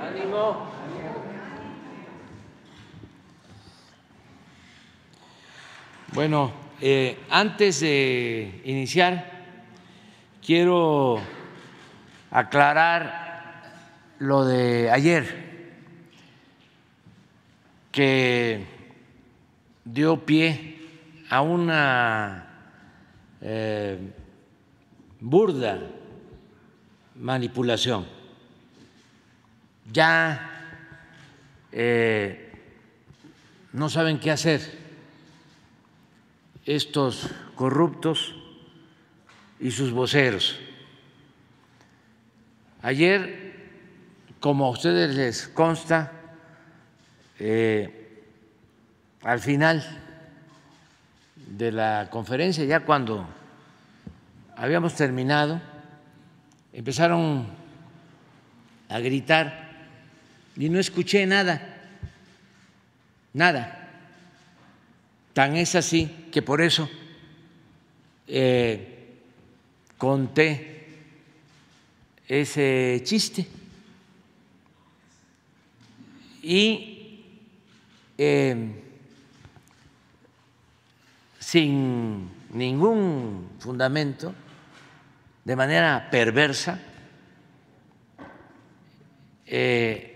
Ánimo. Bueno, eh, antes de iniciar, quiero aclarar lo de ayer, que dio pie a una eh, burda manipulación. Ya eh, no saben qué hacer estos corruptos y sus voceros. Ayer, como a ustedes les consta, eh, al final de la conferencia, ya cuando habíamos terminado, empezaron a gritar y no escuché nada, nada. Tan es así que por eso eh, conté ese chiste y eh, sin ningún fundamento, de manera perversa, eh,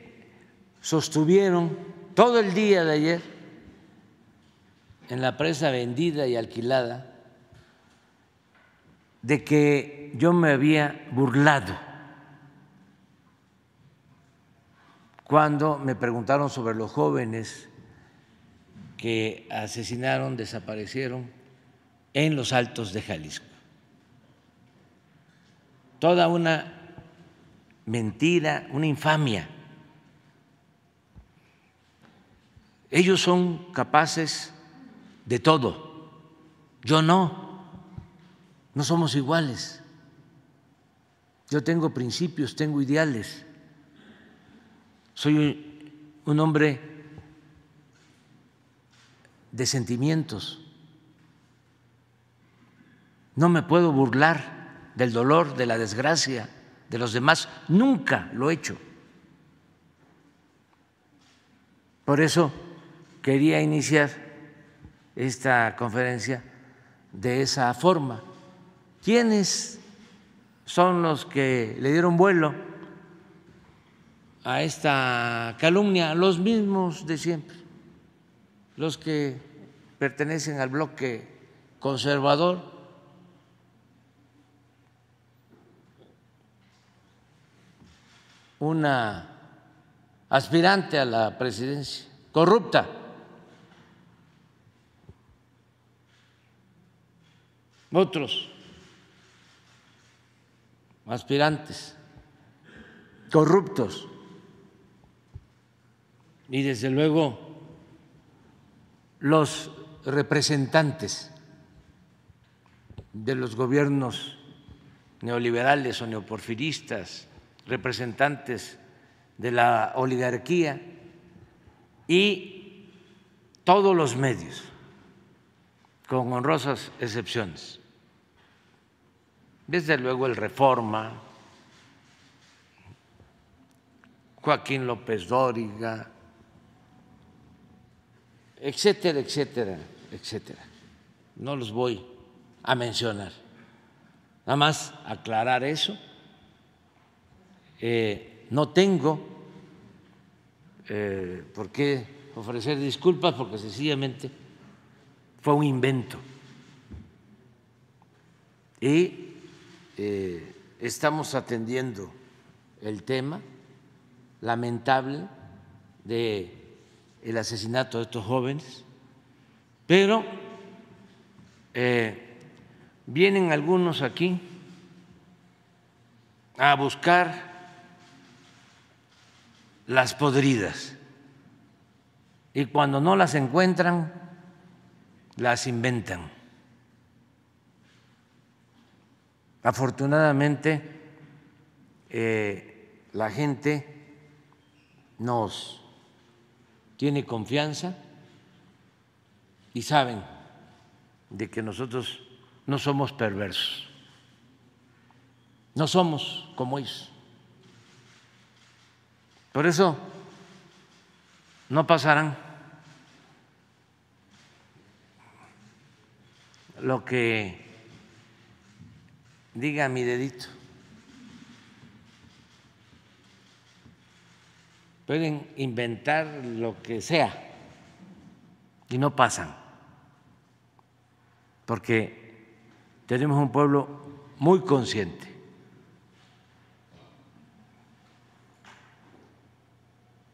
sostuvieron todo el día de ayer en la prensa vendida y alquilada de que yo me había burlado cuando me preguntaron sobre los jóvenes que asesinaron, desaparecieron en los altos de Jalisco. Toda una mentira, una infamia. Ellos son capaces de todo. Yo no, no somos iguales. Yo tengo principios, tengo ideales. Soy un hombre de sentimientos. No me puedo burlar del dolor, de la desgracia de los demás. Nunca lo he hecho. Por eso quería iniciar esta conferencia de esa forma. ¿Quiénes son los que le dieron vuelo a esta calumnia? Los mismos de siempre, los que pertenecen al bloque conservador. Una aspirante a la presidencia corrupta otros. Aspirantes. Corruptos. Y desde luego los representantes de los gobiernos neoliberales o neoporfiristas, representantes de la oligarquía y todos los medios, con honrosas excepciones desde luego el Reforma, Joaquín López Dóriga, etcétera, etcétera, etcétera. No los voy a mencionar. Nada más aclarar eso. Eh, no tengo eh, por qué ofrecer disculpas porque sencillamente fue un invento. Y eh, estamos atendiendo el tema lamentable de el asesinato de estos jóvenes, pero eh, vienen algunos aquí a buscar las podridas y cuando no las encuentran, las inventan. Afortunadamente, eh, la gente nos tiene confianza y saben de que nosotros no somos perversos, no somos como ellos. Por eso no pasarán lo que diga mi dedito. Pueden inventar lo que sea y no pasan, porque tenemos un pueblo muy consciente.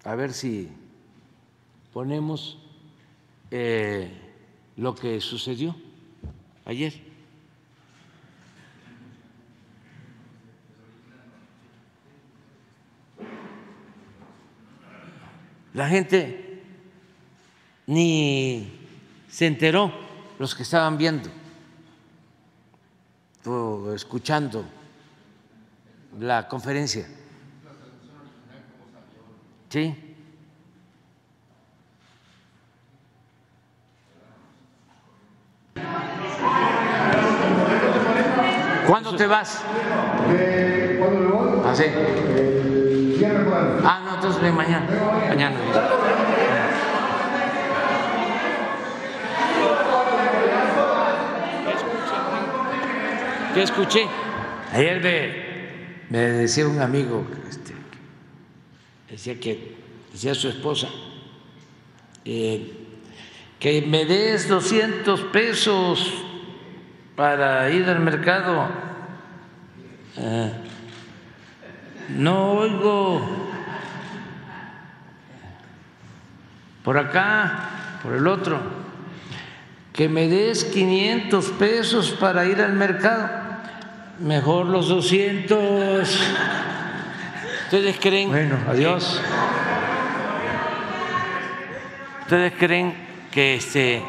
A ver si ponemos eh, lo que sucedió ayer. La gente ni se enteró, los que estaban viendo o escuchando la conferencia. Sí. ¿Cuándo te vas? Eh, ¿Cuándo me voy? Ah, Ah, no, entonces ven mañana. Mañana. ¿Qué escuché? Ayer me, me decía un amigo, este, decía que decía su esposa, eh, que me des 200 pesos para ir al mercado. Eh, no oigo por acá, por el otro, que me des 500 pesos para ir al mercado. Mejor los 200. ¿Ustedes creen? Bueno, adiós. ¿Ustedes creen que este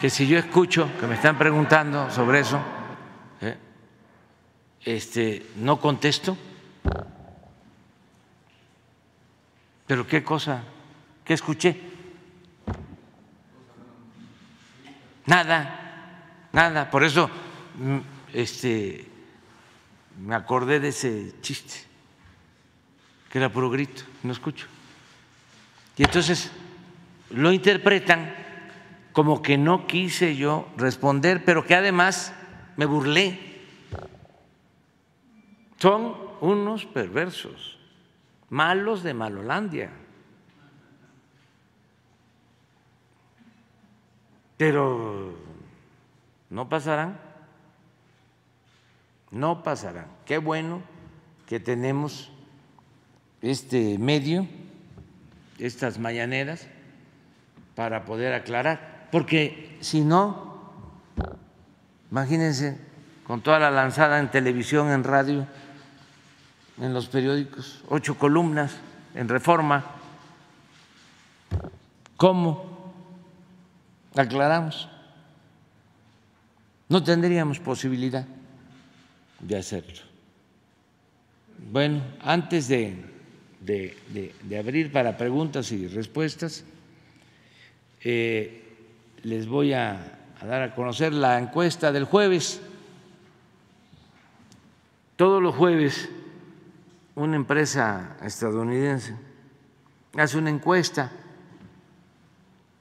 que si yo escucho que me están preguntando sobre eso, eh, este no contesto? Pero qué cosa, qué escuché? Nada, nada. Por eso, mm, este, me acordé de ese chiste, que era puro grito, no escucho. Y entonces lo interpretan como que no quise yo responder, pero que además me burlé. Son unos perversos, malos de Malolandia. Pero no pasarán, no pasarán. Qué bueno que tenemos este medio, estas mañaneras, para poder aclarar, porque si no, imagínense, con toda la lanzada en televisión, en radio, en los periódicos, ocho columnas en reforma, ¿cómo aclaramos? No tendríamos posibilidad de hacerlo. Bueno, antes de, de, de, de abrir para preguntas y respuestas, eh, les voy a, a dar a conocer la encuesta del jueves. Todos los jueves una empresa estadounidense hace una encuesta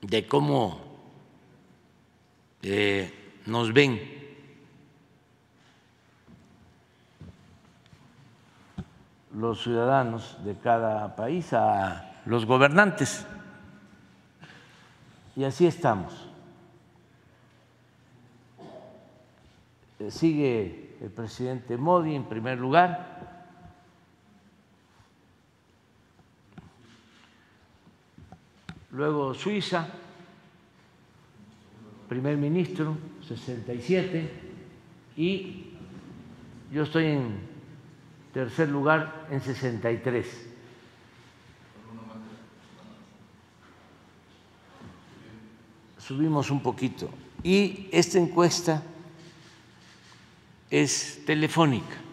de cómo eh, nos ven los ciudadanos de cada país a los gobernantes. Y así estamos. Eh, Sigue el presidente Modi en primer lugar. Luego Suiza, primer ministro, 67, y yo estoy en tercer lugar en 63. Subimos un poquito. Y esta encuesta es telefónica.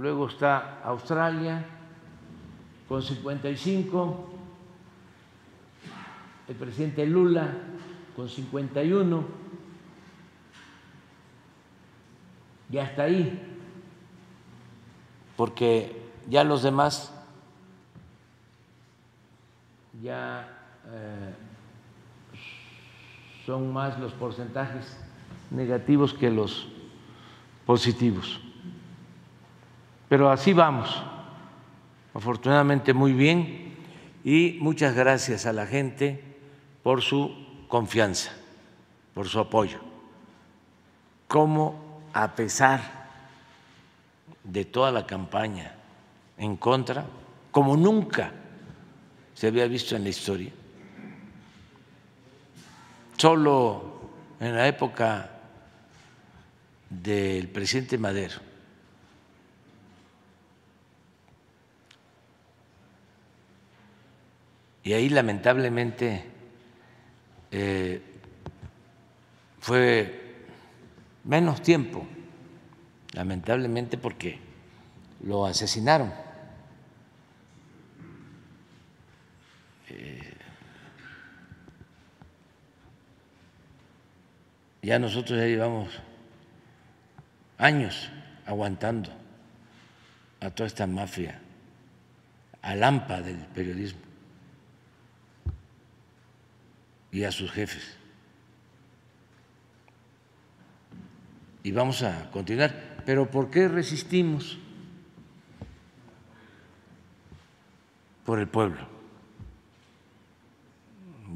Luego está Australia con 55, el presidente Lula con 51, Y hasta ahí, porque ya los demás ya eh, son más los porcentajes negativos que los positivos. Pero así vamos, afortunadamente muy bien, y muchas gracias a la gente por su confianza, por su apoyo. Como a pesar de toda la campaña en contra, como nunca se había visto en la historia, solo en la época del presidente Madero. Y ahí lamentablemente eh, fue menos tiempo, lamentablemente porque lo asesinaron. Eh, ya nosotros ya llevamos años aguantando a toda esta mafia, al AMPA del periodismo y a sus jefes. Y vamos a continuar. Pero ¿por qué resistimos? Por el pueblo.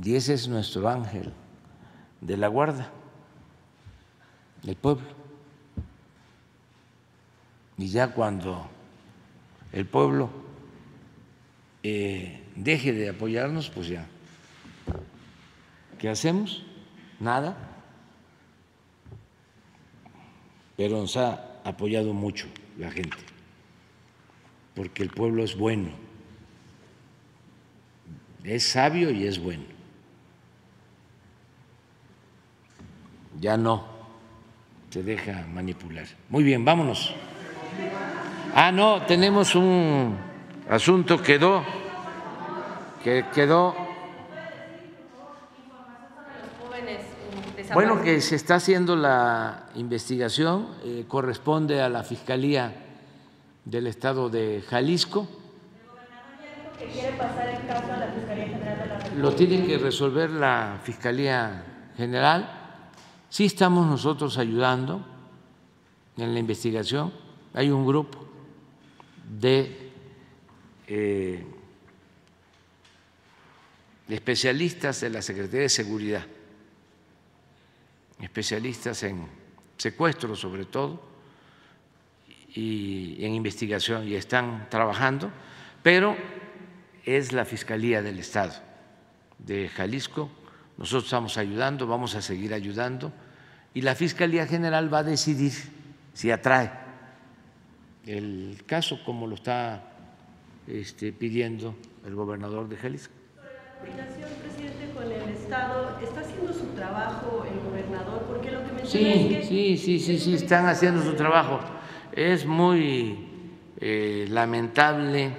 Y ese es nuestro ángel de la guarda, el pueblo. Y ya cuando el pueblo eh, deje de apoyarnos, pues ya. ¿Qué hacemos? Nada. Pero nos ha apoyado mucho la gente, porque el pueblo es bueno, es sabio y es bueno. Ya no se deja manipular. Muy bien, vámonos. Ah, no, tenemos un asunto quedó que quedó Bueno, que se está haciendo la investigación, eh, corresponde a la Fiscalía del Estado de Jalisco. que quiere pasar el caso a la Fiscalía General de la República. Lo tiene que resolver la Fiscalía General. Sí estamos nosotros ayudando en la investigación. Hay un grupo de eh, especialistas de la Secretaría de Seguridad especialistas en secuestro sobre todo y en investigación y están trabajando, pero es la Fiscalía del Estado de Jalisco. Nosotros estamos ayudando, vamos a seguir ayudando y la Fiscalía General va a decidir si atrae el caso como lo está este, pidiendo el gobernador de Jalisco. Coordinación, presidente, con el Estado, ¿está haciendo su trabajo el gobernador? Porque lo que menciona Sí, es que... sí, sí, sí, sí, están haciendo su trabajo. Es muy eh, lamentable,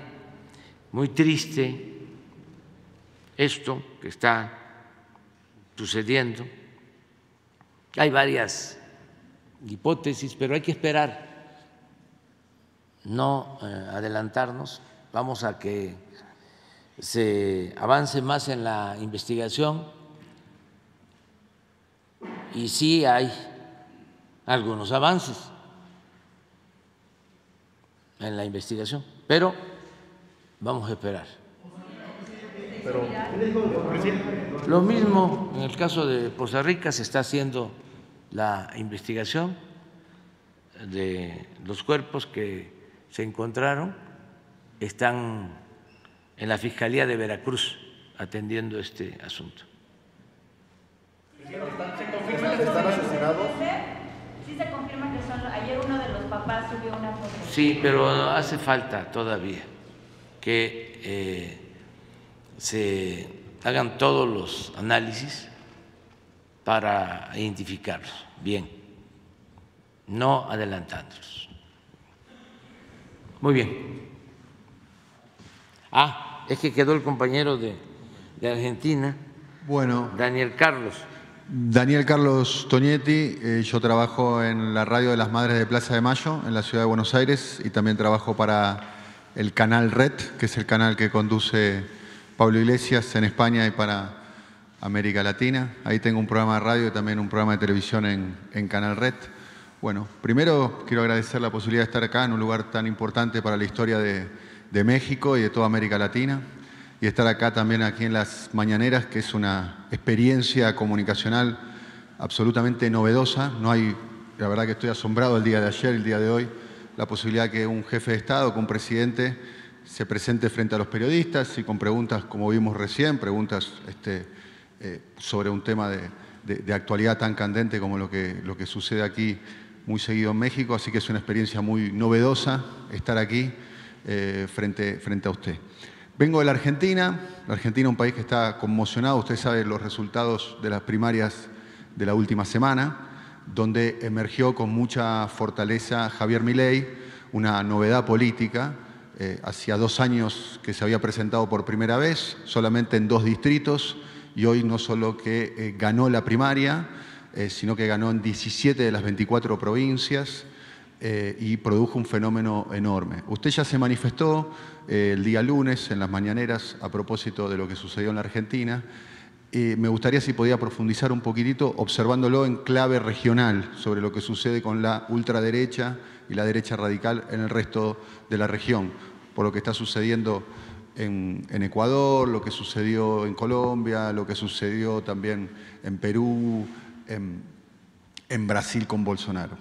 muy triste esto que está sucediendo. Hay varias hipótesis, pero hay que esperar, no eh, adelantarnos. Vamos a que se avance más en la investigación y sí hay algunos avances en la investigación, pero vamos a esperar. Lo mismo en el caso de Poza Rica se está haciendo la investigación de los cuerpos que se encontraron, están en la Fiscalía de Veracruz atendiendo este asunto. ¿Están asesinados? Sí se confirma que una foto. Sí, pero hace falta todavía que eh, se hagan todos los análisis para identificarlos bien, no adelantándolos. Muy bien. Ah, es que quedó el compañero de, de Argentina, Bueno, Daniel Carlos. Daniel Carlos Tonietti, eh, yo trabajo en la radio de las Madres de Plaza de Mayo, en la ciudad de Buenos Aires, y también trabajo para el canal Red, que es el canal que conduce Pablo Iglesias en España y para América Latina. Ahí tengo un programa de radio y también un programa de televisión en, Canal Red. Bueno, primero quiero agradecer la posibilidad de estar acá en un lugar tan importante para la historia de, de México y de toda América Latina y estar acá también aquí en las mañaneras, que es una experiencia comunicacional absolutamente novedosa. No hay, la verdad que estoy asombrado el día de ayer, el día de hoy, la posibilidad que un jefe de Estado, que un presidente se presente frente a los periodistas y con preguntas, como vimos recién, preguntas este, eh, sobre un tema de, actualidad tan candente como lo que, lo que sucede aquí muy seguido en México. Así que es una experiencia muy novedosa estar aquí eh, frente, frente a usted. Vengo de la Argentina, la Argentina un país que está conmocionado, usted sabe los resultados de las primarias de la última semana, donde emergió con mucha fortaleza Javier Milei, una novedad política, eh, hacía dos años que se había presentado por primera vez, solamente en dos distritos, y hoy no solo que eh, ganó la primaria, sino que ganó en 17 de las 24 provincias y produjo un fenómeno enorme. Usted ya se manifestó el día lunes en las mañaneras a propósito de lo que sucedió en la Argentina. me gustaría si podía profundizar un poquitito observándolo en clave regional sobre lo que sucede con la ultraderecha y la derecha radical en el resto de la región, por lo que está sucediendo en, Ecuador, lo que sucedió en Colombia, lo que sucedió también en Perú, en, Brasil con Bolsonaro.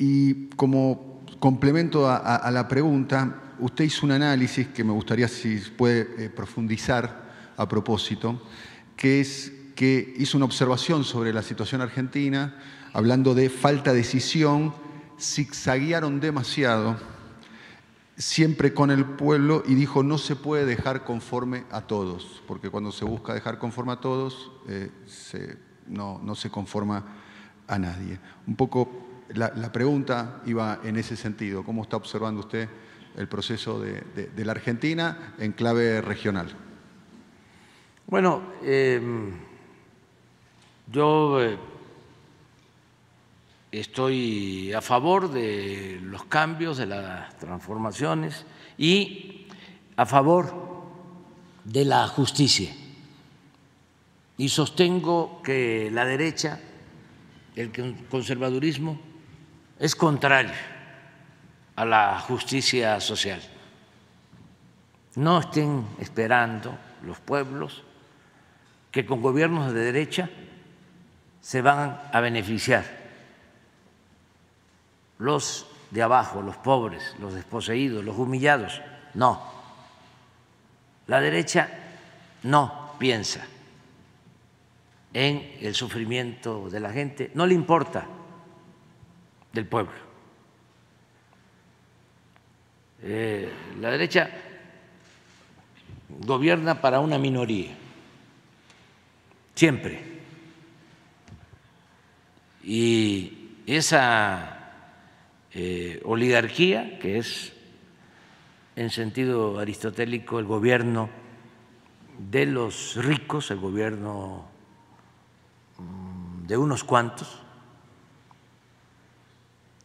Y como complemento a la pregunta, usted hizo un análisis que me gustaría si puede eh, profundizar a propósito, que es que hizo una observación sobre la situación argentina, hablando de falta de decisión, zigzaguearon demasiado, siempre con el pueblo, y dijo no se puede dejar conforme a todos, porque cuando se busca dejar conforme a todos, eh, no, se conforma a nadie. Un poco la pregunta iba en ese sentido, ¿cómo está observando usted? el proceso de, la Argentina en clave regional? Bueno, em, yo eh, estoy a favor de los cambios, de las transformaciones y a favor de la justicia. Y sostengo que la derecha, el conservadurismo, es contrario a la justicia social. No estén esperando los pueblos que con gobiernos de derecha se van a beneficiar. Los de abajo, los pobres, los desposeídos, los humillados. No. La derecha no piensa en el sufrimiento de la gente, no le importa del pueblo. Eh, la derecha gobierna para una minoría, siempre. Y esa eh, oligarquía, que es en sentido aristotélico el gobierno de los ricos, el gobierno mm, de unos cuantos,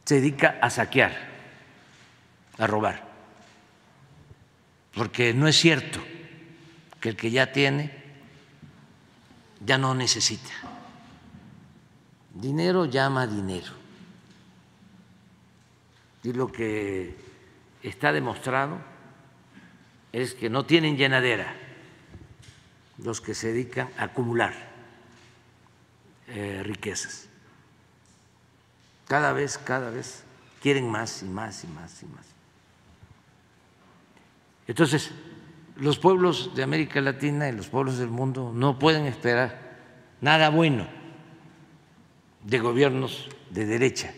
se dedica a saquear, a robar porque no es cierto que el que ya tiene ya no necesita. Dinero llama dinero. Y lo que está demostrado es que no tienen llenadera los que se dedican a acumular eh, riquezas. Cada vez, cada vez quieren más y más y más y más. Entonces, los pueblos de América Latina y los pueblos del mundo no pueden esperar nada bueno de gobiernos de derecha,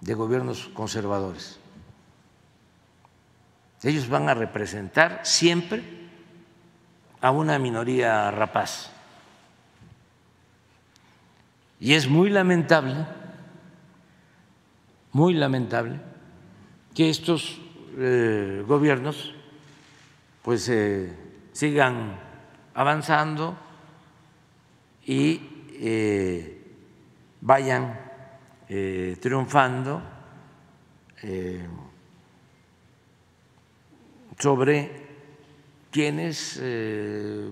de gobiernos conservadores. Ellos van a representar siempre a una minoría rapaz. Y es muy lamentable, muy lamentable, que estos eh, gobiernos pues sigan avanzando y eh, vayan eh, triunfando eh, sobre quienes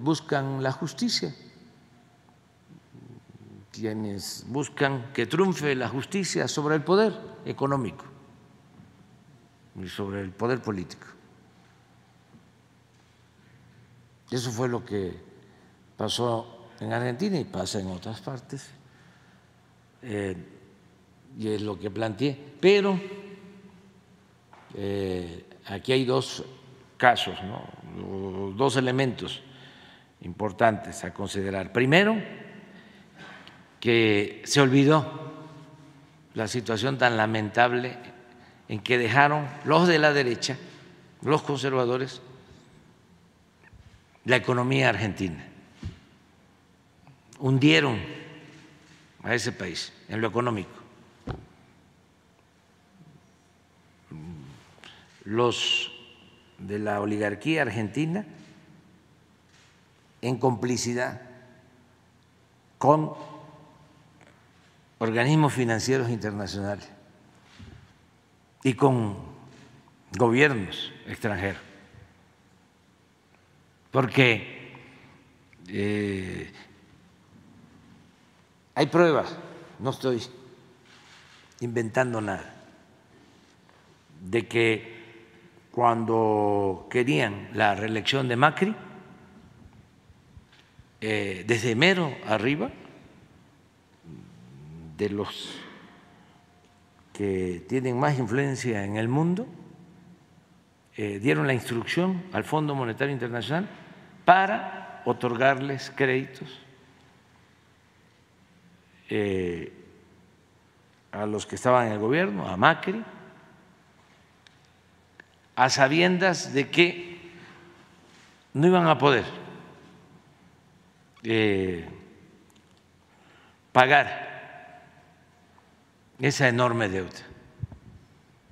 buscan la justicia, quienes buscan que triunfe la justicia sobre el poder económico y sobre el poder político. Eso fue lo que pasó en Argentina y pasa en otras partes. Eh, y es lo que planteé. Pero eh, aquí hay dos casos, dos elementos importantes a considerar. Primero, que se olvidó la situación tan lamentable en que dejaron los de la derecha, los conservadores, la economía argentina. Hundieron a ese país en lo económico. Los de la oligarquía argentina, en complicidad con organismos financieros internacionales y con gobiernos extranjeros. Porque eh, hay pruebas, no estoy inventando nada, de que cuando querían la reelección de Macri, eh, desde mero arriba, de los que tienen más influencia en el mundo, eh, dieron la instrucción al Fondo Monetario Internacional para otorgarles créditos eh, a los que estaban en el gobierno, a Macri, a sabiendas de que no iban a poder eh, pagar esa enorme deuda.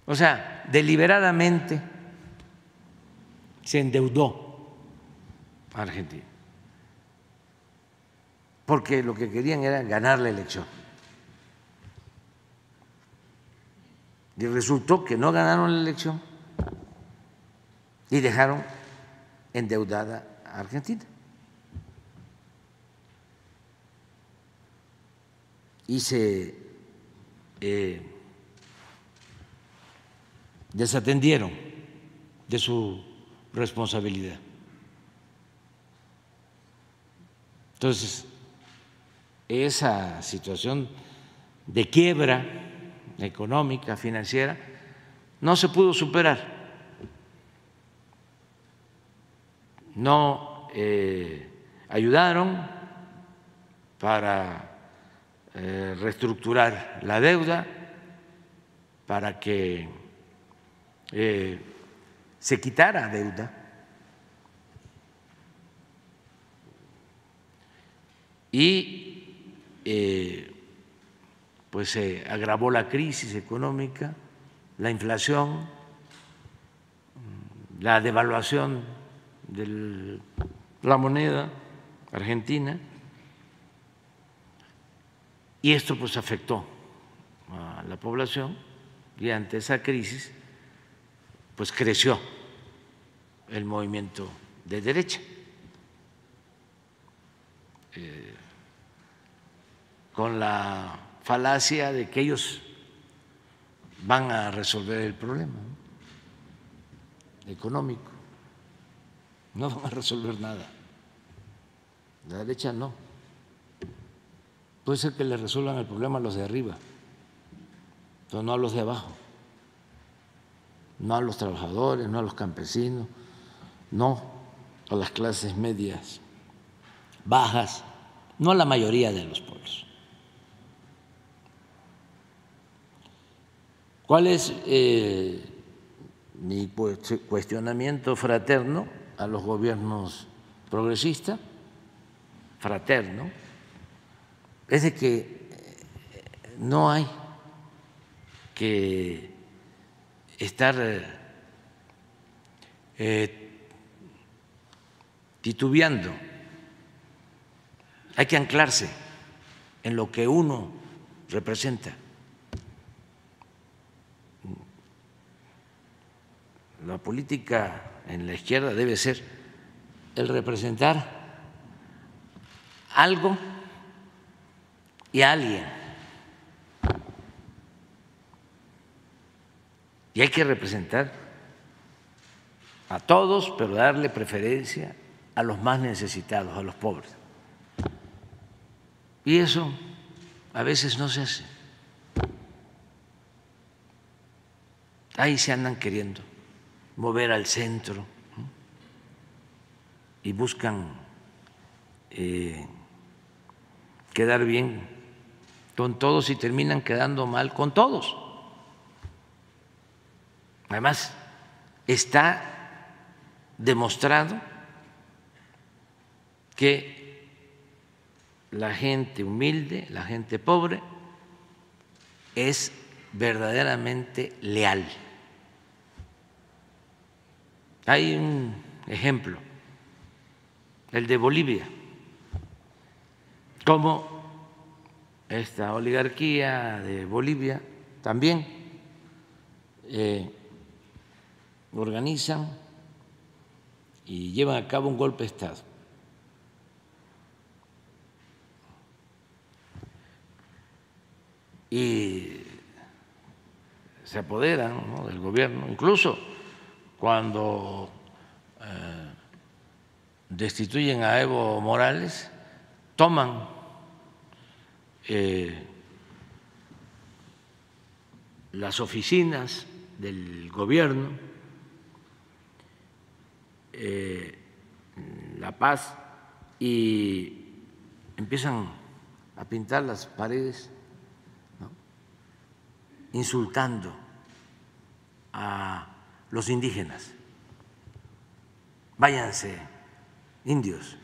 O sea, deliberadamente se endeudó Argentina, porque lo que querían era ganar la elección. Y resultó que no ganaron la elección y dejaron endeudada a Argentina. Y se eh, desatendieron de su responsabilidad. Entonces, esa situación de quiebra económica, financiera, no se pudo superar. No eh, ayudaron para eh, reestructurar la deuda, para que eh, se quitara deuda. Y eh, pues se agravó la crisis económica, la inflación, la devaluación de la moneda argentina y esto pues afectó a la población y ante esa crisis pues creció el movimiento de derecha. Eh, con la falacia de que ellos van a resolver el problema económico. No van a resolver nada. La derecha no. Puede ser que le resuelvan el problema a los de arriba, pero no a los de abajo. No a los trabajadores, no a los campesinos, no a las clases medias bajas, no a la mayoría de los pueblos. ¿Cuál es eh, mi cuestionamiento fraterno a los gobiernos progresistas? Fraterno. Es de que eh, no hay que estar eh, titubeando hay que anclarse en lo que uno representa. La política en la izquierda debe ser el representar algo y alguien. Y hay que representar a todos, pero darle preferencia a los más necesitados, a los pobres. Y eso a veces no se hace. Ahí se andan queriendo mover al centro y buscan eh, quedar bien con todos y terminan quedando mal con todos. Además, está demostrado que la gente humilde, la gente pobre, es verdaderamente leal. Hay un ejemplo, el de Bolivia, como esta oligarquía de Bolivia también eh, organizan y llevan a cabo un golpe de Estado. Y se apoderan del gobierno, incluso cuando eh, destituyen a Evo Morales, toman eh, las oficinas del gobierno, eh, La Paz, y empiezan a pintar las paredes insultando a los indígenas. Váyanse, indios,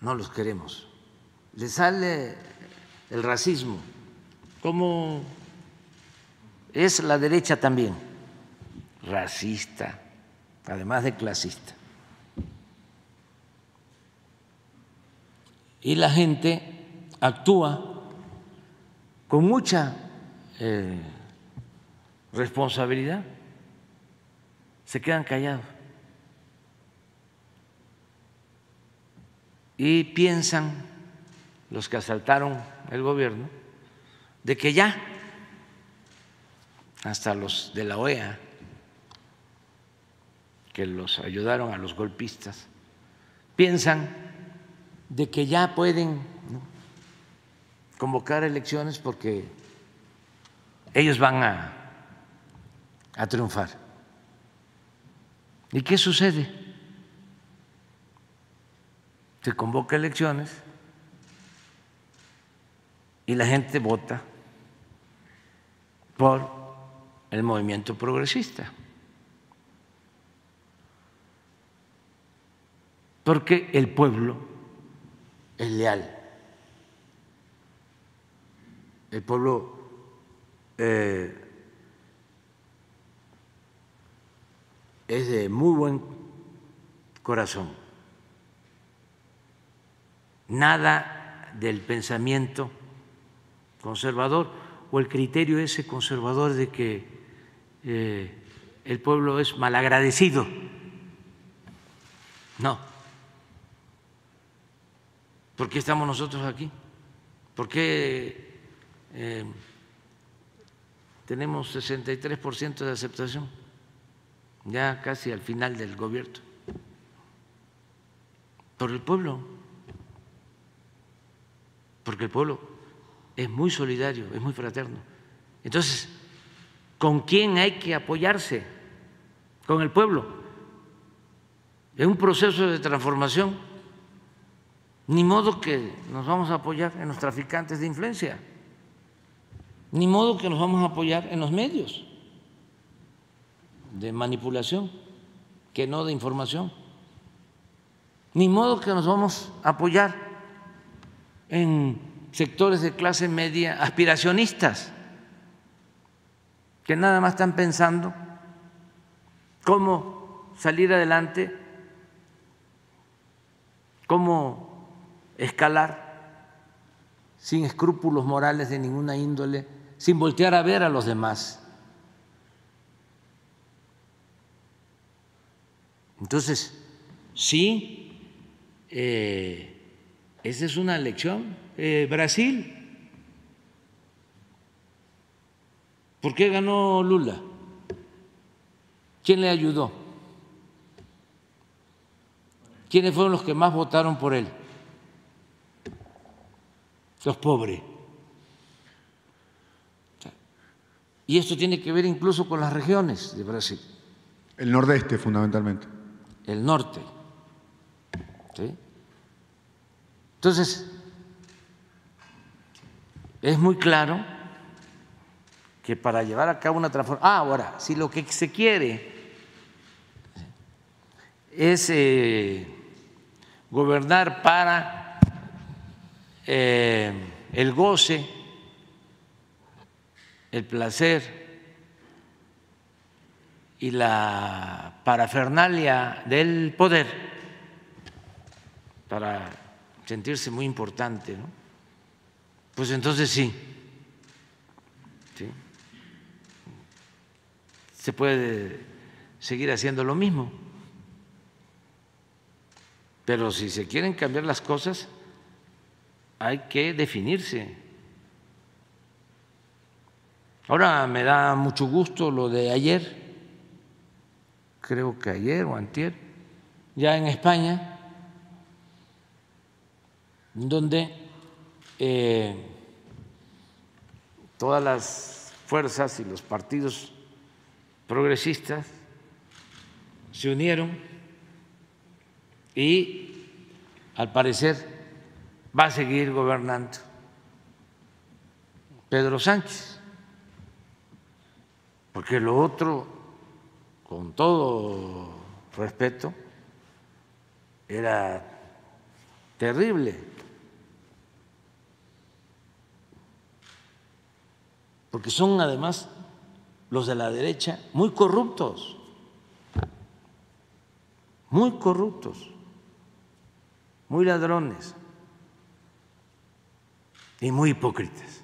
no los queremos. Le sale el racismo, como es la derecha también, racista, además de clasista. Y la gente actúa con mucha eh, responsabilidad, se quedan callados y piensan los que asaltaron el gobierno de que ya, hasta los de la OEA, que los ayudaron a los golpistas, piensan de que ya pueden convocar elecciones porque ellos van a, a triunfar. ¿Y qué sucede? Se convoca elecciones y la gente vota por el movimiento progresista. Porque el pueblo es leal. El pueblo eh, es de muy buen corazón. Nada del pensamiento conservador o el criterio ese conservador de que eh, el pueblo es malagradecido. No. ¿Por qué estamos nosotros aquí? ¿Por qué eh, tenemos 63% de aceptación, ya casi al final del gobierno, por el pueblo, porque el pueblo es muy solidario, es muy fraterno. Entonces, ¿con quién hay que apoyarse? Con el pueblo. En un proceso de transformación, ni modo que nos vamos a apoyar en los traficantes de influencia. Ni modo que nos vamos a apoyar en los medios de manipulación, que no de información. Ni modo que nos vamos a apoyar en sectores de clase media aspiracionistas, que nada más están pensando cómo salir adelante, cómo escalar sin escrúpulos morales de ninguna índole, sin voltear a ver a los demás. Entonces, sí, eh, esa es una lección. Eh, Brasil, ¿por qué ganó Lula? ¿Quién le ayudó? ¿Quiénes fueron los que más votaron por él? Los pobres. Y esto tiene que ver incluso con las regiones de Brasil. El nordeste, fundamentalmente. El norte. Entonces, es muy claro que para llevar a cabo una transformación. Ah, ahora, si lo que se quiere es eh, gobernar para eh, el goce, el placer y la parafernalia del poder para sentirse muy importante, ¿no? Pues entonces sí, sí, se puede seguir haciendo lo mismo. Pero si se quieren cambiar las cosas, hay que definirse. Ahora me da mucho gusto lo de ayer, creo que ayer o antier, ya en España, donde eh, todas las fuerzas y los partidos progresistas se unieron y al parecer va a seguir gobernando Pedro Sánchez, porque lo otro, con todo respeto, era terrible. Porque son además los de la derecha muy corruptos, muy corruptos muy ladrones y muy hipócritas.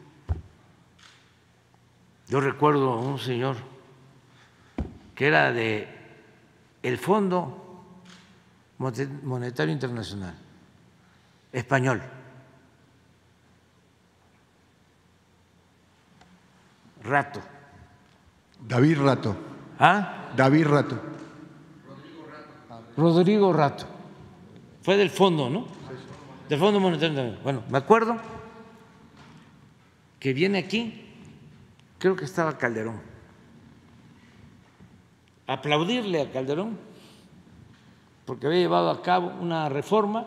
Yo recuerdo a un señor que era de el Fondo Monetario Internacional español. Rato. David Rato. ¿Ah? David Rato. Rodrigo Rato. Rodrigo Rato. Fue del fondo, ¿no? Del Fondo Monetario. Bueno, me acuerdo que viene aquí, creo que estaba Calderón, aplaudirle a Calderón porque había llevado a cabo una reforma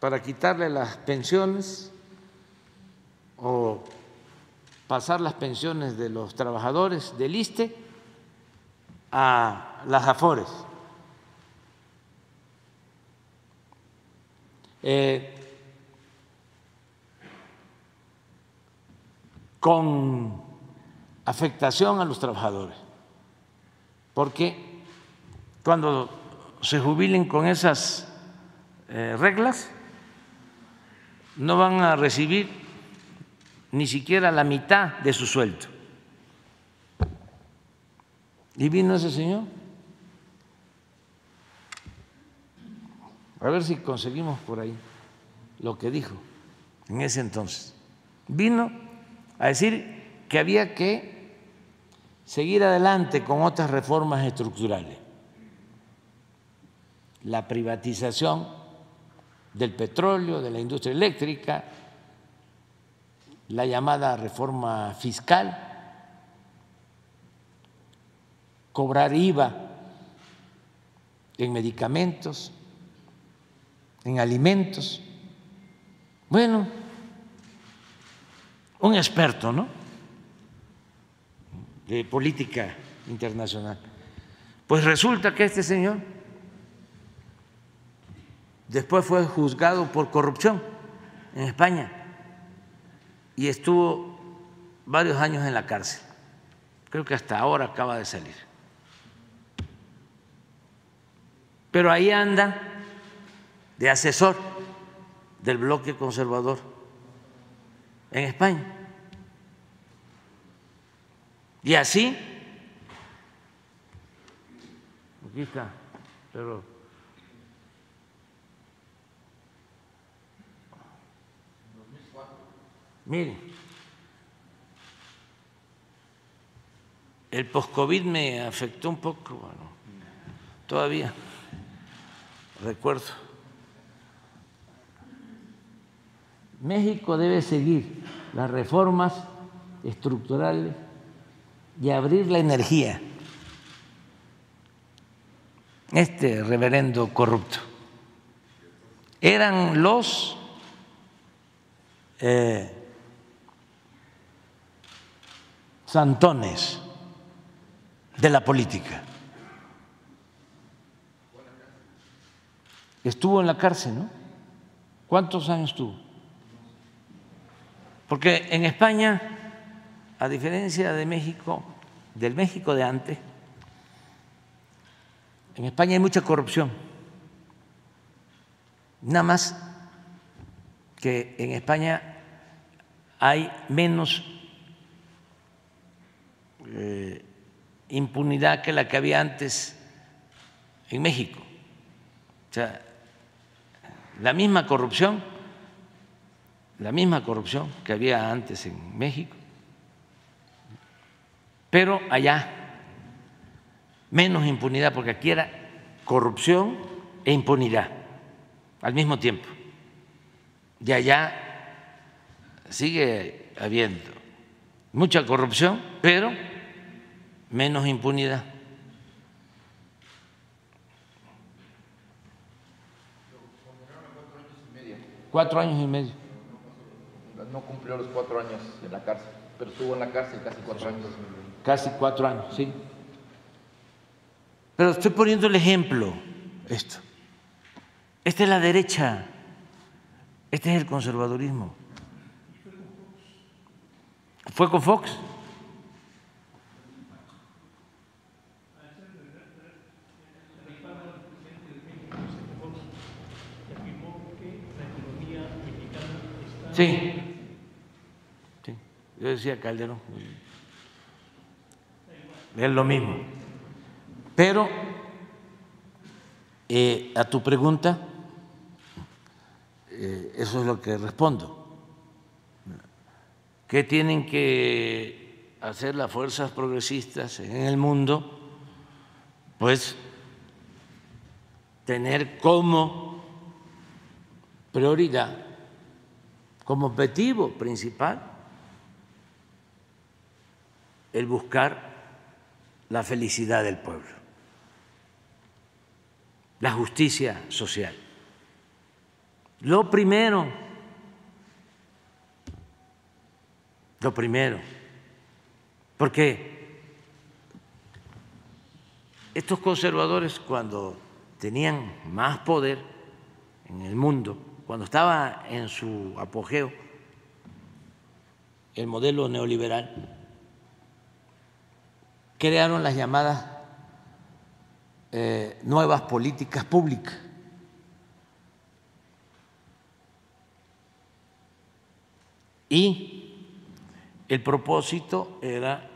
para quitarle las pensiones o pasar las pensiones de los trabajadores del ISTE a las AFORES. Eh, con afectación a los trabajadores, porque cuando se jubilen con esas eh, reglas, no van a recibir ni siquiera la mitad de su sueldo. Y vino ese señor A ver si conseguimos por ahí lo que dijo en ese entonces. Vino a decir que había que seguir adelante con otras reformas estructurales. La privatización del petróleo, de la industria eléctrica, la llamada reforma fiscal, cobrar IVA en medicamentos, en alimentos. Bueno, un experto, ¿no? De política internacional. Pues resulta que este señor después fue juzgado por corrupción en España y estuvo varios años en la cárcel. Creo que hasta ahora acaba de salir. Pero ahí anda de asesor del bloque conservador en España. Y así, aquí está, pero miren, el post-COVID me afectó un poco, bueno, todavía recuerdo. México debe seguir las reformas estructurales y abrir la energía. Este reverendo corrupto. Eran los eh, santones de la política. Estuvo en la cárcel, ¿no? ¿Cuántos años estuvo? Porque en España, a diferencia de México, del México de antes, en España hay mucha corrupción. Nada más que en España hay menos eh, impunidad que la que había antes en México. O sea, la misma corrupción, la misma corrupción que había antes en México, pero allá menos impunidad, porque aquí era corrupción e impunidad al mismo tiempo. Y allá sigue habiendo mucha corrupción, pero menos impunidad. Cuatro años y medio. No cumplió los cuatro años en la cárcel, pero estuvo en la cárcel casi cuatro años. Casi cuatro años, sí. Pero estoy poniendo el ejemplo, esto. Esta es la derecha, este es el conservadurismo. ¿Fue con Fox? Sí. sí. Yo decía Calderón. Es lo mismo. Pero eh, a tu pregunta, eh, eso es lo que respondo. ¿Qué tienen que hacer las fuerzas progresistas en el mundo? Pues tener como prioridad como objetivo principal el buscar la felicidad del pueblo, la justicia social. Lo primero, lo primero, porque estos conservadores cuando tenían más poder en el mundo, cuando estaba en su apogeo el modelo neoliberal, crearon las llamadas eh, nuevas políticas públicas. Y el propósito era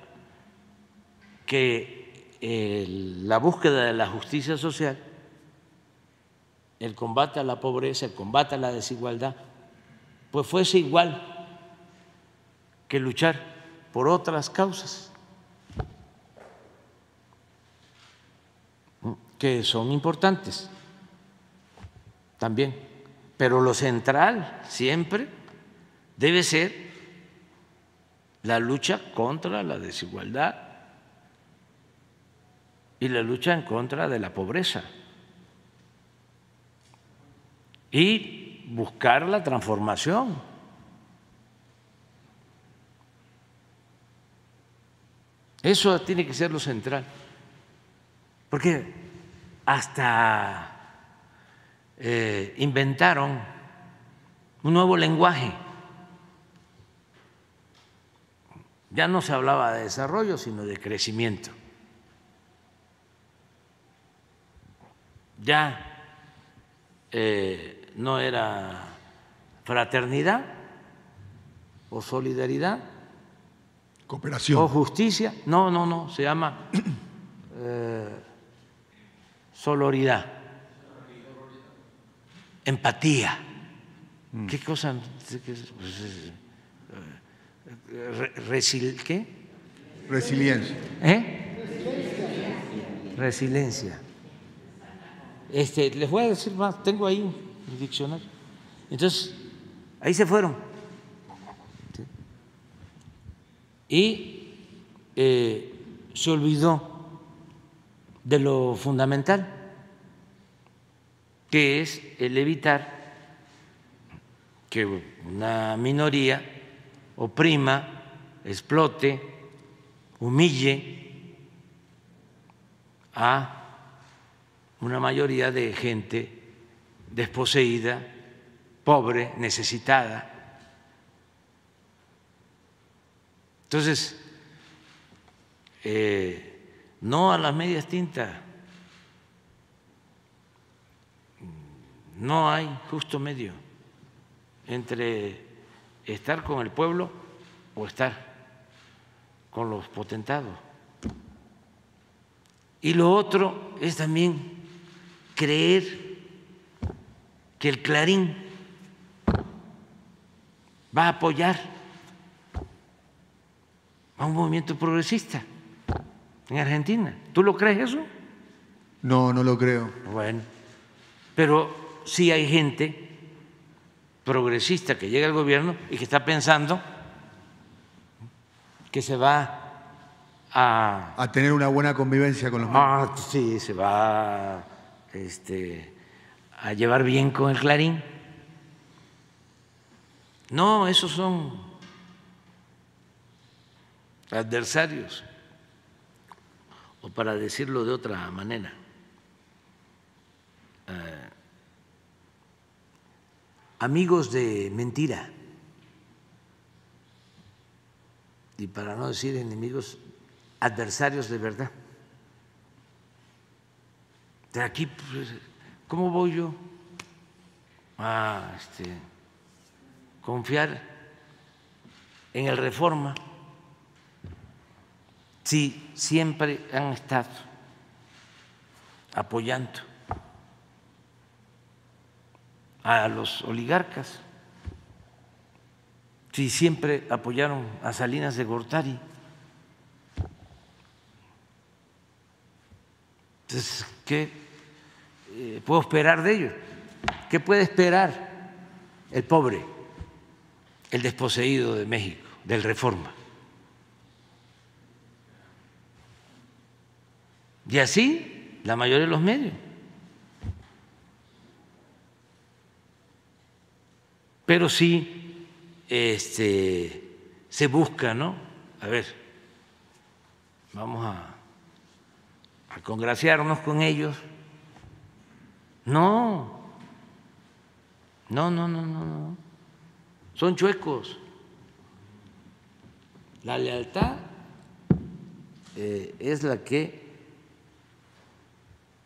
que la búsqueda de la justicia social el combate a la pobreza, el combate a la desigualdad, pues fuese igual que luchar por otras causas que son importantes también, pero lo central siempre debe ser la lucha contra la desigualdad y la lucha en contra de la pobreza y buscar la transformación. Eso tiene que ser lo central, porque hasta eh, inventaron un nuevo lenguaje. Ya no se hablaba de desarrollo, sino de crecimiento. Ya eh, no era fraternidad, o solidaridad Cooperación. o justicia. No, no, no, se llama eh, sororidad. Empatía. ¿Qué cosa? Pues, eh, re- resil- ¿Qué? Resiliencia. ¿Eh? Resiliencia. Este, les voy a decir más, tengo ahí diccionario. Entonces, ahí se fueron. Y eh, se olvidó de lo fundamental, que es el evitar que una minoría oprima, explote, humille a una mayoría de gente desposeída, pobre, necesitada. Entonces, eh, no a las medias tintas, no hay justo medio entre estar con el pueblo o estar con los potentados. Y lo otro es también creer que el Clarín va a apoyar a un movimiento progresista en Argentina. ¿Tú lo crees eso? No, no lo creo. Bueno, pero sí hay gente progresista que llega al gobierno y que está pensando que se va a A tener una buena convivencia con los Ah, sí, se va este, a llevar bien con el Clarín. No, esos son adversarios, o para decirlo de otra manera, eh, amigos de mentira, y para no decir enemigos, adversarios de verdad. De aquí, pues, ¿cómo voy yo a este, confiar en el reforma si siempre han estado apoyando a los oligarcas? Si siempre apoyaron a Salinas de Gortari. Entonces, ¿qué puedo esperar de ellos? ¿Qué puede esperar el pobre, el desposeído de México, del Reforma? Y así la mayoría de los medios. Pero sí este, se busca, ¿no? A ver, vamos a a congraciarnos con ellos. No, no, no, no, no, no. Son chuecos. La lealtad eh, es la que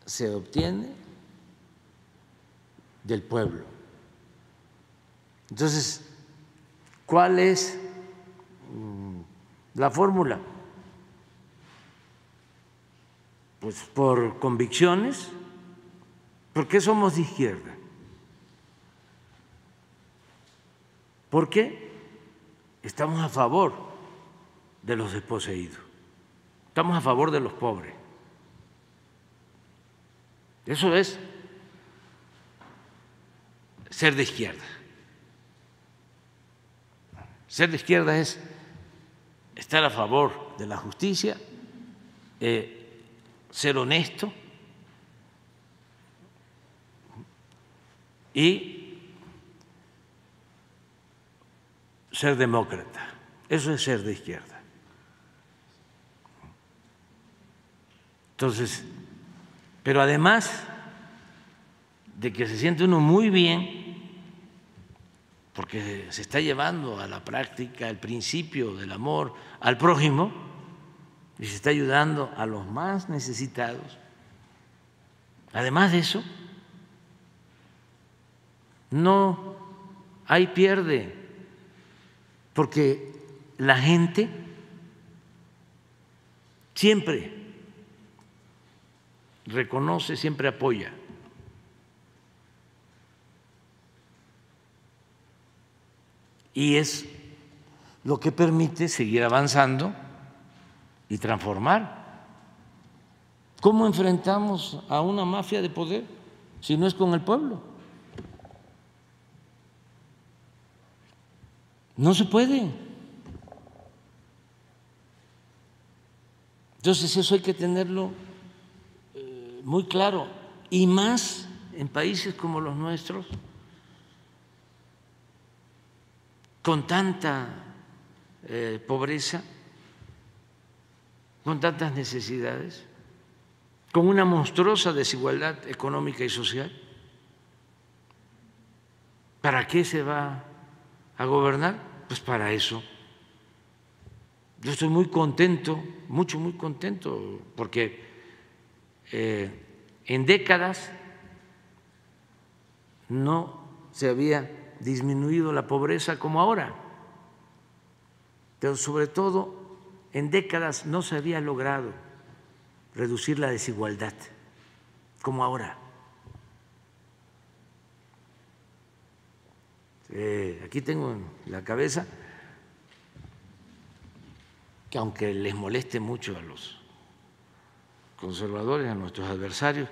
se obtiene del pueblo. Entonces, ¿cuál es mm, la fórmula? Pues por convicciones. ¿Por qué somos de izquierda? Porque estamos a favor de los desposeídos, estamos a favor de los pobres. Eso es ser de izquierda. Ser de izquierda es estar a favor de la justicia, eh, ser honesto y ser demócrata. Eso es ser de izquierda. Entonces, pero además de que se siente uno muy bien, porque se está llevando a la práctica el principio del amor al prójimo y se está ayudando a los más necesitados. Además de eso, no hay pierde, porque la gente siempre reconoce, siempre apoya. Y es lo que permite seguir avanzando y transformar. ¿Cómo enfrentamos a una mafia de poder si no es con el pueblo? No se puede. Entonces eso hay que tenerlo eh, muy claro y más en países como los nuestros, con tanta eh, pobreza, con tantas necesidades, con una monstruosa desigualdad económica y social. ¿Para qué se va a gobernar? Pues para eso. Yo estoy muy contento, mucho, muy contento, porque eh, en décadas no se había disminuido la pobreza como ahora, pero sobre todo en décadas no se había logrado reducir la desigualdad como ahora. Eh, aquí tengo en la cabeza que aunque les moleste mucho a los conservadores, a nuestros adversarios,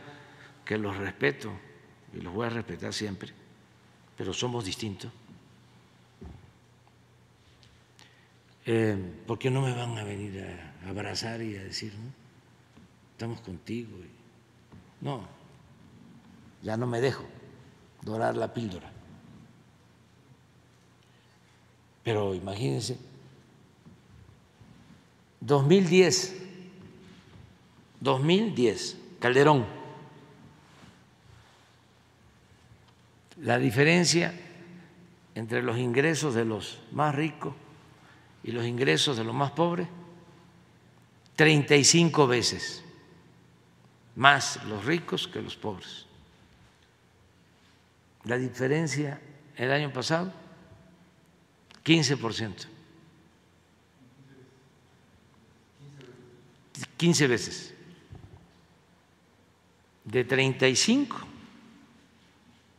que los respeto y los voy a respetar siempre, pero somos distintos. Eh, ¿Por qué no me van a venir a abrazar y a decir, ¿no? estamos contigo? No, ya no me dejo dorar la píldora. Pero imagínense 2010, 2010, Calderón. La diferencia entre los ingresos de los más ricos y los ingresos de los más pobres, 35 veces más los ricos que los pobres. La diferencia el año pasado, 15 por ciento. 15 veces, de 35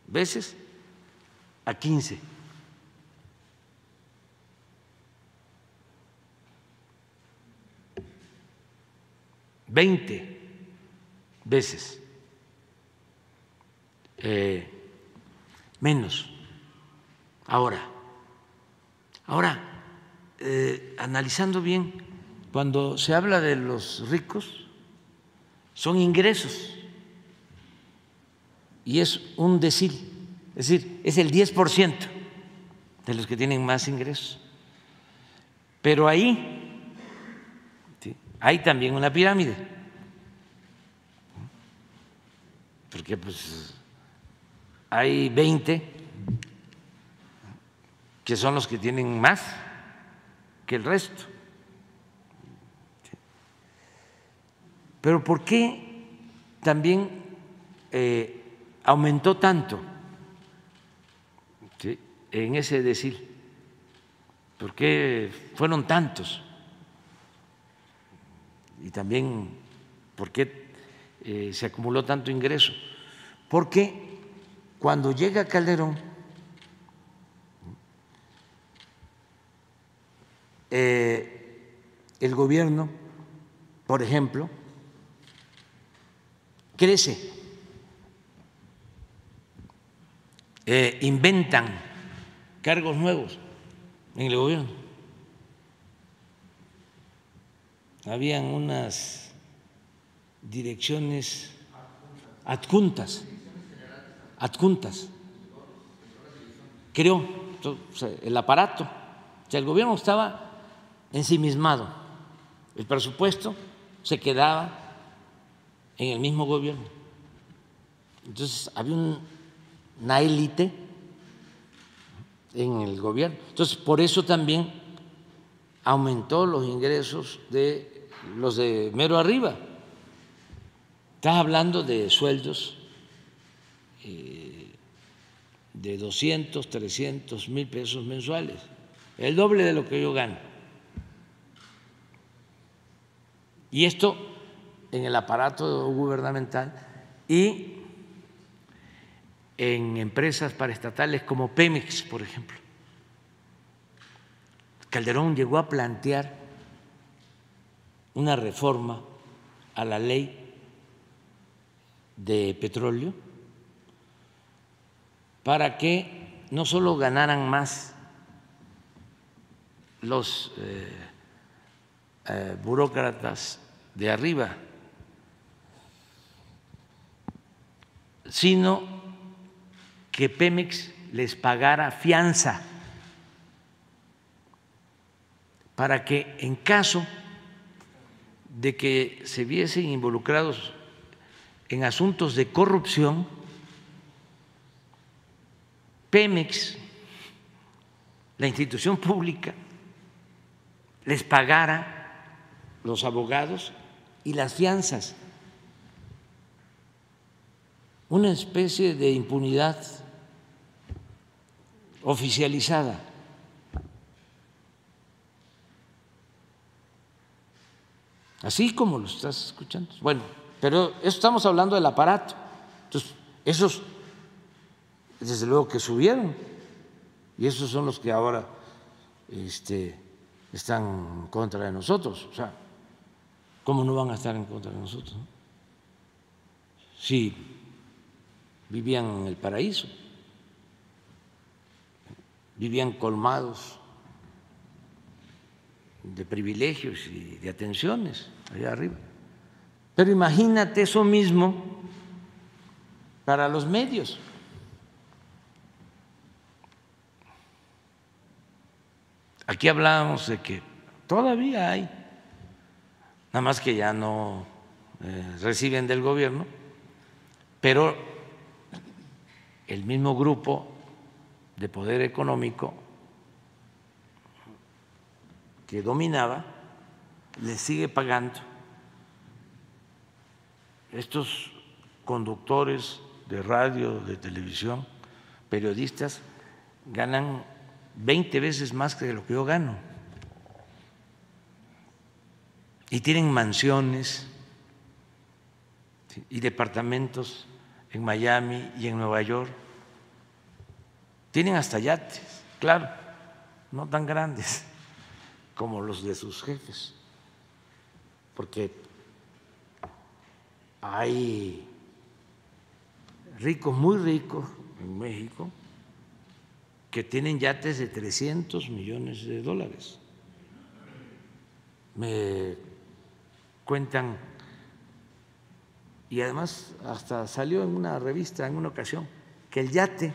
veces a 15. Veinte veces eh, menos ahora. Ahora, eh, analizando bien cuando se habla de los ricos, son ingresos y es un decir, es decir, es el 10% de los que tienen más ingresos. Pero ahí hay también una pirámide, porque pues hay 20 que son los que tienen más que el resto. Pero ¿por qué también eh, aumentó tanto en ese decir? ¿Por qué fueron tantos? Y también, ¿por qué eh, se acumuló tanto ingreso? Porque cuando llega Calderón, eh, el gobierno, por ejemplo, crece. Eh, inventan cargos nuevos en el gobierno. Habían unas direcciones adjuntas, adjuntas. Creó el aparato. O sea, el gobierno estaba ensimismado. El presupuesto se quedaba en el mismo gobierno. Entonces había una élite en el gobierno. Entonces por eso también aumentó los ingresos de los de mero arriba. Estás hablando de sueldos eh, de 200, 300 mil pesos mensuales. el doble de lo que yo gano. Y esto en el aparato gubernamental y en empresas paraestatales como Pemex, por ejemplo. Calderón llegó a plantear una reforma a la ley de petróleo para que no solo ganaran más los eh, eh, burócratas de arriba, sino que Pemex les pagara fianza para que en caso de que se viesen involucrados en asuntos de corrupción, Pemex, la institución pública, les pagara los abogados y las fianzas. Una especie de impunidad oficializada. Así como lo estás escuchando. Bueno, pero eso estamos hablando del aparato. Entonces, esos, desde luego que subieron, y esos son los que ahora este, están contra de nosotros. O sea, ¿cómo no van a estar en contra de nosotros? Si vivían en el paraíso, vivían colmados de privilegios y de atenciones allá arriba. Pero imagínate eso mismo para los medios. Aquí hablábamos de que todavía hay, nada más que ya no eh, reciben del gobierno, pero el mismo grupo de poder económico que dominaba le sigue pagando estos conductores de radio, de televisión, periodistas, ganan 20 veces más que lo que yo gano. Y tienen mansiones y departamentos en Miami y en Nueva York. Tienen hasta yates, claro, no tan grandes como los de sus jefes, porque hay ricos, muy ricos en México, que tienen yates de 300 millones de dólares. Me cuentan, y además hasta salió en una revista en una ocasión, que el yate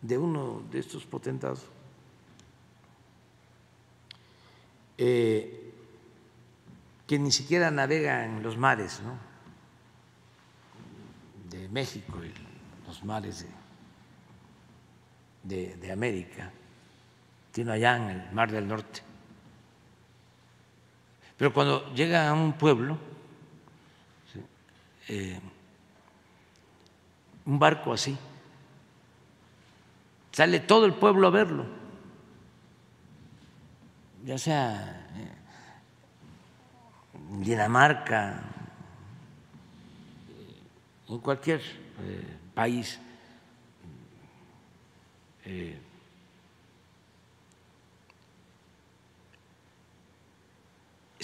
de uno de estos potentados Eh, que ni siquiera navega en los mares de México y los mares de, de, América, sino allá en el Mar del Norte. Pero cuando llega a un pueblo, eh, un barco así, sale todo el pueblo a verlo. Ya sea en Dinamarca, en cualquier eh, país, eh,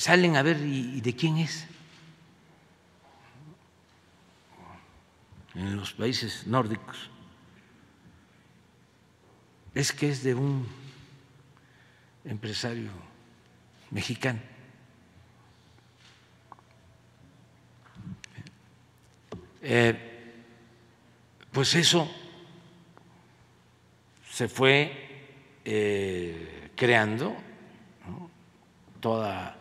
salen a ver y de quién es. En los países nórdicos. Es que es de un empresario mexicano. Eh, pues eso se fue eh, creando, toda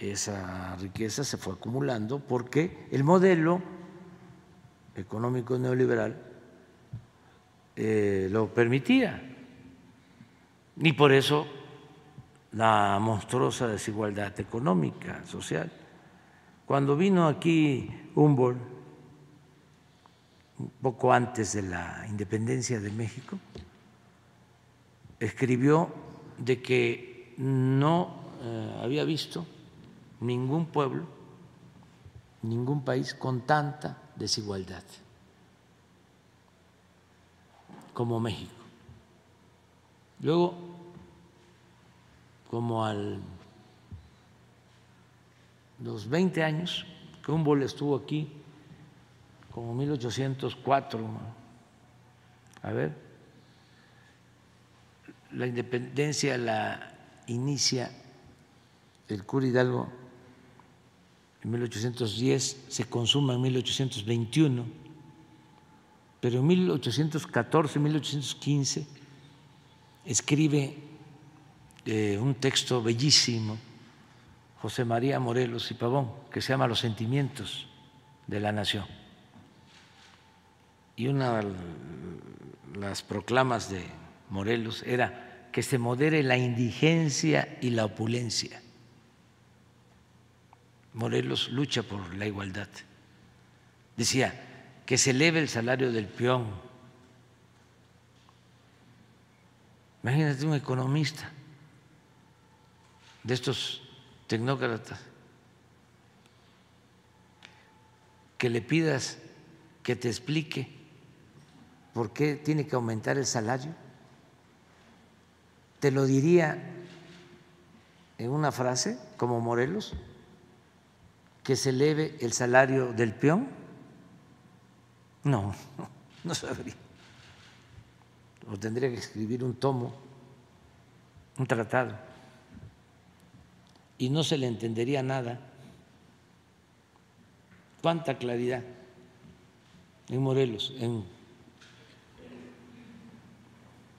esa riqueza se fue acumulando porque el modelo económico neoliberal eh, lo permitía. Y por eso la monstruosa desigualdad económica, social. Cuando vino aquí Humboldt, un poco antes de la independencia de México, escribió de que no eh, había visto ningún pueblo, ningún país con tanta desigualdad como México. Luego, como al los 20 años que Humboldt estuvo aquí, como 1804, a ver, la independencia la inicia el cura Hidalgo en 1810, se consuma en 1821, pero en 1814, 1815 escribe eh, un texto bellísimo José María Morelos y Pavón, que se llama Los sentimientos de la nación. Y una de las proclamas de Morelos era que se modere la indigencia y la opulencia. Morelos lucha por la igualdad. Decía que se eleve el salario del peón. Imagínate un economista de estos tecnócratas, que le pidas que te explique por qué tiene que aumentar el salario, te lo diría en una frase, como Morelos, que se eleve el salario del peón. No, no, sabría. O tendría que escribir un tomo, un tratado y no se le entendería nada. ¿Cuánta claridad en Morelos? En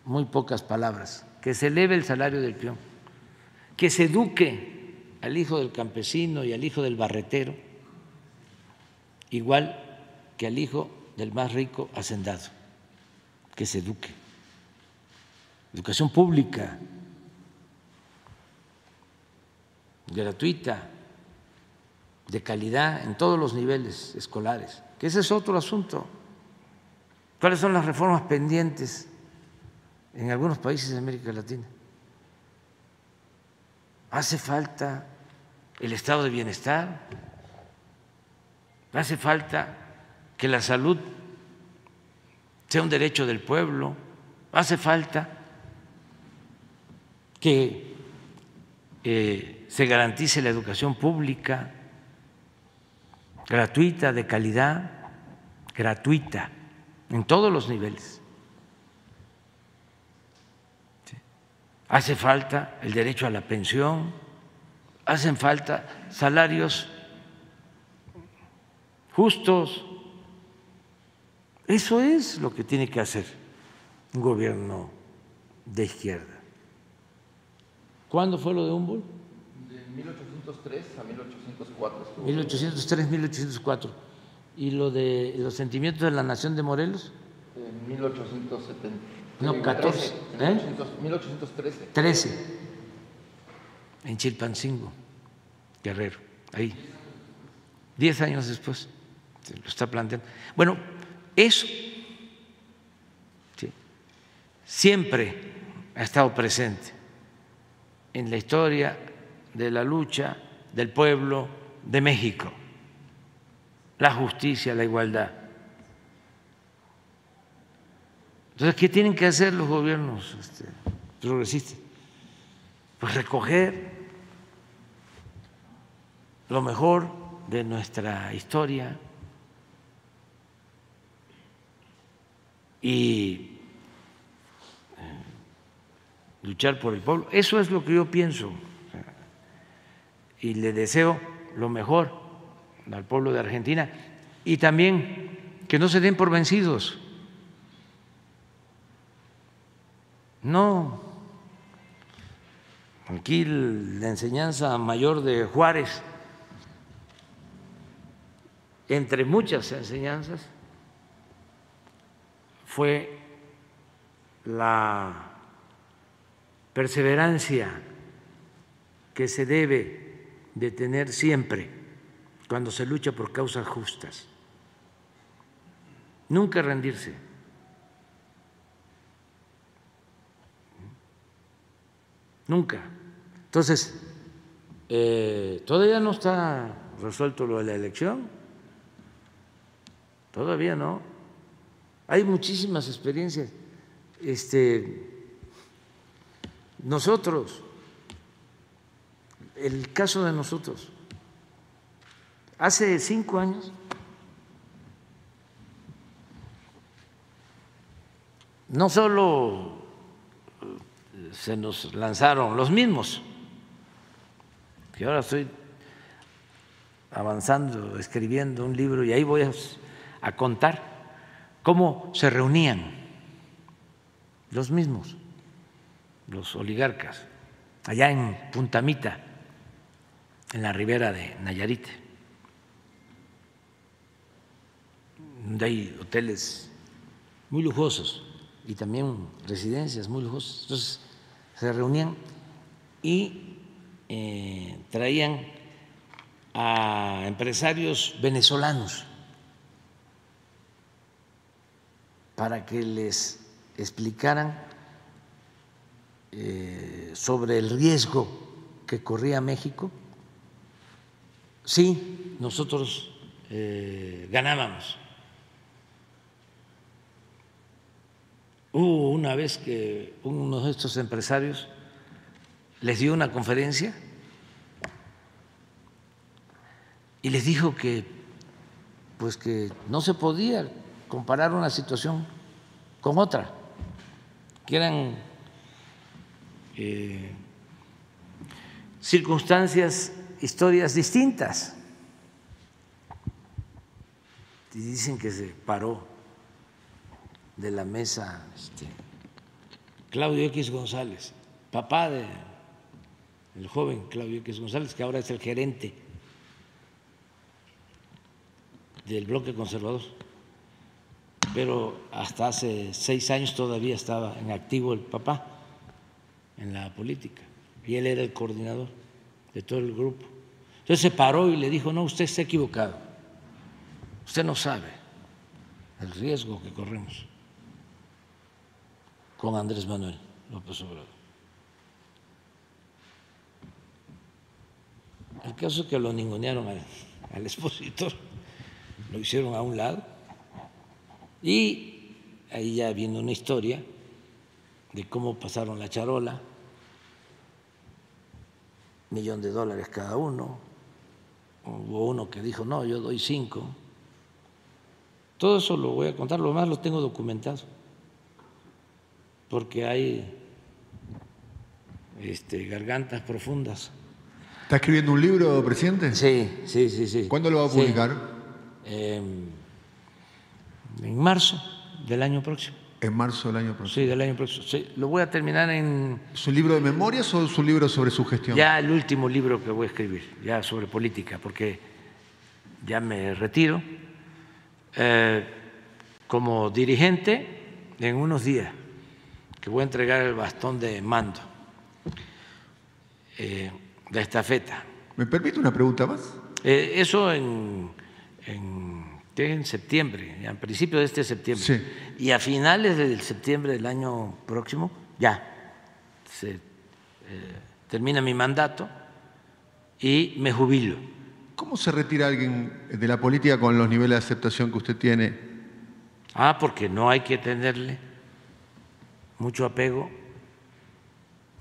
muy pocas palabras. Que se eleve el salario del peón, que se eduque al hijo del campesino y al hijo del barretero, igual que al hijo del más rico hacendado, que se eduque. Educación pública gratuita, de calidad en todos los niveles escolares, que ese es otro asunto. ¿Cuáles son las reformas pendientes en algunos países de América Latina? Hace falta el estado de bienestar, hace falta que la salud sea un derecho del pueblo, hace falta que eh, se garantice la educación pública gratuita, de calidad, gratuita, en todos los niveles. Hace falta el derecho a la pensión, hacen falta salarios justos. Eso es lo que tiene que hacer un gobierno de izquierda. ¿Cuándo fue lo de Humboldt? 1803 a 1804. 1803, 1804. ¿Y lo de los sentimientos de la nación de Morelos? En 1870. No, 14. ¿eh? 1813. 13. En Chilpancingo, Guerrero, ahí. Diez años después se lo está planteando. Bueno, eso siempre ha estado presente en la historia de la lucha del pueblo de México, la justicia, la igualdad. Entonces, ¿qué tienen que hacer los gobiernos este, progresistas? Pues recoger lo mejor de nuestra historia y eh, luchar por el pueblo. Eso es lo que yo pienso y le deseo lo mejor al pueblo de Argentina y también que no se den por vencidos. No, aquí la enseñanza mayor de Juárez, entre muchas enseñanzas, fue la perseverancia que se debe de tener siempre cuando se lucha por causas justas. Nunca rendirse. Nunca. Entonces, eh, todavía no está resuelto lo de la elección, todavía no. Hay muchísimas experiencias. Este, nosotros, el caso de nosotros, hace cinco años no solo se nos lanzaron los mismos, que ahora estoy avanzando, escribiendo un libro y ahí voy a, contar cómo se reunían los mismos, los oligarcas, allá en Puntamita, en la ribera de Nayarit, donde hay hoteles muy lujosos y también residencias muy lujosas. Se reunían y eh, traían a empresarios venezolanos para que les explicaran eh, sobre el riesgo que corría México. Si nosotros eh, ganábamos Hubo una vez que uno de estos empresarios les dio una conferencia y les dijo que pues que no se podía comparar una situación con otra, que eran eh, circunstancias, historias distintas. Y dicen que se paró de la mesa este, Claudio X González, papá de el joven Claudio X González, que ahora es el gerente del bloque conservador, pero hasta hace seis años todavía estaba en activo el papá en la política. Y él era el coordinador de todo el grupo. Entonces se paró y le dijo, no, usted está equivocado, usted no sabe el riesgo que corremos con Andrés Manuel López Obrador. El caso es que lo ningunearon al, expositor, lo hicieron a un lado y ahí ya viene una historia de cómo pasaron la charola, millón de dólares cada uno, hubo uno que dijo, no, yo doy cinco. Todo eso lo voy a contar, lo más lo tengo documentado porque hay este, gargantas profundas. ¿Está escribiendo un libro, presidente? Sí, sí, sí. sí. ¿Cuándo lo va a publicar? Em, en marzo del año próximo. En marzo del año próximo. Sí, del año próximo. Sí, lo voy a terminar en. ¿Es un libro de memorias o es un libro sobre su gestión? Ya el último libro que voy a escribir, ya sobre política, porque ya me retiro eh, como dirigente en unos días que voy a entregar el bastón de mando eh, de estafeta. ¿Me permite una pregunta más? Eh, eso en, en, septiembre, en principio de este septiembre. Sí. Y a finales del septiembre del año próximo, ya, se eh, termina mi mandato y me jubilo. ¿Cómo se retira alguien de la política con los niveles de aceptación que usted tiene? Ah, porque no hay que tenerle mucho apego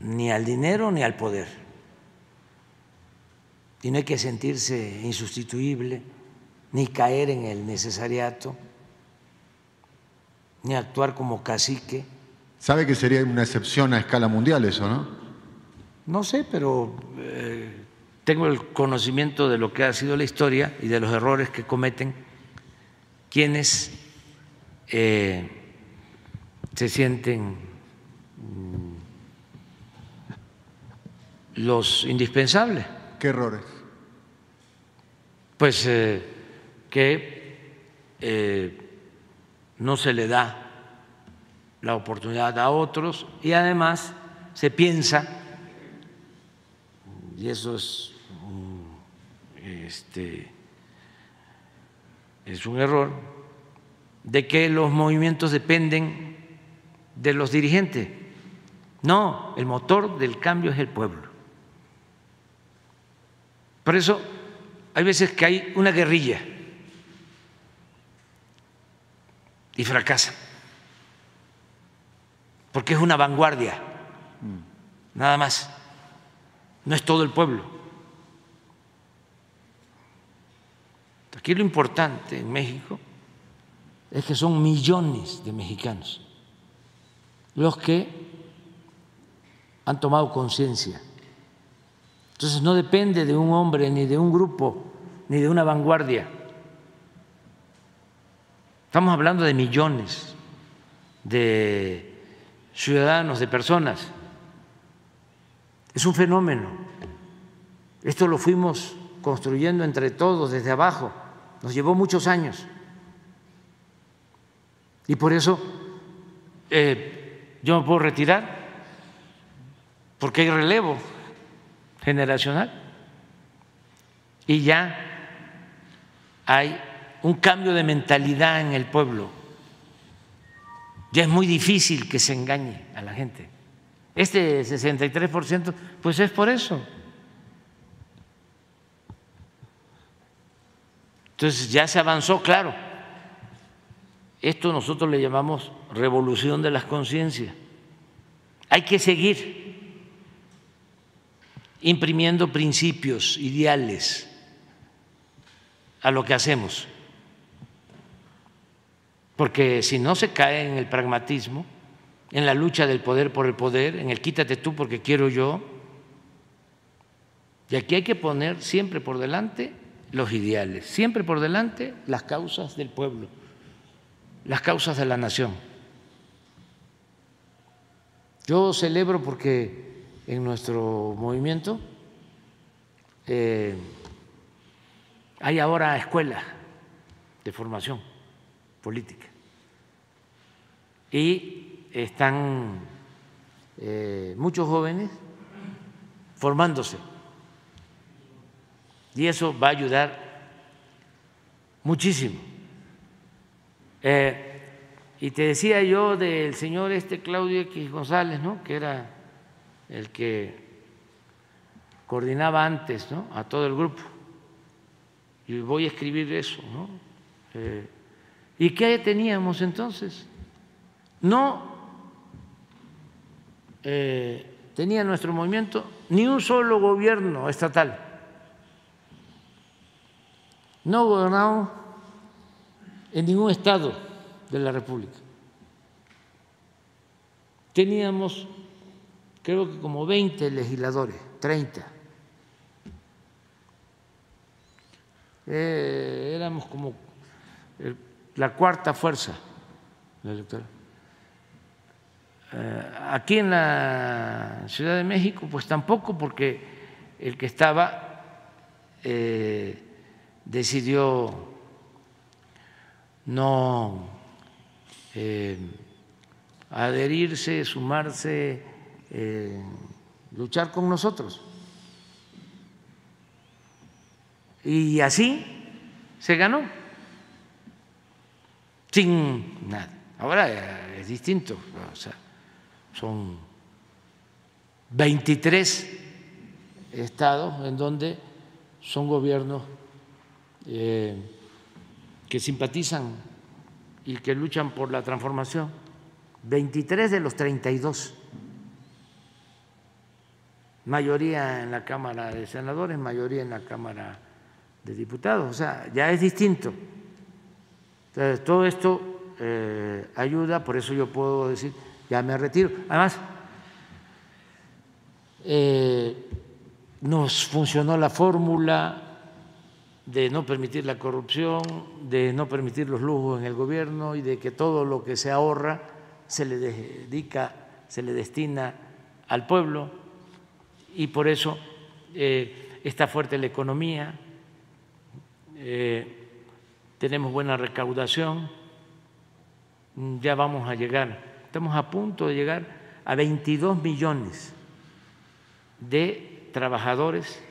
ni al dinero ni al poder. Y no hay que sentirse insustituible, ni caer en el necesariato, ni actuar como cacique. Sabe que sería una excepción a escala mundial eso, ¿no? No sé, pero eh, tengo el conocimiento de lo que ha sido la historia y de los errores que cometen quienes eh, se sienten los indispensables. ¿Qué errores? Pues eh, que eh, no se le da la oportunidad a otros y además se piensa, y eso es este, es un error, de que los movimientos dependen de los dirigentes No, el motor del cambio es el pueblo. Por eso hay veces que hay una guerrilla y fracasa, porque es una vanguardia, nada más, no es todo el pueblo. Aquí lo importante en México es que son millones de mexicanos los que han tomado conciencia. Entonces no depende de un hombre, ni de un grupo, ni de una vanguardia. Estamos hablando de millones de ciudadanos, de personas. Es un fenómeno. Esto lo fuimos construyendo entre todos desde abajo. Nos llevó muchos años. Y por eso eh, yo me puedo retirar, porque hay relevo generacional y ya hay un cambio de mentalidad en el pueblo. Ya es muy difícil que se engañe a la gente. Este 63%, pues es por eso. Entonces ya se avanzó, claro. Esto nosotros le llamamos revolución de las conciencias. Hay que seguir imprimiendo principios, ideales a lo que hacemos, porque si no se cae en el pragmatismo, en la lucha del poder por el poder, en el quítate tú porque quiero yo, y aquí hay que poner siempre por delante los ideales, siempre por delante las causas del pueblo las causas de la nación. Yo celebro porque en nuestro movimiento. Eh, hay ahora escuelas de formación política y están eh, muchos jóvenes formándose. Y eso va a ayudar muchísimo. Eh, y te decía yo del señor este Claudio X González, ¿no? que era el que coordinaba antes ¿no? a todo el grupo. Y voy a escribir eso. Eh, ¿Y qué teníamos entonces? No eh, tenía nuestro movimiento ni un solo gobierno estatal. No gobernamos en ningún estado de la República. Teníamos, creo que como 20 legisladores, 30. Eh, éramos como la cuarta fuerza electoral. Eh, aquí en la Ciudad de México, pues tampoco, porque el que estaba eh, decidió no eh, adherirse, sumarse, eh, luchar con nosotros. Y así se ganó, sin nada. Ahora es distinto, son 23 estados en donde son gobiernos eh, que simpatizan y que luchan por la transformación, 23 de los 32, mayoría en la Cámara de Senadores, mayoría en la Cámara de Diputados, o sea, ya es distinto. Entonces, todo esto eh, ayuda, por eso yo puedo decir, ya me retiro. Además, eh, nos funcionó la fórmula, de no permitir la corrupción, de no permitir los lujos en el gobierno y de que todo lo que se ahorra se le dedica, se le destina al pueblo y por eso eh, está fuerte la economía, eh, tenemos buena recaudación, ya vamos a llegar, estamos a punto de llegar a 22 millones de trabajadores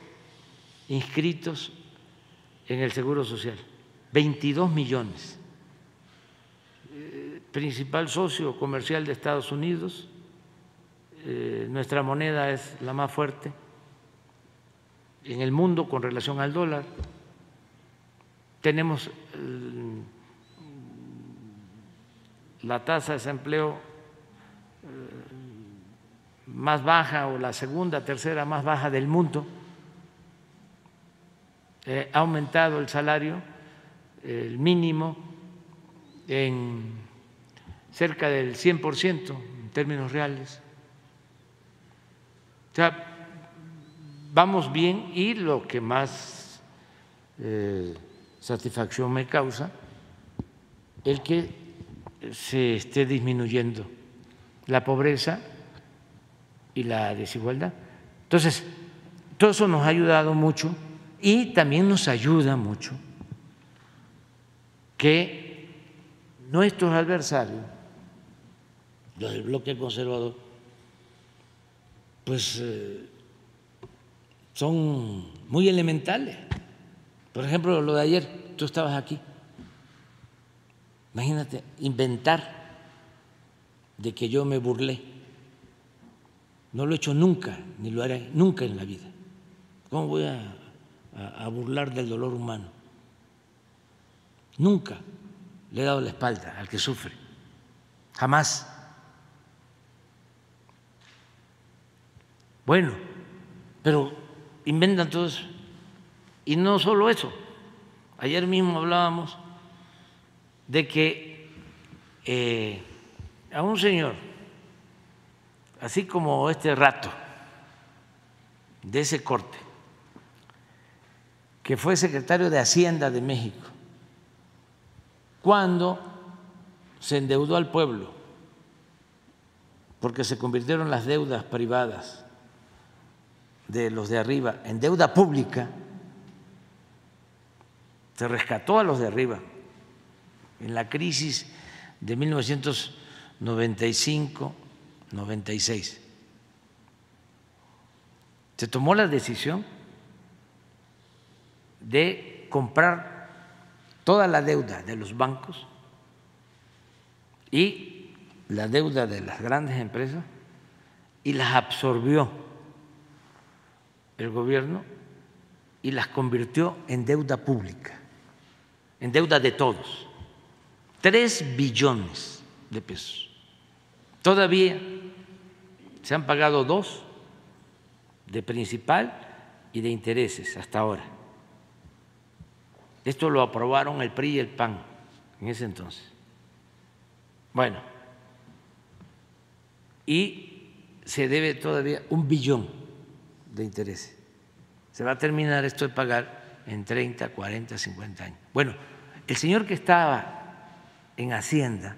inscritos en el Seguro Social, 22 millones. Eh, principal socio comercial de Estados Unidos, eh, nuestra moneda es la más fuerte en el mundo con relación al dólar. Tenemos eh, la tasa de desempleo eh, más baja o la segunda, tercera más baja del mundo. ha aumentado el salario, el mínimo, en cerca del 100% en términos reales. Sea, vamos bien y lo que más eh, satisfacción me causa, el que se esté disminuyendo la pobreza y la desigualdad. Entonces, todo eso nos ha ayudado mucho y también nos ayuda mucho que nuestros adversarios, los del bloque conservador, pues eh, son muy elementales. Por ejemplo, lo de ayer, tú estabas aquí. Imagínate, inventar de que yo me burlé. No lo he hecho nunca, ni lo haré nunca en la vida. ¿Cómo voy a, a burlar del dolor humano? Nunca le he dado la espalda al que sufre. Jamás. Bueno, pero inventan todo eso. Y no solo eso, ayer mismo hablábamos de que eh, a un señor, así como este rato de ese corte, que fue secretario de Hacienda de México, cuando se endeudó al pueblo, porque se convirtieron las deudas privadas de los de arriba en deuda pública, se rescató a los de arriba en la crisis de 1995-96. Se tomó la decisión de comprar toda la deuda de los bancos y la deuda de las grandes empresas y las absorbió el gobierno y las convirtió en deuda pública, en deuda de todos. Tres billones de pesos. Todavía se han pagado dos de principal y de intereses hasta ahora. Esto lo aprobaron el PRI y el PAN en ese entonces. Bueno, y se debe todavía un billón de intereses. Se va a terminar esto de pagar en 30, 40, 50 años. Bueno, el señor que estaba en Hacienda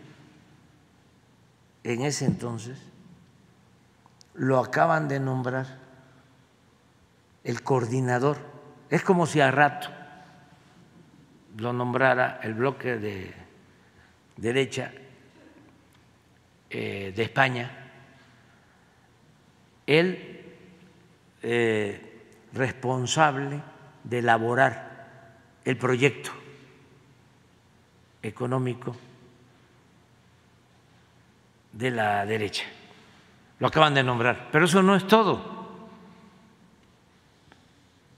en ese entonces lo acaban de nombrar el coordinador. Es como si a rato lo nombrara el bloque de derecha eh, de España. Él eh, responsable de elaborar el proyecto económico de la derecha. Lo acaban de nombrar, pero eso no es todo.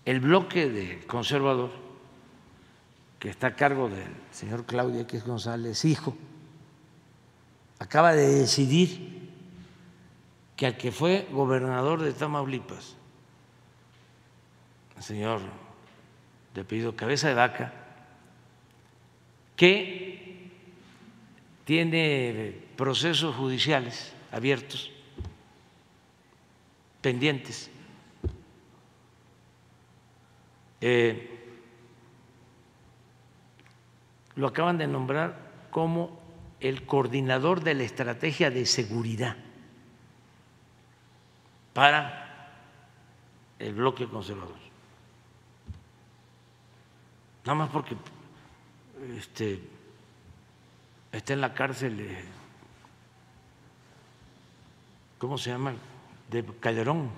El bloque de conservador, que está a cargo del señor Claudio X González, hijo, acaba de decidir que al que fue gobernador de Tamaulipas, señor de pedido Cabeza de Vaca, que tiene procesos judiciales abiertos, pendientes. Eh, lo acaban de nombrar como el coordinador de la estrategia de seguridad para el bloque conservador nada más porque este, está en la cárcel, ¿cómo se llama? De Calderón.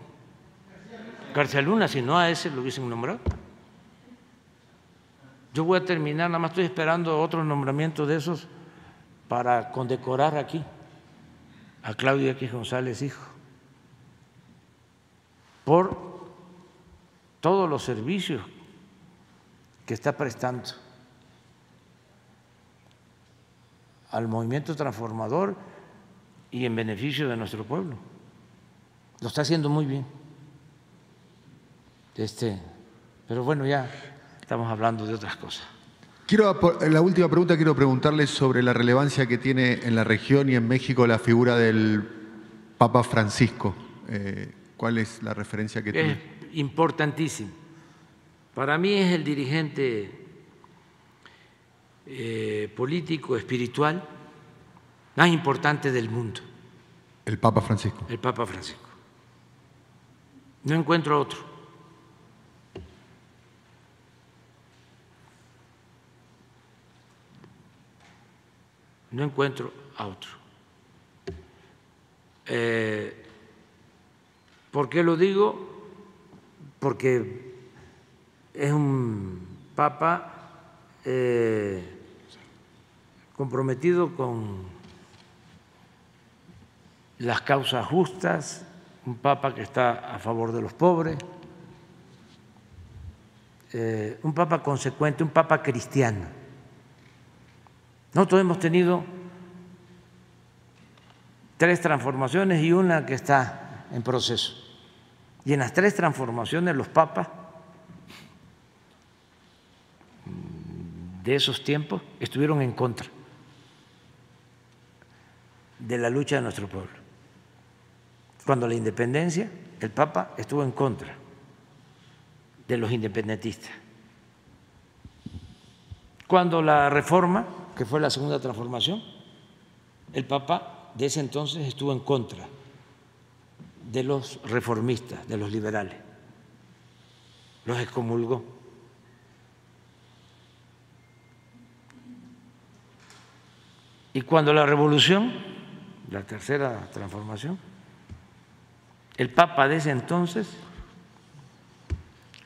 Luna, si no a ese lo hubiesen nombrado. Yo voy a terminar, nada más estoy esperando otro nombramiento de esos para condecorar aquí a Claudio X González, hijo. por todos los servicios que está prestando al movimiento transformador y en beneficio de nuestro pueblo. Lo está haciendo muy bien. Este, pero bueno, ya estamos hablando de otras cosas. Quiero, la última pregunta quiero preguntarle sobre la relevancia que tiene en la región y en México la figura del Papa Francisco. Eh, ¿Cuál es la referencia que tiene? Es importantísimo. Para mí es el dirigente eh, político, espiritual más importante del mundo. El Papa Francisco. El Papa Francisco. No encuentro otro. No encuentro a otro. Eh, ¿Por qué lo digo? Porque es un papa eh, comprometido con las causas justas, un papa que está a favor de los pobres, eh, un papa consecuente, un papa cristiano. Nosotros hemos tenido tres transformaciones y una que está en proceso. Y en las tres transformaciones los papas de esos tiempos estuvieron en contra de la lucha de nuestro pueblo. Cuando la independencia, el Papa estuvo en contra de los independentistas. Cuando la reforma, que fue la segunda transformación, el Papa de ese entonces estuvo en contra de los reformistas, de los liberales. Los excomulgó. Y cuando la revolución, la tercera transformación, el Papa de ese entonces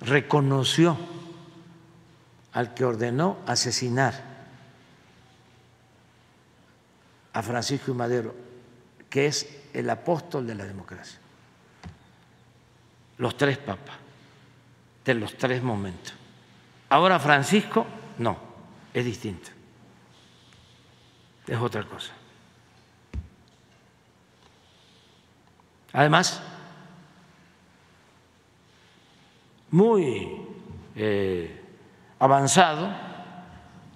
reconoció al que ordenó asesinar a Francisco y Madero, que es el apóstol de la democracia. Los tres papas, de los tres momentos. Ahora Francisco, no, es distinto. Es otra cosa. Además, muy eh, avanzado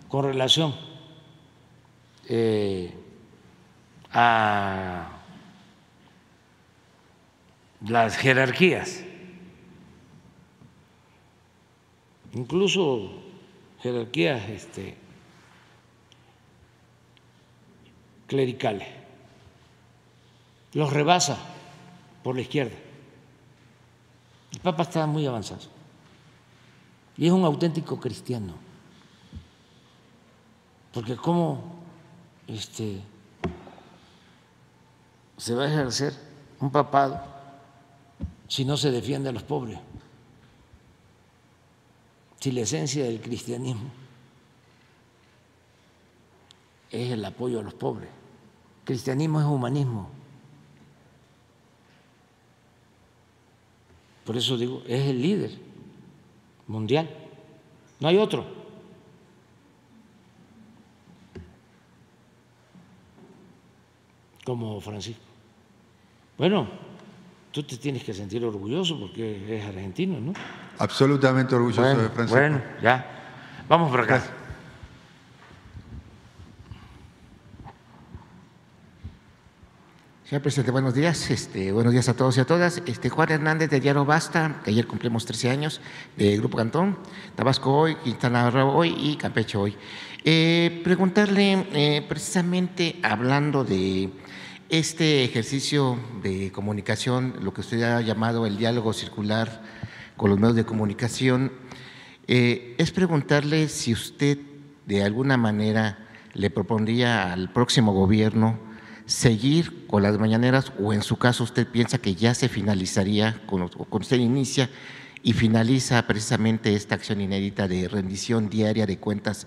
con relación eh, a las jerarquías, incluso jerarquías este, clericales, los rebasa por la izquierda. El Papa está muy avanzado y es un auténtico cristiano. Porque cómo este, se va a ejercer un papado si no se defiende a los pobres, si la esencia del cristianismo es el apoyo a los pobres. Cristianismo es humanismo. Por eso digo, es el líder mundial. No hay otro. Como Francisco. Bueno, tú te tienes que sentir orgulloso porque es argentino, ¿no? Absolutamente orgulloso de Francisco. Bueno, ya. Vamos por acá. Presidente, buenos días. Este, buenos días a todos y a todas. Este, Juan Hernández de Diario Basta, que ayer cumplimos 13 años, de Grupo Cantón, Tabasco hoy, Quintana Roo hoy y Campeche hoy. Eh, preguntarle, eh, precisamente hablando de este ejercicio de comunicación, lo que usted ha llamado el diálogo circular con los medios de comunicación, eh, es preguntarle si usted de alguna manera le propondría al próximo gobierno seguir con las mañaneras o en su caso usted piensa que ya se finalizaría, con, usted inicia y finaliza precisamente esta acción inédita de rendición diaria de cuentas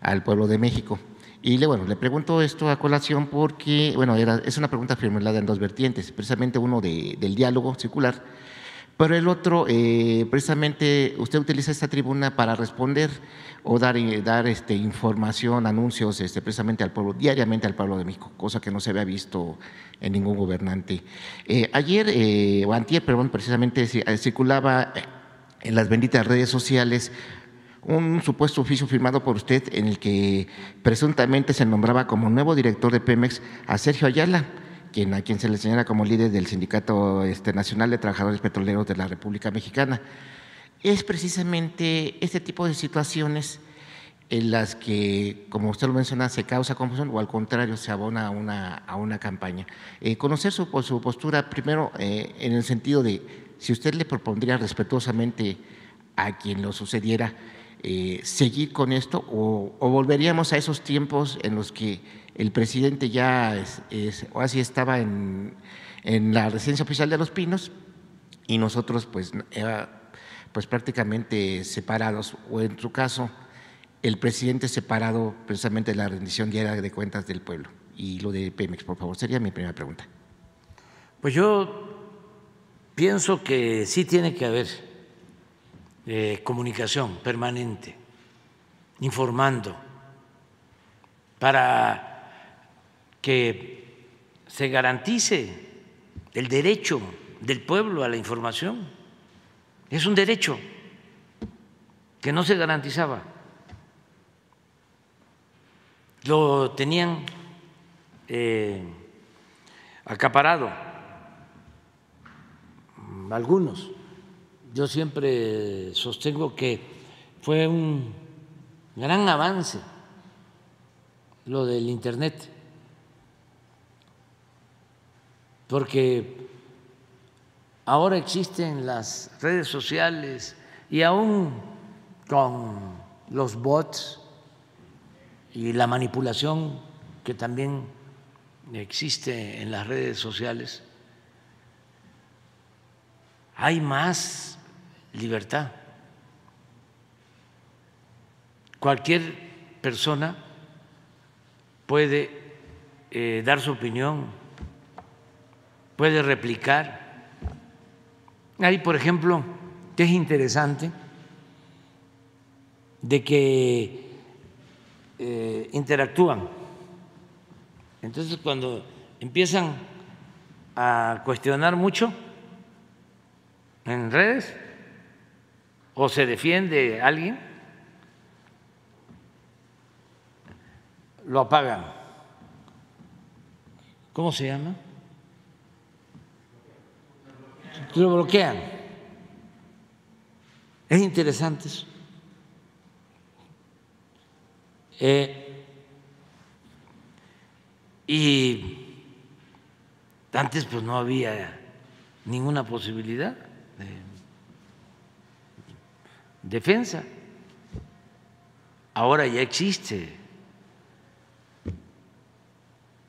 al pueblo de México. Y le, bueno, le pregunto esto a colación porque, bueno, era, es una pregunta formulada en dos vertientes, precisamente uno del diálogo circular, Pero el otro, eh, precisamente, usted utiliza esta tribuna para responder o dar, eh, dar este, información, anuncios este, precisamente al pueblo, diariamente al pueblo de México, cosa que no se había visto en ningún gobernante. Eh, ayer, eh, o antier, perdón, precisamente eh, circulaba en las benditas redes sociales un supuesto oficio firmado por usted en el que presuntamente se nombraba como nuevo director de Pemex a Sergio Ayala, quien, a quien se le señala como líder del Sindicato este, Nacional de Trabajadores Petroleros de la República Mexicana. Es precisamente este tipo de situaciones en las que, como usted lo menciona, se causa confusión o al contrario se abona a una, a una campaña. Eh, conocer su, su, postura primero eh, en el sentido de si usted le propondría respetuosamente a quien lo sucediera eh, seguir con esto o, o, volveríamos a esos tiempos en los que el presidente ya o así estaba en, en, la residencia oficial de Los Pinos y nosotros pues, pues prácticamente separados o en su caso el presidente separado precisamente de la rendición diaria de cuentas del pueblo y lo de Pemex, por favor, sería mi primera pregunta. Pues yo pienso que sí tiene que haber eh, comunicación permanente, informando, para que se garantice el derecho del pueblo a la información. Es un derecho que no se garantizaba lo tenían eh, acaparado algunos. Yo siempre sostengo que fue un gran avance lo del Internet, porque ahora existen las redes sociales y aún con los bots y la manipulación que también existe en las redes sociales, hay más libertad. Cualquier persona puede eh, dar su opinión, puede replicar. Hay, por ejemplo, que es interesante, de que eh, interactúan. Entonces, cuando empiezan a cuestionar mucho en redes o se defiende alguien, lo apagan. ¿Cómo se llama? Lo bloquean. Es interesante eso. Eh, y antes pues no había ninguna posibilidad de defensa. Ahora ya existe.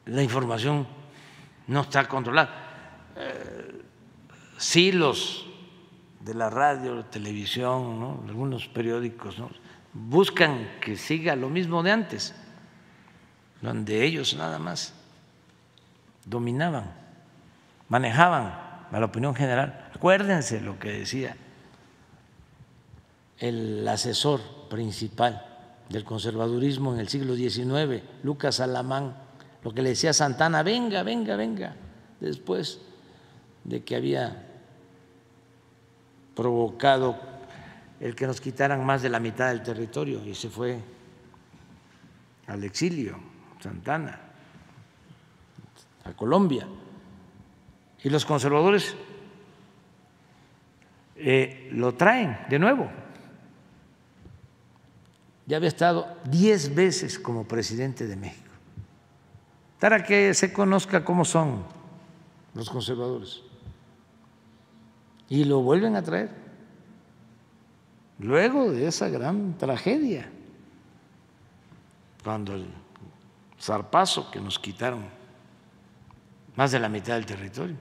La información no está controlada. Eh, sí los de la radio, televisión, ¿no? algunos periódicos, buscan que siga lo mismo de antes, donde ellos nada más dominaban, manejaban a la opinión general. Acuérdense lo que decía el asesor principal del conservadurismo en el siglo XIX, Lucas Alamán, lo que le decía Santana, venga, venga, venga, después de que había provocado el que nos quitaran más de la mitad del territorio y se fue al exilio, Santana, a Colombia. Y los conservadores eh, lo traen de nuevo. Ya había estado diez veces como presidente de México. Para que se conozca cómo son los conservadores. Y lo vuelven a traer luego de esa gran tragedia, cuando el zarpazo que nos quitaron más de la mitad del territorio.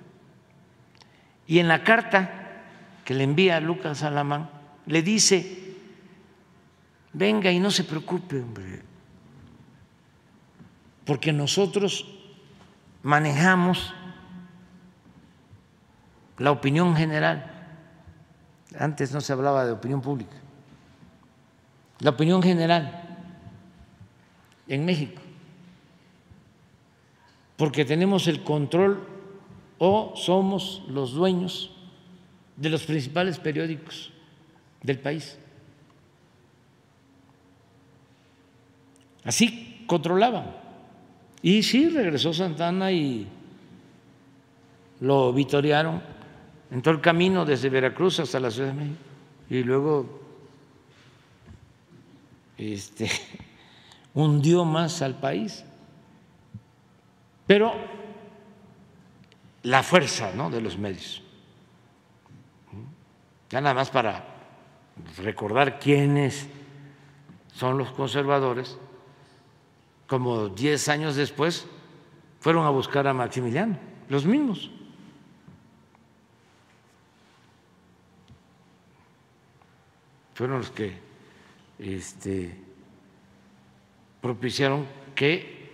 Y en la carta que le envía a Lucas Alamán, le dice, venga y no se preocupe, hombre, porque nosotros manejamos la opinión general antes no se hablaba de opinión pública, la opinión general en México, porque tenemos el control o somos los dueños de los principales periódicos del país. Así controlaban. Y sí, regresó Santana y lo vitorearon en todo el camino desde Veracruz hasta la Ciudad de México. Y luego este, hundió más al país. Pero la fuerza ¿no? de los medios. Ya nada más para recordar quiénes son los conservadores, como diez años después fueron a buscar a Maximiliano, los mismos. Fueron los que este, propiciaron que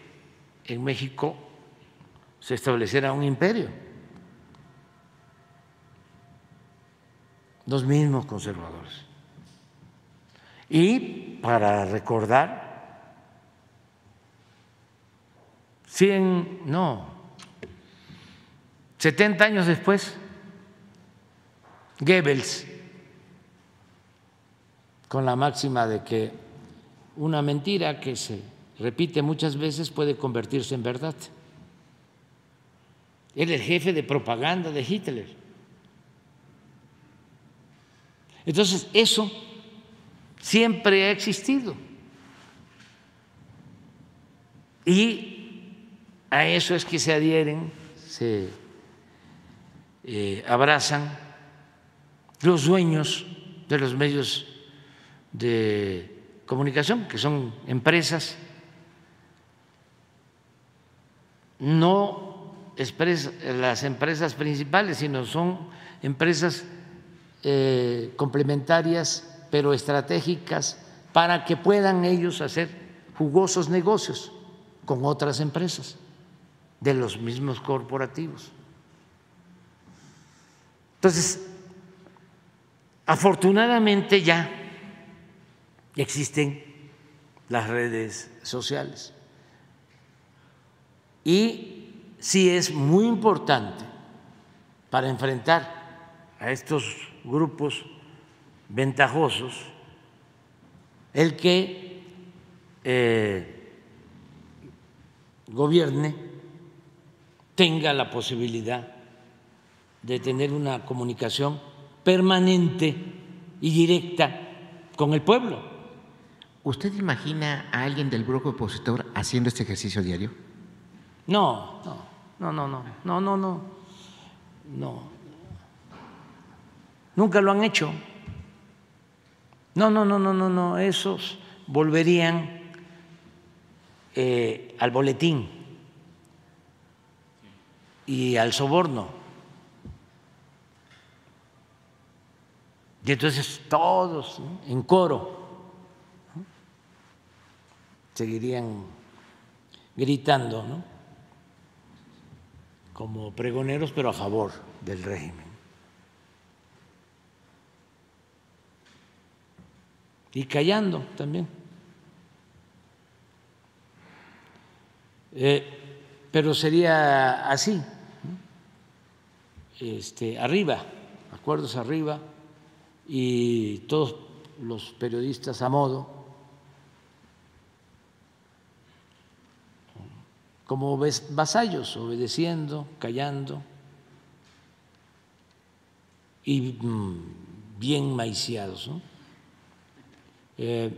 en México se estableciera un imperio. Los mismos conservadores. Y para recordar, cien, no, 70 años después, Goebbels, con la máxima de que una mentira que se repite muchas veces puede convertirse en verdad. Él es el jefe de propaganda de Hitler. Entonces, eso siempre ha existido. Y a eso es que se adhieren, se eh, abrazan los dueños de los medios de comunicación, que son empresas, no las empresas principales, sino son empresas eh, complementarias, pero estratégicas, para que puedan ellos hacer jugosos negocios con otras empresas de los mismos corporativos. Entonces, afortunadamente ya existen las redes sociales y sí es muy importante para enfrentar a estos grupos ventajosos el que eh, gobierne tenga la posibilidad de tener una comunicación permanente y directa con el pueblo. ¿Usted imagina a alguien del bloque opositor haciendo este ejercicio diario? No, no. No, no, no, no, no, no, no. Nunca lo han hecho. No, no, no, no, no, no. Esos volverían eh, al boletín y al soborno. Y entonces todos en coro seguirían gritando, ¿no? como pregoneros, pero a favor del régimen. Y callando también. Eh, pero sería así, este, arriba, acuerdos arriba, y todos los periodistas a modo como vasallos, obedeciendo, callando y mm, bien maiciados. Eh,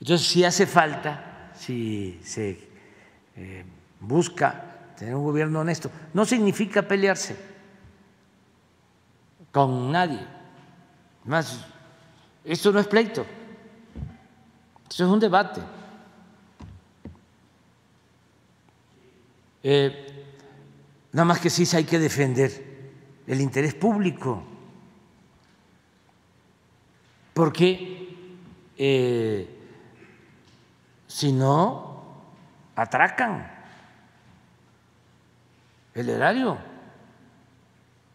entonces, si hace falta, si se eh, busca tener un gobierno honesto, no significa pelearse con nadie. Más, esto no es pleito, esto es un debate. Eh, nada más que sí hay que defender el interés público, porque eh, si no, atracan el erario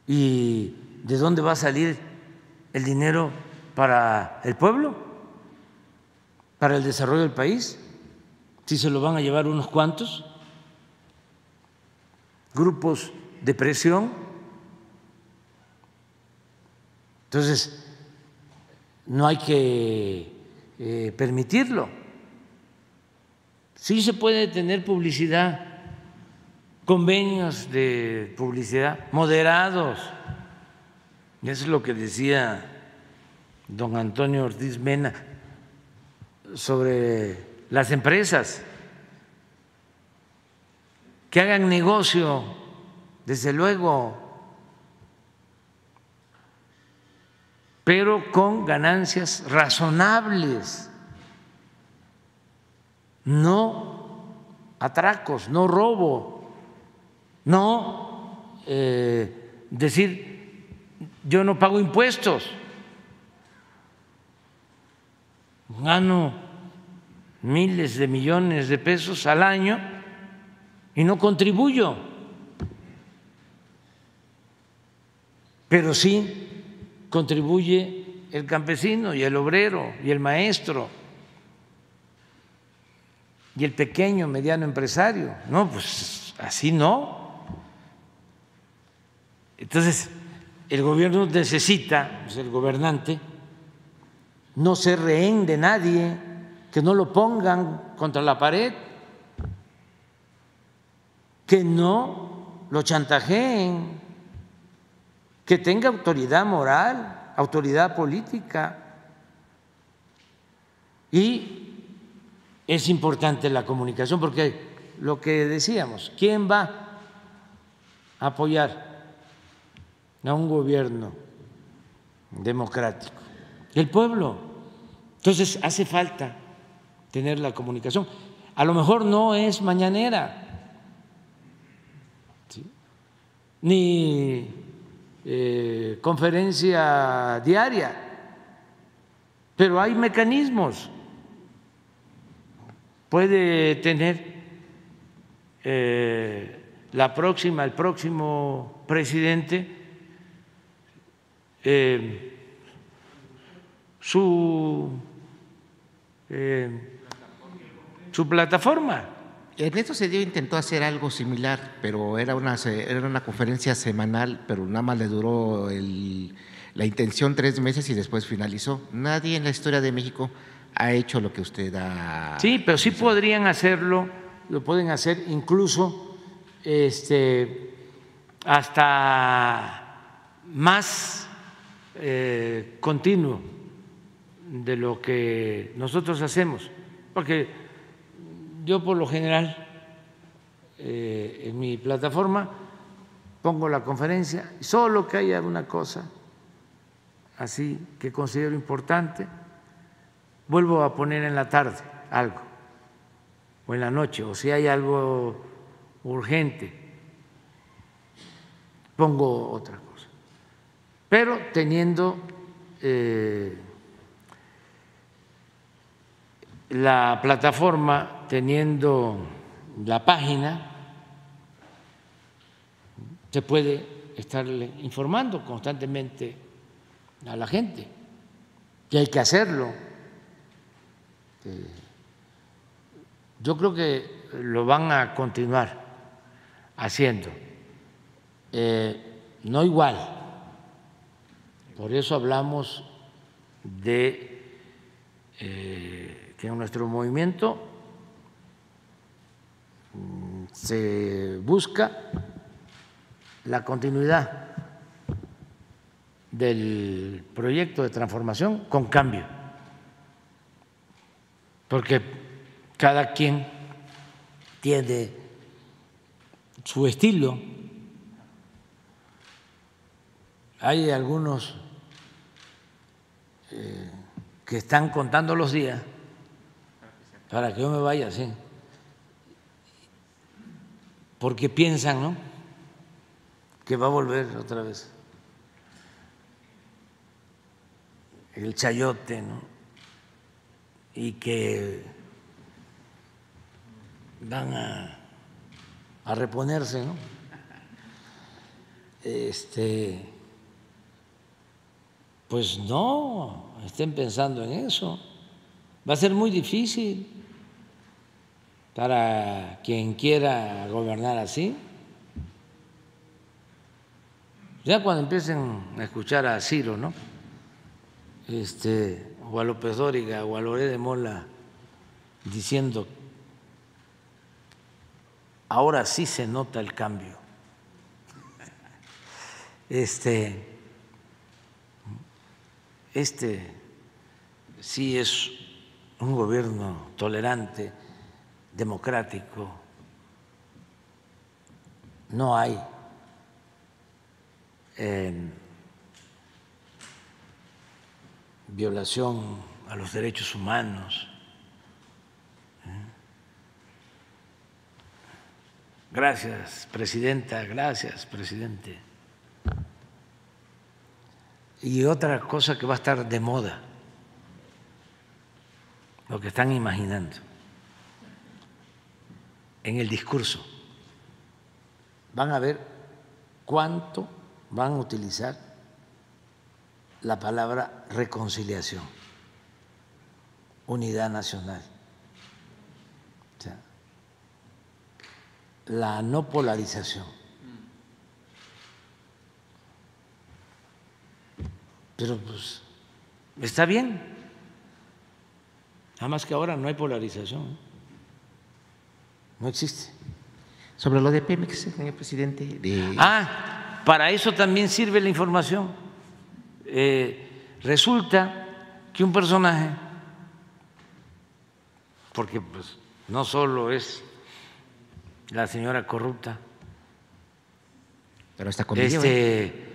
y ¿de dónde va a salir el dinero para el pueblo? ¿Para el desarrollo del país? Si se lo van a llevar unos cuantos grupos de presión. Entonces, no hay que eh, permitirlo. Sí se puede tener publicidad, convenios de publicidad moderados. Eso es lo que decía don Antonio Ortiz Mena sobre las empresas que hagan negocio, desde luego, pero con ganancias razonables, no atracos, no robo, no eh, decir yo no pago impuestos, gano miles de millones de pesos al año y no contribuyo, pero sí contribuye el campesino y el obrero y el maestro y el pequeño, mediano empresario. No, pues así no. Entonces, el gobierno necesita, pues el gobernante, no ser rehén de nadie, que no lo pongan contra la pared, que no lo chantajeen que tenga autoridad moral, autoridad política. Y es importante la comunicación porque lo que decíamos, ¿quién va a apoyar a un gobierno democrático? El pueblo. Entonces hace falta tener la comunicación. A lo mejor no es mañanera, ni eh, conferencia diaria, pero hay mecanismos. Puede tener eh, la próxima, el próximo presidente eh, su, su plataforma Ernesto Cedillo intentó hacer algo similar, pero era una, era una conferencia semanal, pero nada más le duró la intención tres meses y después finalizó. Nadie en la historia de México ha hecho lo que usted ha. Sí, pero sí podrían hacerlo, lo pueden hacer incluso este, hasta más eh, continuo de lo que nosotros hacemos, porque yo por lo general eh, en mi plataforma pongo la conferencia, solo que haya una cosa así que considero importante, vuelvo a poner en la tarde algo, o en la noche, o si hay algo urgente, pongo otra cosa. Pero teniendo eh, la plataforma teniendo la página, se puede estarle informando constantemente a la gente y hay que hacerlo. Eh, yo creo que lo van a continuar haciendo, eh, no igual, por eso hablamos de eh, que en nuestro movimiento se busca la continuidad del proyecto de transformación con cambio, porque cada quien tiene su estilo. Hay algunos eh, que están contando los días para que yo me vaya así porque piensan, ¿no? Que va a volver otra vez el chayote, ¿no? Y que van a, a reponerse, ¿no? Este, Pues no, estén pensando en eso. Va a ser muy difícil para quien quiera gobernar así. Ya cuando empiecen a escuchar a Ciro, ¿no? Este, o a López Dóriga o a Loré de Mola diciendo, ahora sí se nota el cambio. Este, este sí es un gobierno tolerante, democrático, no hay eh, violación a los derechos humanos. Gracias, presidenta, gracias, presidente. Y otra cosa que va a estar de moda, lo que están imaginando en el discurso. Van a ver cuánto van a utilizar la palabra reconciliación, unidad nacional. la no polarización. Pero pues está bien. Nada más que ahora no hay polarización. No existe. Sobre lo de Pemex, señor presidente. De... Ah, para eso también sirve la información. Eh, resulta que un personaje, porque pues no solo es la señora corrupta, pero está con este, ¿eh?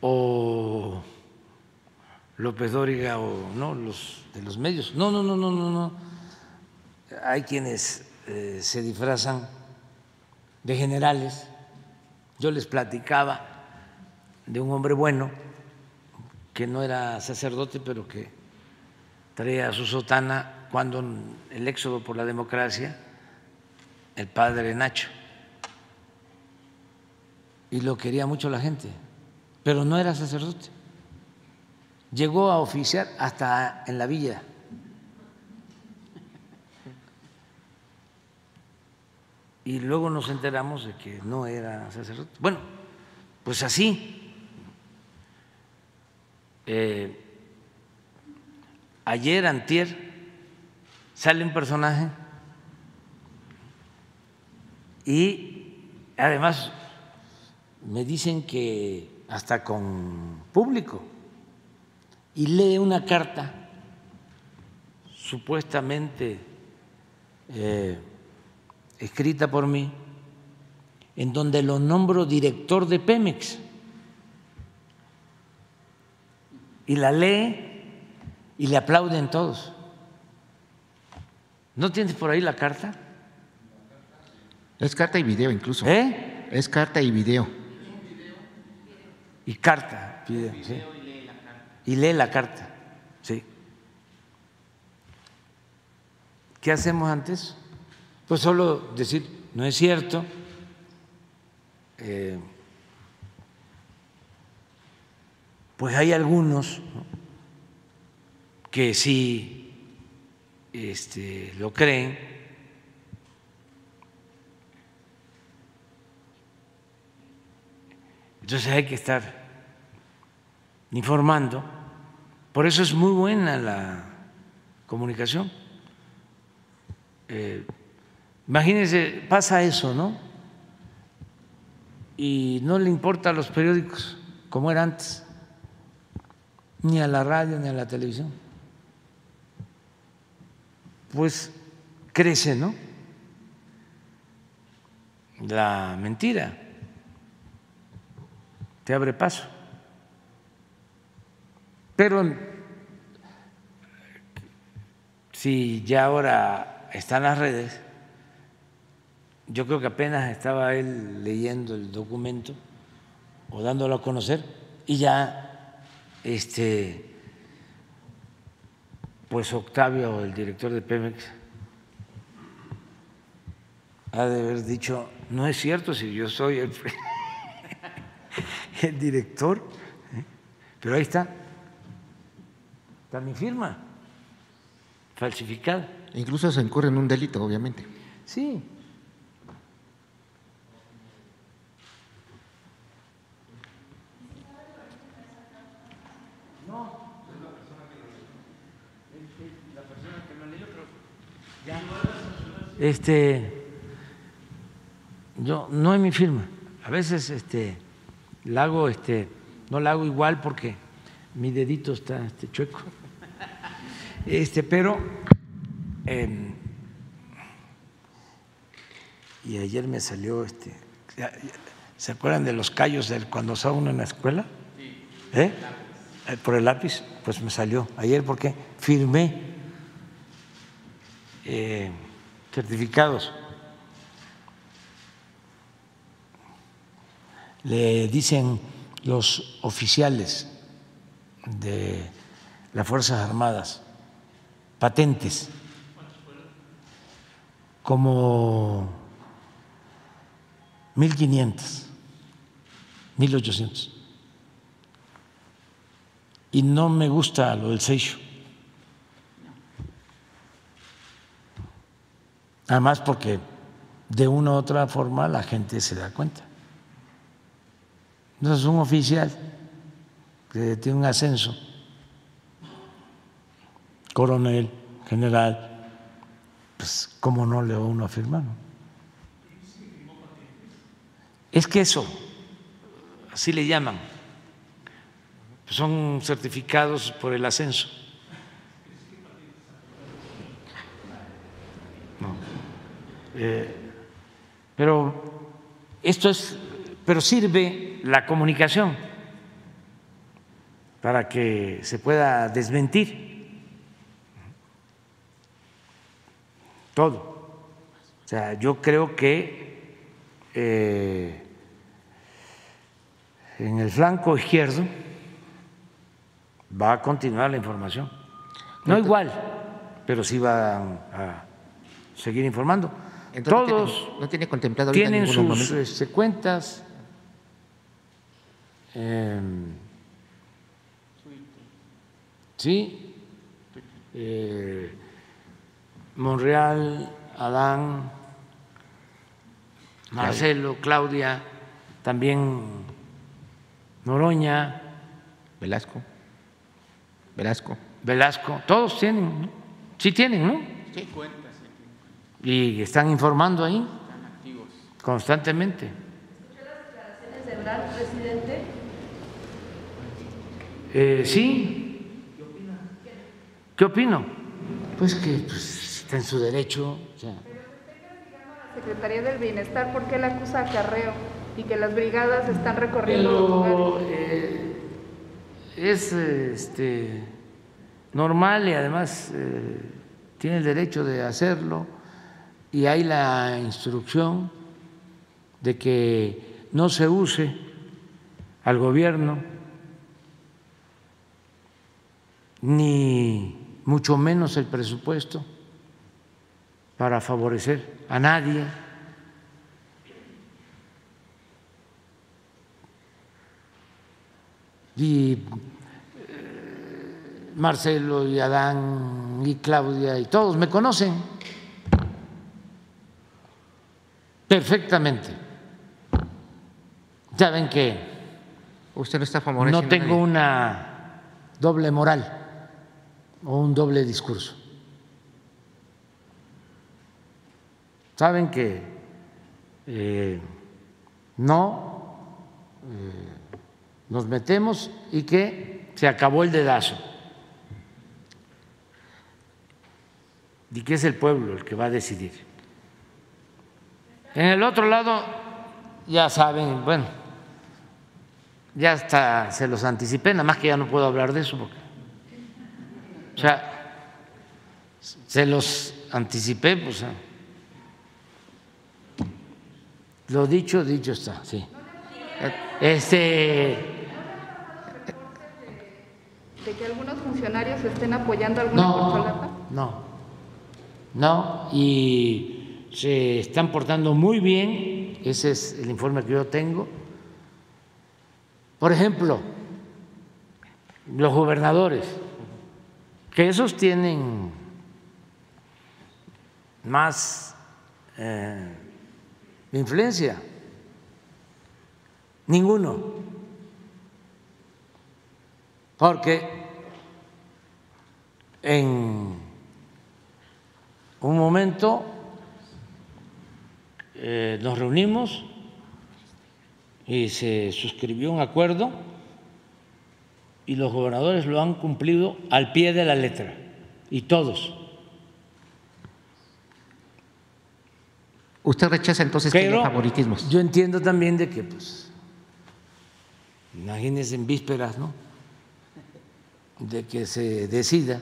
o López Dóriga o no los de los medios. No, no, no, no, no, no. Hay quienes eh, se disfrazan de generales. Yo les platicaba de un hombre bueno que no era sacerdote, pero que traía su sotana cuando el éxodo por la democracia, el padre Nacho, y lo quería mucho la gente, pero no era sacerdote. Llegó a oficiar hasta en la villa. Y luego nos enteramos de que no era sacerdote. Bueno, pues así eh, ayer, antier, sale un personaje y además me dicen que hasta con público y lee una carta supuestamente eh, escrita por mí en donde lo nombro director de Pemex. y la lee y le aplauden todos. ¿No tienes por ahí la carta? Es carta y video incluso. ¿Eh? Es carta y video. Y carta, video, sí. Y lee la carta, sí. ¿Qué hacemos antes? Pues solo decir, no es cierto. Eh, pues hay algunos que sí este, lo creen. Entonces hay que estar informando. Por eso es muy buena la comunicación. Eh, imagínense, pasa eso, ¿no? Y no le importa a los periódicos como era antes ni a la radio ni a la televisión. Pues crece, ¿no? La mentira te abre paso. Pero si ya ahora están las redes, yo creo que apenas estaba él leyendo el documento o dándolo a conocer y ya este, pues Octavio, el director de Pemex, ha de haber dicho, no es cierto si yo soy el, el director, ¿eh? pero ahí está, está mi firma falsificada. Incluso se incurre en un delito, obviamente. Sí. Este, yo no es mi firma. A veces este, la hago, este, no la hago igual porque mi dedito está este, chueco. Este, pero em, y ayer me salió este. ¿Se acuerdan de los callos del cuando estaba uno en la escuela? ¿Eh? Por el lápiz, pues me salió ayer porque firmé eh, certificados. Le dicen los oficiales de las Fuerzas Armadas, patentes, como 1.500, 1.800. Y no me gusta lo del sello. Además porque de una u otra forma la gente se da cuenta. Entonces un oficial que tiene un ascenso, coronel, general, pues cómo no le va uno a firmar. Es que eso, así le llaman, son certificados por el ascenso. Eh, pero esto es, pero sirve la comunicación para que se pueda desmentir todo. O sea, yo creo que eh, en el flanco izquierdo va a continuar la información. No igual, pero sí va a seguir informando. Todos no tiene, contemplado tienen sus este, cuentas. Em, sí, eh, Monreal, Adán, Marcelo, Claudia, también Noroña, Velasco, Velasco, Velasco, todos tienen, sí tienen, ¿no? Sí, y están informando ahí constantemente. ¿Escuchó las declaraciones de Brad, presidente? Eh, sí. ¿Qué opino? Pues que pues, está en su derecho. O sea. la Secretaría del Bienestar, ¿por qué la acusa acarreo y que las brigadas están recorriendo los lugares? Eh, es este, normal y además eh, tiene el derecho de hacerlo y hay la instrucción de que no se use al gobierno ni mucho menos el presupuesto para favorecer a nadie. Y eh, Marcelo y Adán y Claudia y todos me conocen perfectamente. Saben que usted no está favoreciendo. No tengo una doble moral o un doble discurso. Saben que eh, no eh, nos metemos y que se acabó el dedazo. Y que es el pueblo el que va a decidir. En el otro lado, ya saben, bueno, ya hasta se los anticipé, nada más que ya no puedo hablar de eso porque, o sea, se los anticipé, pues, lo dicho, dicho está, sí. Este. ¿De que algunos funcionarios estén apoyando a alguna no, No, no, y se están portando muy bien, ese es el informe que yo tengo. Por ejemplo, los gobernadores que esos tienen más eh, influencia. Ninguno. Porque en un momento eh, nos reunimos y se suscribió un acuerdo y los gobernadores lo han cumplido al pie de la letra, y todos. ¿Usted rechaza entonces que haya favoritismos? Yo entiendo también de que, pues, imagínense en vísperas, ¿no? De que se decida,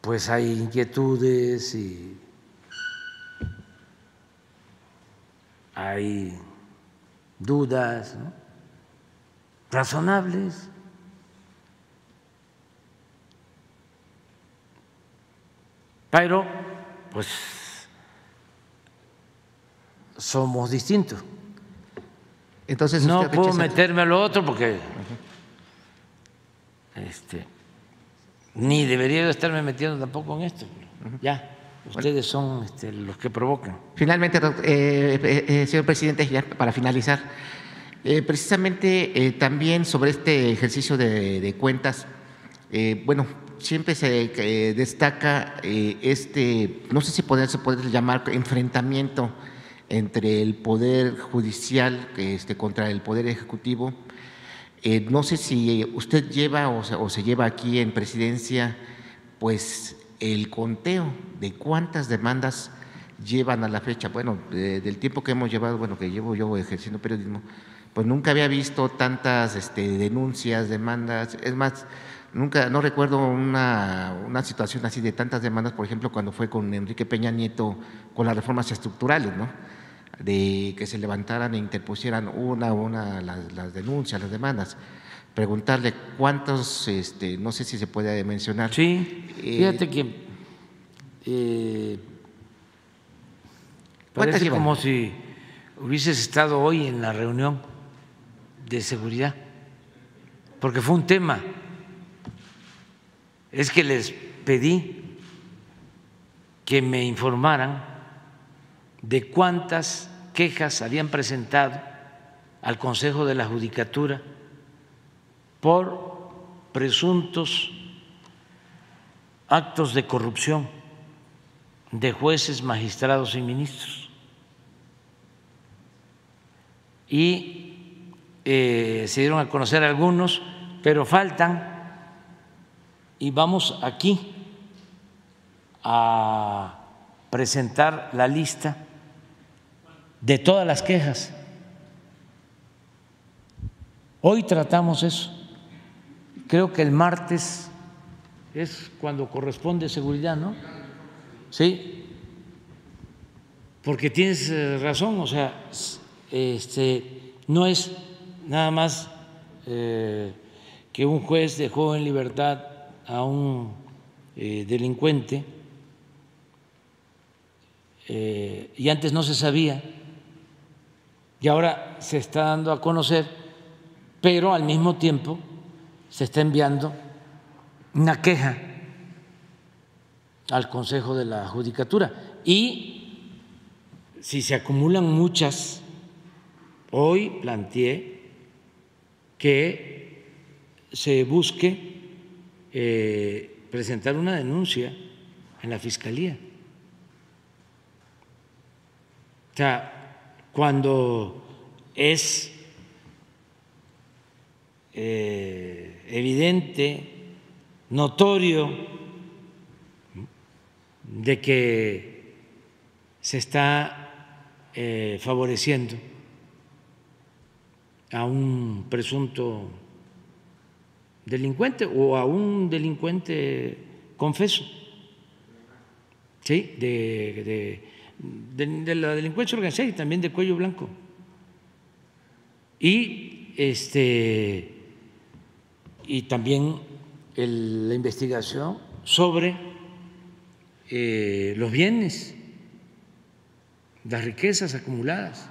pues hay inquietudes y hay dudas, ¿no? razonables. Pero, pues, somos distintos. Entonces, no puedo meterme a lo otro porque este, ni debería estarme metiendo tampoco en esto. Ya, ustedes son este, los que provocan. Finalmente, eh, eh, eh, señor presidente, ya para finalizar, eh, precisamente eh, también sobre este ejercicio de, cuentas, bueno, siempre se destaca este, no sé si poder, se puede llamar enfrentamiento entre el Poder Judicial este, contra el Poder Ejecutivo. No sé si usted lleva o se, lleva aquí en presidencia, pues el conteo de cuántas demandas llevan a la fecha. Bueno, del tiempo que hemos llevado, bueno, que llevo yo ejerciendo periodismo, pues nunca había visto tantas este, denuncias, demandas, es más, nunca, no recuerdo una, situación así de tantas demandas, por ejemplo, cuando fue con Enrique Peña Nieto con las reformas estructurales, ¿no? De que se levantaran e interpusieran una a una las, denuncias, las demandas. Preguntarle cuántos, este, no sé si se puede mencionar. Sí, eh, fíjate que eh, parece como si hubieses estado hoy en la reunión de seguridad, porque fue un tema. Es que les pedí que me informaran de cuántas quejas habían presentado al Consejo de la Judicatura por presuntos actos de corrupción de jueces, magistrados y ministros. Y eh, se dieron a conocer algunos, pero faltan y vamos aquí a presentar la lista de todas las quejas. Hoy tratamos eso. Creo que el martes es cuando corresponde seguridad, ¿no? Sí. Porque tienes eh, razón, o sea, este no es nada más eh, que un juez dejó en libertad a un eh, delincuente y antes no se sabía y ahora se está dando a conocer, pero al mismo tiempo se está enviando una queja al Consejo de la Judicatura y si se acumulan muchas, hoy planteé que se busque eh, presentar una denuncia en la Fiscalía. O sea, cuando es eh, evidente, notorio, de que se está eh, favoreciendo a un presunto delincuente o a un delincuente confeso, ¿sí? De, de, la delincuencia organizada y también de cuello blanco. Y, este, y también la investigación sobre eh, los bienes, las riquezas acumuladas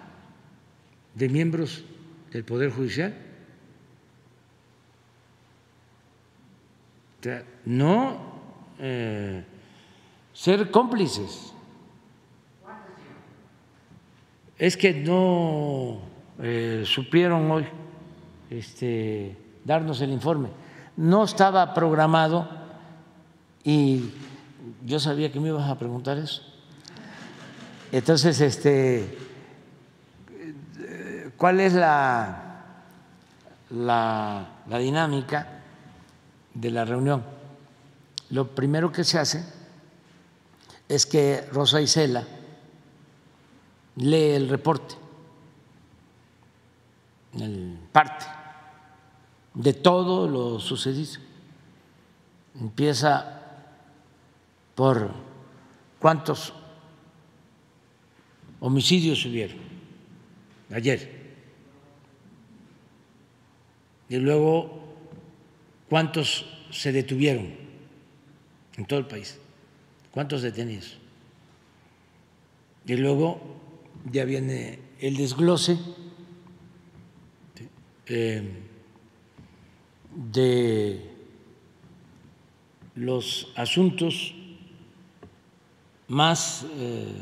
de miembros del Poder Judicial. No eh, ser cómplices. Es que no eh, supieron hoy este, darnos el informe. No estaba programado y yo sabía que me ibas a preguntar eso. Entonces, este, ¿cuál es la, la, la dinámica de la reunión? Lo primero que se hace es que Rosa Isela lee el reporte, el parte de todo lo sucedido. Empieza por cuántos homicidios hubieron ayer. Y luego, ¿cuántos se detuvieron en todo el país? ¿Cuántos detenidos? Y luego ya viene el desglose eh, de los asuntos más eh,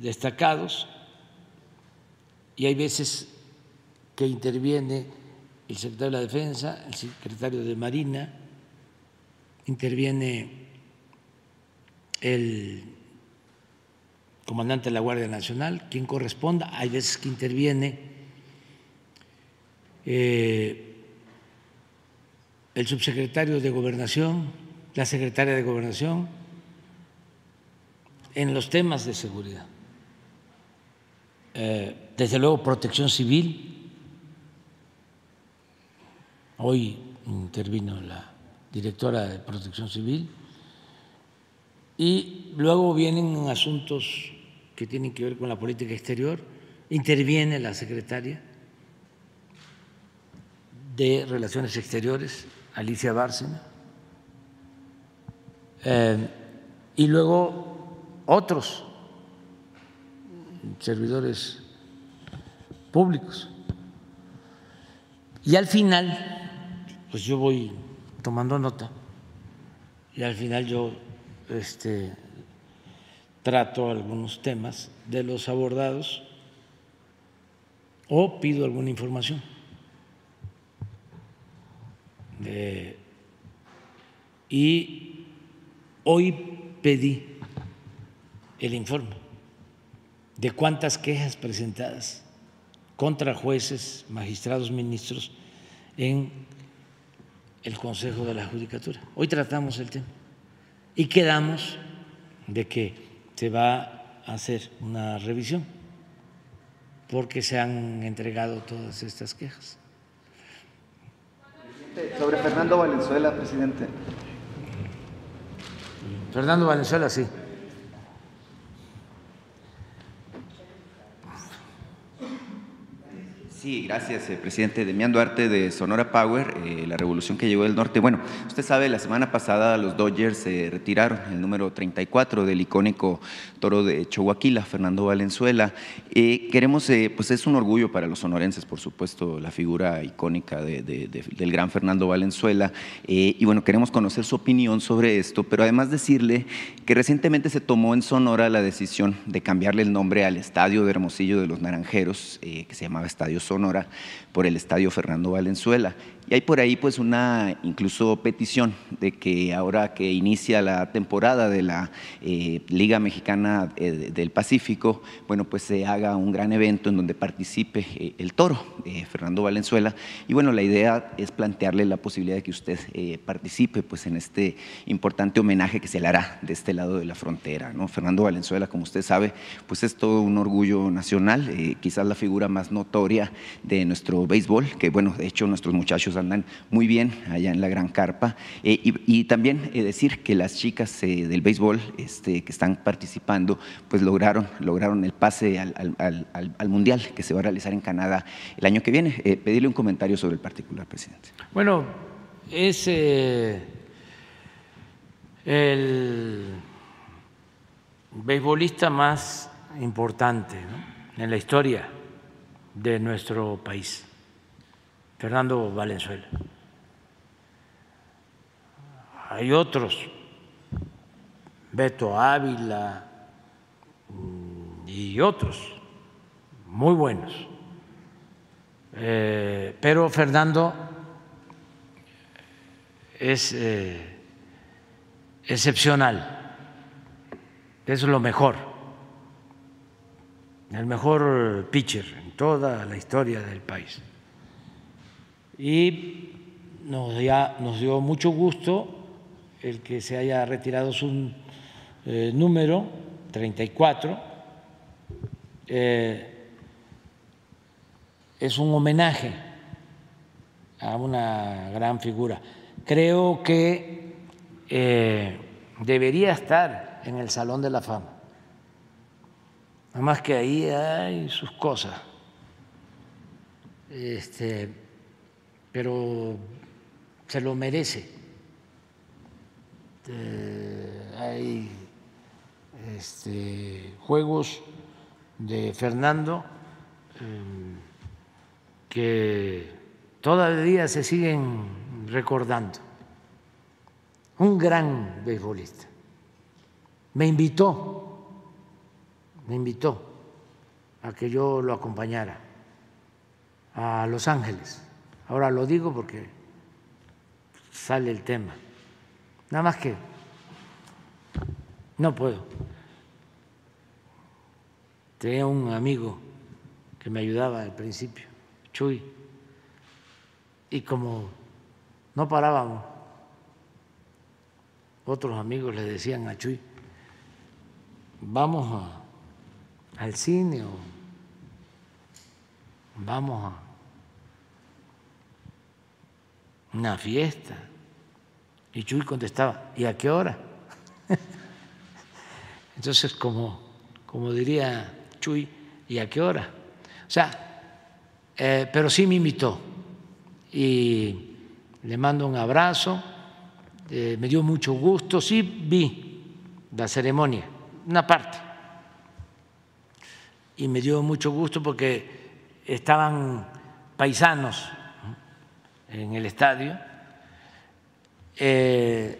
destacados y hay veces que interviene el secretario de la Defensa, el secretario de Marina, interviene el comandante de la Guardia Nacional, quien corresponda, hay veces que interviene eh, el subsecretario de Gobernación, la secretaria de Gobernación, en los temas de seguridad. Eh, desde luego, protección civil. Hoy intervino la directora de protección civil. Y luego vienen asuntos que tienen que ver con la política exterior. Interviene la secretaria de Relaciones Exteriores, Alicia Bárcena. Eh, y luego otros servidores públicos. Y al final, pues yo voy tomando nota y al final yo este, trato algunos temas de los abordados o pido alguna información. y hoy pedí el informe de cuántas quejas presentadas contra jueces, magistrados, ministros en el Consejo de la Judicatura. Hoy tratamos el tema y quedamos de que se va a hacer una revisión porque se han entregado todas estas quejas. Sobre Fernando Valenzuela, presidente. Fernando Valenzuela, sí. Sí, gracias, eh, presidente. Demián Duarte de Sonora Power, eh, la revolución que llegó del norte. Bueno, usted sabe, la semana pasada los Dodgers se retiraron el número 34 del icónico toro de Chihuahua, Fernando Valenzuela. Eh, queremos, pues es un orgullo para los sonorenses, por supuesto, la figura icónica del gran Fernando Valenzuela. y bueno, queremos conocer su opinión sobre esto, pero además decirle que recientemente se tomó en Sonora la decisión de cambiarle el nombre al estadio de Hermosillo de los Naranjeros, que se llamaba Estadio Sonora por el Estadio Fernando Valenzuela. Y hay por ahí pues una incluso petición de que ahora que inicia la temporada de la eh, Liga Mexicana eh, del Pacífico, bueno pues se haga un gran evento en donde participe eh, el toro, Fernando Valenzuela. Y bueno, la idea es plantearle la posibilidad de que usted participe pues en este importante homenaje que se le hará de este lado de la frontera. ¿no? Fernando Valenzuela, como usted sabe, pues es todo un orgullo nacional, quizás la figura más notoria de nuestro béisbol, que bueno, de hecho nuestros muchachos andan muy bien allá en la Gran Carpa. Eh, y, también eh, decir que las chicas eh, del béisbol este, que están participando, pues lograron, lograron el pase al, Mundial que se va a realizar en Canadá el año que viene. pedirle un comentario sobre el particular, presidente. Bueno, es el beisbolista más importante en la historia de nuestro país. Fernando Valenzuela. hay otros, Beto Ávila mm, y otros muy buenos. Eh, pero Fernando es eh, excepcional, es lo mejor, el mejor pitcher en toda la historia del país. Y nos, ya, nos dio mucho gusto el que se haya retirado su eh, número 34. Eh, es un homenaje a una gran figura. Creo que eh, debería estar en el Salón de la Fama. Nada más que ahí hay sus cosas. Este, pero se lo merece. Eh, hay este, juegos de Fernando eh, que todavía se siguen recordando. Un gran beisbolista. Me invitó, me invitó a que yo lo acompañara a Los Ángeles. Ahora lo digo porque sale el tema. Nada más que no puedo. Tenía un amigo que me ayudaba al principio, Chuy, y como no parábamos, otros amigos le decían a Chuy, vamos al cine o vamos a una fiesta. Y Chuy contestaba, ¿y a qué hora? Entonces, como, como diría Chuy, ¿y a qué hora? O sea, eh, pero sí me invitó y le mando un abrazo, eh, me dio mucho gusto, sí vi la ceremonia, una parte, y me dio mucho gusto porque estaban paisanos en el estadio. Eh,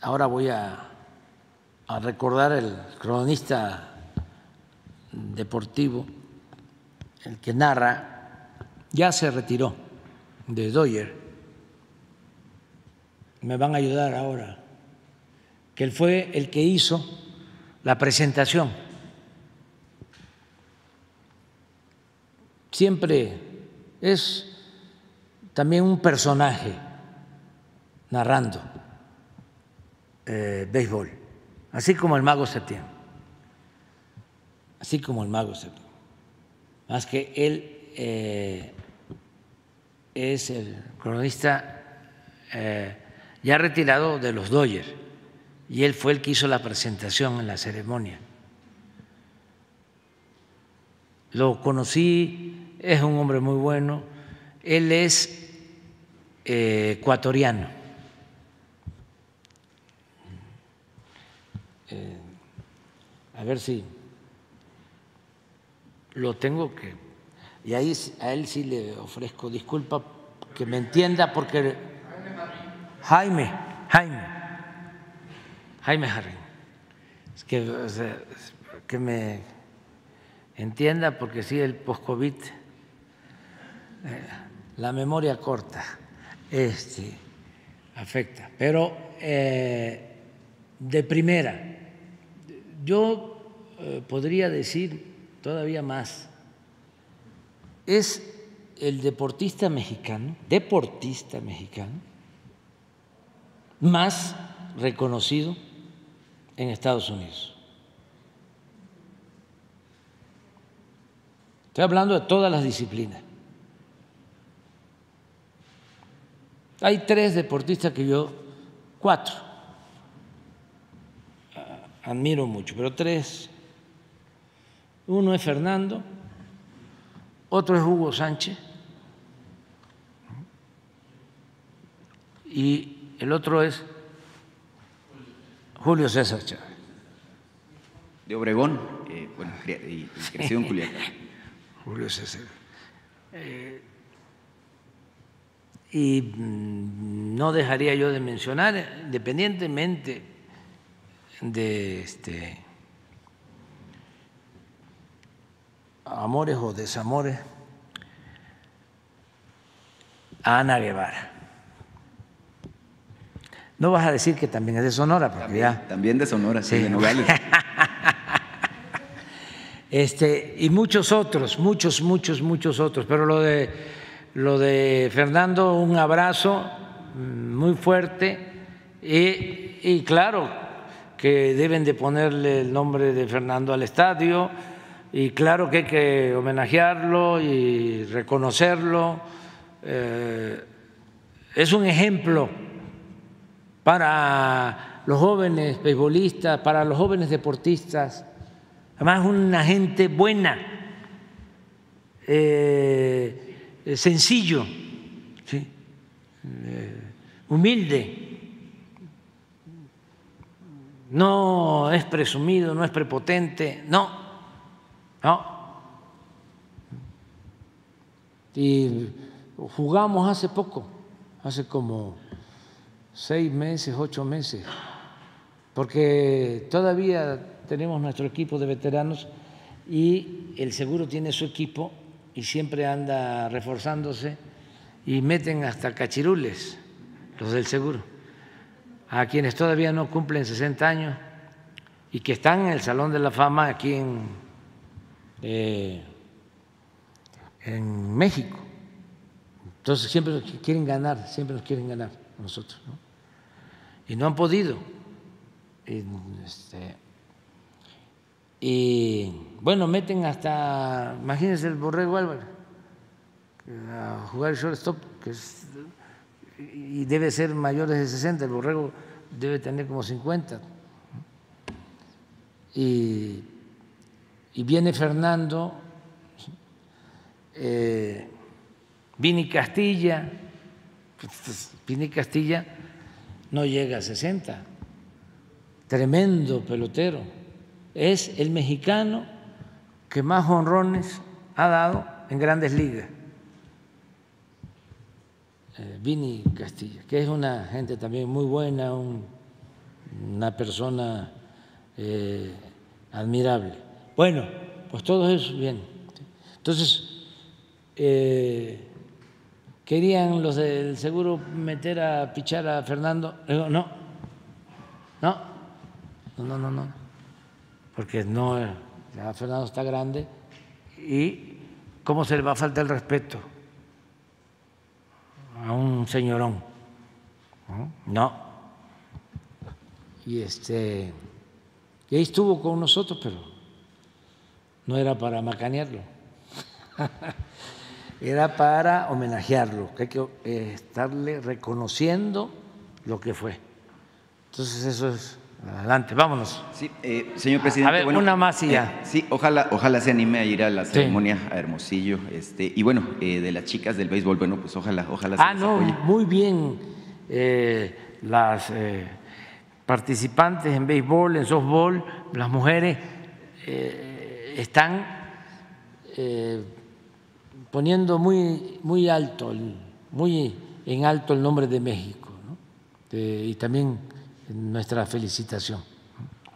ahora voy a, a, recordar el cronista deportivo, el que narra, ya se retiró de Doyer. Me van a ayudar ahora, que él fue el que hizo la presentación siempre es también un personaje narrando eh, béisbol, así como el mago Septién, así como el mago Septién. Más que él eh, es el cronista eh, ya retirado de los Dodgers y él fue el que hizo la presentación en la ceremonia. Lo conocí es un hombre muy bueno. Él es eh, ecuatoriano. Eh, a ver si lo tengo que... Y ahí a él sí le ofrezco disculpa que me entienda porque... Jaime, Jaime, Jaime Harry. Es que, que me entienda porque sí, el post-COVID la memoria corta este, afecta, pero eh, de primera, yo eh, podría decir todavía más, es el deportista mexicano, deportista mexicano, más reconocido en Estados Unidos. Estoy hablando de todas las disciplinas. Hay tres deportistas que yo, cuatro, admiro mucho, pero tres. Uno es Fernando, otro es Hugo Sánchez y el otro es Julio César Chávez. De Obregón, eh, bueno, y crecido en Julián. Julio César. Eh, Y mm, no dejaría yo de mencionar, independientemente de este, amores o desamores, a Ana Guevara. No vas a decir que también es de Sonora, porque También, ya. también de Sonora, sí, Sí. de Nogales. Este, y muchos otros, muchos, muchos, muchos otros. Pero lo de, lo de Fernando, un abrazo mm, muy fuerte y, y claro que deben de ponerle el nombre de Fernando al estadio y claro que hay que homenajearlo y reconocerlo. Eh, es un ejemplo para los jóvenes beisbolistas, para los jóvenes deportistas. Además, una gente buena, eh, sencillo, ¿sí? Eh, humilde. No es presumido, no es prepotente, no, no. Y jugamos hace poco, hace como seis meses, ocho meses, porque todavía tenemos nuestro equipo de veteranos y el seguro tiene su equipo y siempre anda reforzándose y meten hasta cachirules los del seguro, a quienes todavía no cumplen 60 años y que están en el Salón de la Fama aquí en, eh, en México. Entonces siempre nos quieren ganar, siempre nos quieren ganar nosotros, ¿no? Y no han podido. Y, este, y, bueno, meten hasta, imagínense el Borrego Álvarez, a jugar shortstop, que y debe ser mayores de 60, el Borrego debe tener como 50. Y, viene Fernando, eh, Vini Castilla, Vini Castilla no llega a 60, tremendo pelotero, es el mexicano que más honrones ha dado en grandes ligas. Eh, Vini Castilla, que es una gente también muy buena, un- una persona eh, admirable. Bueno, pues todo eso bien. Entonces, eh, querían los del seguro meter a pichar a Fernando. No, no, no, no, no, no, porque no, ya Fernando está grande y cómo se le va a faltar el respeto a un señorón. ¿no? Y este, y ahí estuvo con nosotros, pero no era para macanearlo. era para homenajearlo, que hay que eh, estarle reconociendo lo que fue. Entonces eso es, adelante, vámonos. Sí, eh, señor presidente. A ver, una más y ya. eh, sí, ojalá, ojalá se anime a ir a la ceremonia a Hermosillo. Este, y bueno, eh, de las chicas del béisbol, bueno, pues ojalá, ojalá Ah, no, apoye. muy bien eh, las eh, participantes en béisbol, en softball, las mujeres eh, están eh, poniendo muy, muy alto, muy en alto el nombre de México, ¿no? Eh, y también nuestra felicitación.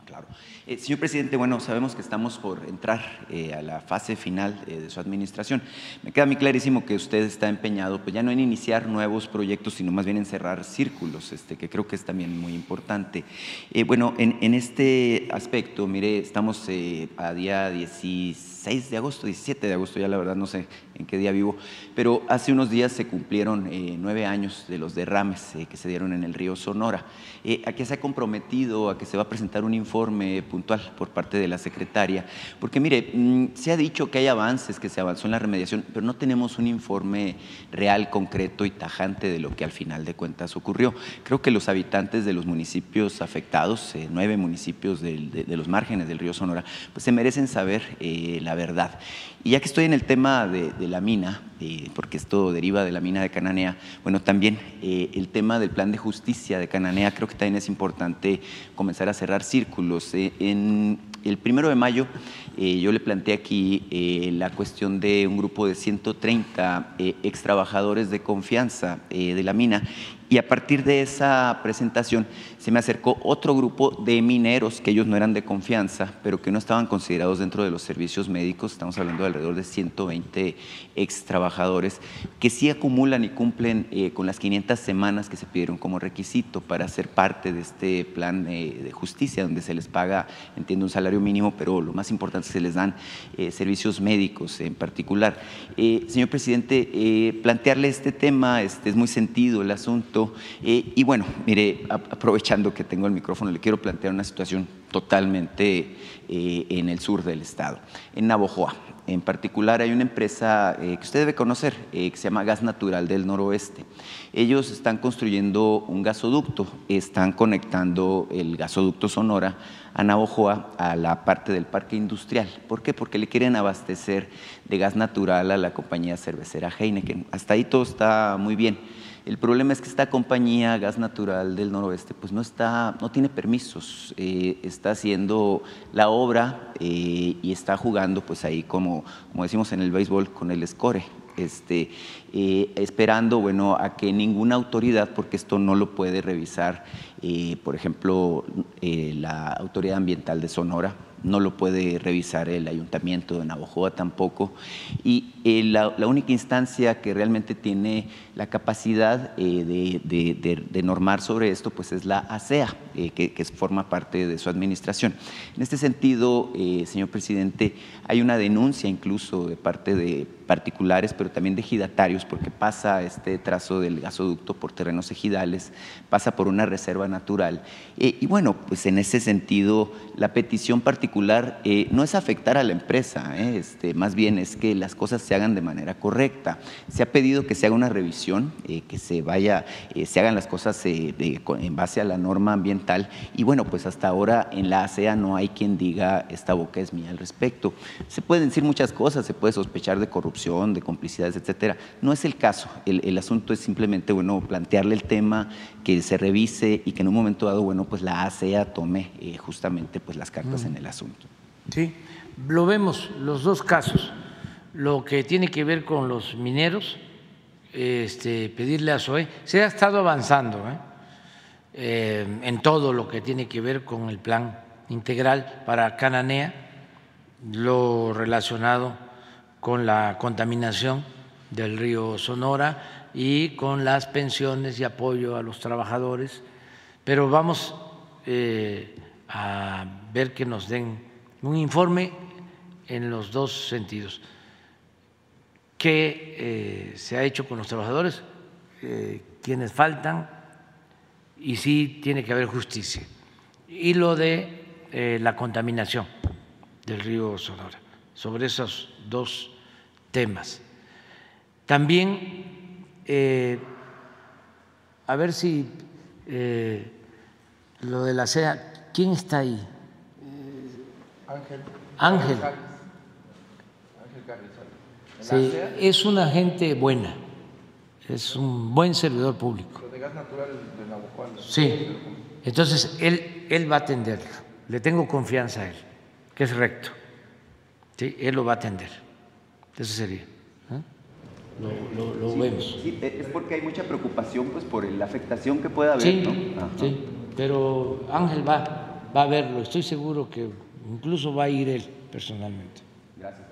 Claro. Eh, señor presidente, bueno, sabemos que estamos por entrar eh, a la fase final eh, de su administración. Me queda muy clarísimo que usted está empeñado, pues ya no en iniciar nuevos proyectos, sino más bien en cerrar círculos, este, que creo que es también muy importante. Bueno, en, este aspecto, mire, estamos a día 16 de agosto, 17 de agosto, ya la verdad no sé en qué día vivo, pero hace unos días se cumplieron eh, nueve años de los derrames eh, que se dieron en el río Sonora. Eh, ¿A qué se ha comprometido? ¿A que se va a presentar un informe puntual por parte de la secretaria? Porque mire, mm, se ha dicho que hay avances, que se avanzó en la remediación, pero no tenemos un informe real, concreto y tajante de lo que al final de cuentas ocurrió. Creo que los habitantes de los municipios afectados, nueve municipios de, los márgenes del río Sonora, pues se merecen saber la verdad. Y ya que estoy en el tema de la mina, eh, porque esto deriva de la mina de Cananea, bueno, también eh, el tema del plan de justicia de Cananea, creo que también es importante comenzar a cerrar círculos. Eh, En el primero de mayo eh, yo le planteé aquí la cuestión de un grupo de 130 eh, ex trabajadores de confianza de la mina y a partir de esa presentación se me acercó otro grupo de mineros que ellos no eran de confianza, pero que no estaban considerados dentro de los servicios médicos. Estamos hablando de alrededor de 120 ex trabajadores que sí acumulan y cumplen eh, con las 500 semanas que se pidieron como requisito para ser parte de este plan eh, de justicia, donde se les paga, entiendo, un salario mínimo, pero lo más importante es que se les dan eh, servicios médicos en particular. señor presidente, plantearle este tema, este es muy sentido el asunto. y bueno, mire, aprovechando que tengo el micrófono, le quiero plantear una situación totalmente eh, en el sur del estado, en Navojoa. En particular hay una empresa eh, que usted debe conocer, eh, que se llama Gas Natural del Noroeste. Ellos están construyendo un gasoducto, están conectando el gasoducto Sonora a Navojoa a la parte del parque industrial. ¿Por qué? Porque le quieren abastecer de gas natural a la compañía cervecera Heineken. Hasta ahí todo está muy bien el problema es que esta compañía Gas Natural del Noroeste pues no, está, no tiene permisos, eh, está haciendo la obra eh, y está jugando pues ahí como, como decimos en el béisbol con el score, este, eh, esperando bueno, a que ninguna autoridad, porque esto no lo puede revisar, por ejemplo, la Autoridad Ambiental de Sonora, no lo puede revisar el ayuntamiento de Navojoa tampoco. Y eh, la, única instancia que realmente tiene la capacidad eh, de, normar sobre esto pues es la ASEA, e eh, que, forma parte de su administración. En este sentido, señor presidente, hay una denuncia incluso de parte de particulares, pero también de ejidatarios, porque pasa este trazo del gasoducto por terrenos ejidales, pasa por una reserva natural. y bueno, pues en ese sentido, la petición particular no es afectar a la empresa, este, más bien es que las cosas se hagan de manera correcta. Se ha pedido que se haga una revisión, eh, que se vaya, eh, se hagan las cosas eh, en base a la norma ambiental y bueno, pues hasta ahora en la ASEA no hay quien diga esta boca es mía al respecto. Se pueden decir muchas cosas, se puede sospechar de corrupción, de complicidades, etcétera. No es el caso. El, asunto es simplemente bueno plantearle el tema, que se revise y que en un momento dado bueno pues la ASEA tome justamente pues las cartas en el asunto. Sí, lo vemos los dos casos lo que tiene que ver con los mineros, este, pedirle a SOE, se ha estado avanzando ¿eh? Eh, en todo lo que tiene que ver con el plan integral para Cananea, lo relacionado con la contaminación del río Sonora y con las pensiones y apoyo a los trabajadores, pero vamos eh, a ver que nos den un informe en los dos sentidos. Qué eh, se ha hecho con los trabajadores, eh, quienes faltan y sí tiene que haber justicia. Y lo de eh, la contaminación del río Sonora, sobre esos dos temas. También, a ver si lo de la SEA, ¿quién está ahí? Ángel. Ángel. Sí, es una gente buena, es un buen servidor público. de gas natural de Sí, entonces él, él va a atenderlo, le tengo confianza a él, que es recto. Sí, él lo va a atender. Eso sería. ¿eh? Lo, vemos. Sí, es porque hay mucha preocupación pues, por la afectación que pueda haber. Sí, sí, pero Ángel va, va a verlo, estoy seguro que incluso va a ir él personalmente. Gracias.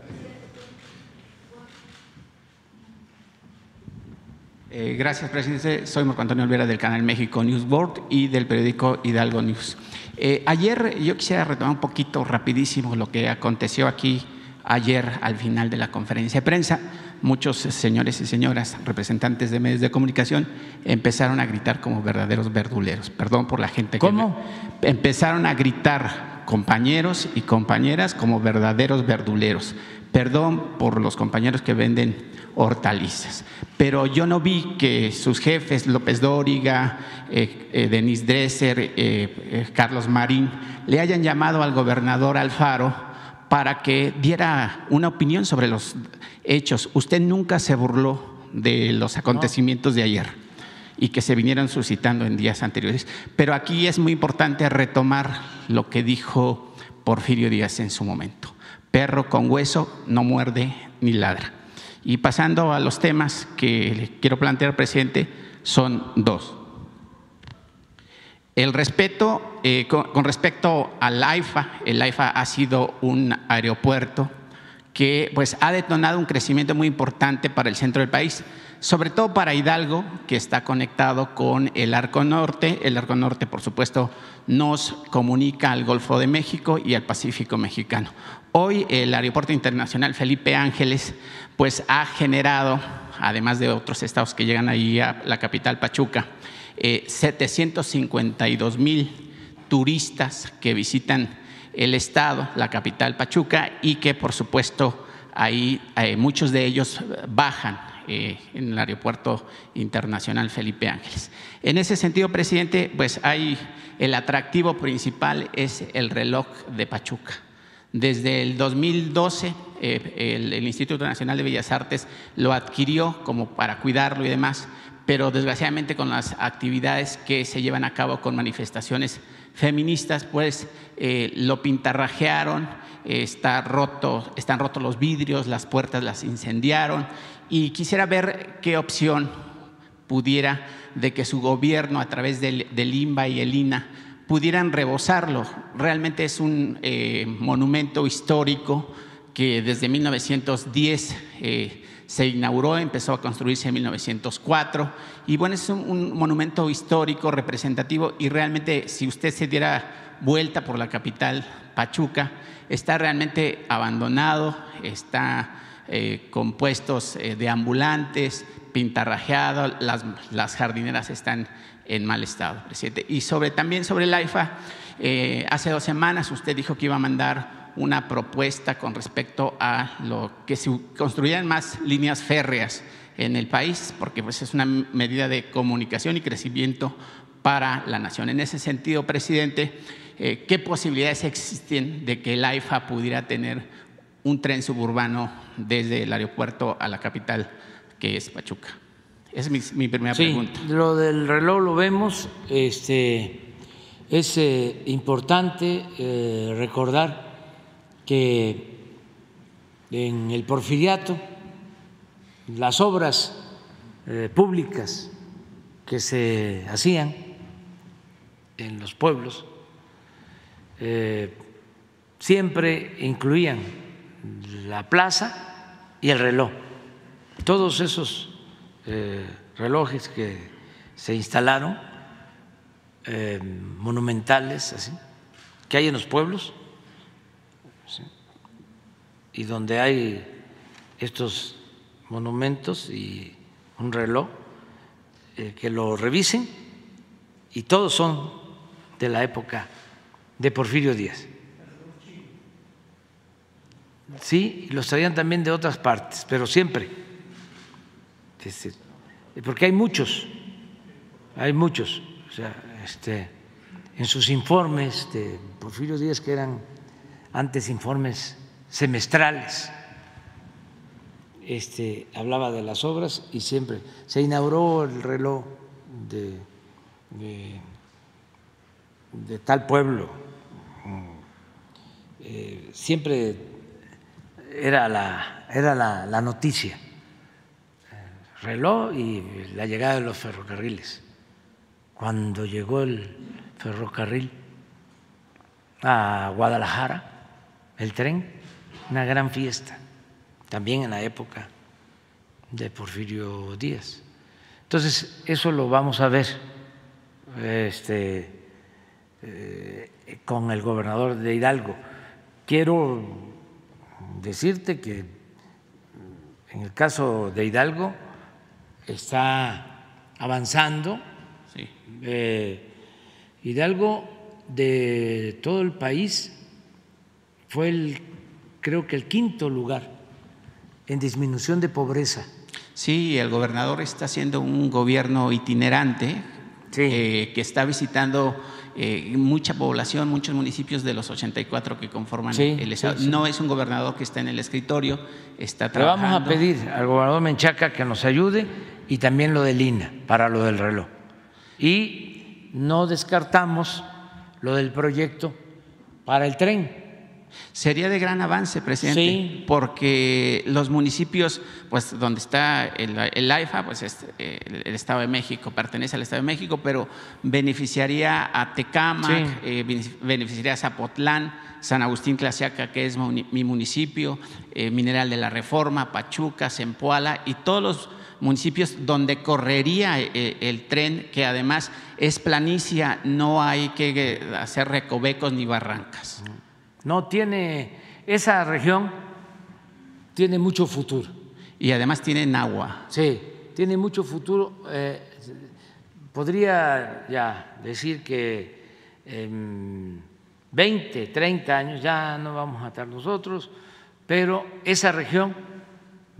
Eh, gracias, presidente. Soy Marco Antonio Olvera del canal México News Board y del periódico Hidalgo News. Eh, ayer yo quisiera retomar un poquito rapidísimo lo que aconteció aquí ayer al final de la conferencia de prensa. Muchos señores y señoras, representantes de medios de comunicación, empezaron a gritar como verdaderos verduleros. Perdón por la gente que... ¿Cómo? Empezaron a gritar compañeros y compañeras como verdaderos verduleros. Perdón por los compañeros que venden hortalizas. Pero yo no vi que sus jefes, López Dóriga, eh, eh, Denis Dresser, eh, Carlos Marín, le hayan llamado al gobernador Alfaro para que diera una opinión sobre los hechos. Usted nunca se burló de los acontecimientos de ayer y que se vinieron suscitando en días anteriores. Pero aquí es muy importante retomar lo que dijo Porfirio Díaz en su momento. Perro con hueso no muerde ni ladra. Y pasando a los temas que quiero plantear, presidente, son dos. El respeto, eh, con, con respecto al AIFA, el AIFA ha sido un aeropuerto que pues, ha detonado un crecimiento muy importante para el centro del país, sobre todo para Hidalgo, que está conectado con el Arco Norte. El Arco Norte, por supuesto, nos comunica al Golfo de México y al Pacífico mexicano. Hoy el Aeropuerto Internacional Felipe Ángeles pues, ha generado, además de otros estados que llegan ahí a la capital Pachuca, eh, 752 mil turistas que visitan el estado, la capital Pachuca, y que por supuesto ahí eh, muchos de ellos bajan eh, en el aeropuerto internacional Felipe Ángeles. En ese sentido, presidente, pues hay el atractivo principal es el reloj de Pachuca. Desde el 2012, eh, el, el Instituto Nacional de Bellas Artes lo adquirió como para cuidarlo y demás, pero desgraciadamente con las actividades que se llevan a cabo con manifestaciones feministas, pues eh, lo pintarrajearon, eh, está roto, están rotos los vidrios, las puertas las incendiaron y quisiera ver qué opción pudiera de que su gobierno a través del, del INBA y el INA pudieran rebosarlo. Realmente es un eh, monumento histórico que desde 1910 eh, se inauguró, empezó a construirse en 1904 y bueno, es un, un, monumento histórico, representativo y realmente si usted se diera vuelta por la capital, Pachuca, está realmente abandonado, está eh, eh, de ambulantes, pintarrajeado, las, las, jardineras están en mal estado, presidente. Y sobre, también sobre el AIFA, eh, hace dos semanas usted dijo que iba a mandar una propuesta con respecto a lo que se construyeran más líneas férreas en el país, porque pues, es una medida de comunicación y crecimiento para la nación. En ese sentido, presidente, eh, ¿qué posibilidades existen de que el AIFA pudiera tener un tren suburbano desde el aeropuerto a la capital, que es Pachuca? Esa es mi, mi primera sí, pregunta. Lo del reloj lo vemos, este, es eh, importante eh, recordar que en el porfiriato las obras eh, públicas que se hacían en los pueblos siempre incluían la plaza y el reloj. Todos esos eh, relojes que se instalaron, eh, monumentales, así, que hay en los pueblos, y donde hay estos monumentos y un reloj, eh, que lo revisen, y todos son de la época de Porfirio Díaz. Sí, los traían también de otras partes, pero siempre. Porque hay muchos, hay muchos. O sea, este, en sus informes de Porfirio Díaz, que eran antes informes semestrales, este, hablaba de las obras y siempre se inauguró el reloj de, de, tal pueblo. Eh, siempre era la, era la, la noticia, el reloj y la llegada de los ferrocarriles. Cuando llegó el ferrocarril a Guadalajara, el tren, una gran fiesta, también en la época de Porfirio Díaz. Entonces, eso lo vamos a ver este, eh, con el gobernador de Hidalgo. Quiero decirte que en el caso de Hidalgo está avanzando. Sí. Eh, Hidalgo de todo el país fue el, creo que el quinto lugar en disminución de pobreza. Sí, el gobernador está haciendo un gobierno itinerante Sí. eh, que está visitando eh, mucha población, muchos municipios de los 84 que conforman Sí, el Estado. sí, sí. No es un gobernador que está en el escritorio, está Le trabajando. vamos a pedir al gobernador Menchaca que nos ayude y también lo del INA para lo del reloj. Y no descartamos lo del proyecto para el tren, Sería de gran avance, presidente, Sí. porque los municipios, pues donde está el, el AIFA, pues es, eh, el, el Estado de México, pertenece al Estado de México, pero beneficiaría a Tecámac, Sí. eh, bene- beneficiaría a Zapotlán, San Agustín Tlaxiaca, que es mi municipio, eh, Mineral de la Reforma, Pachuca, Zempoala y todos los municipios donde correría el tren, que además es planicia, no hay que hacer recovecos ni barrancas. No tiene, esa región tiene mucho futuro. Y además tienen agua. Sí, tiene mucho futuro. Eh, podría ya decir que en 20, 30 años ya no vamos a estar nosotros, pero esa región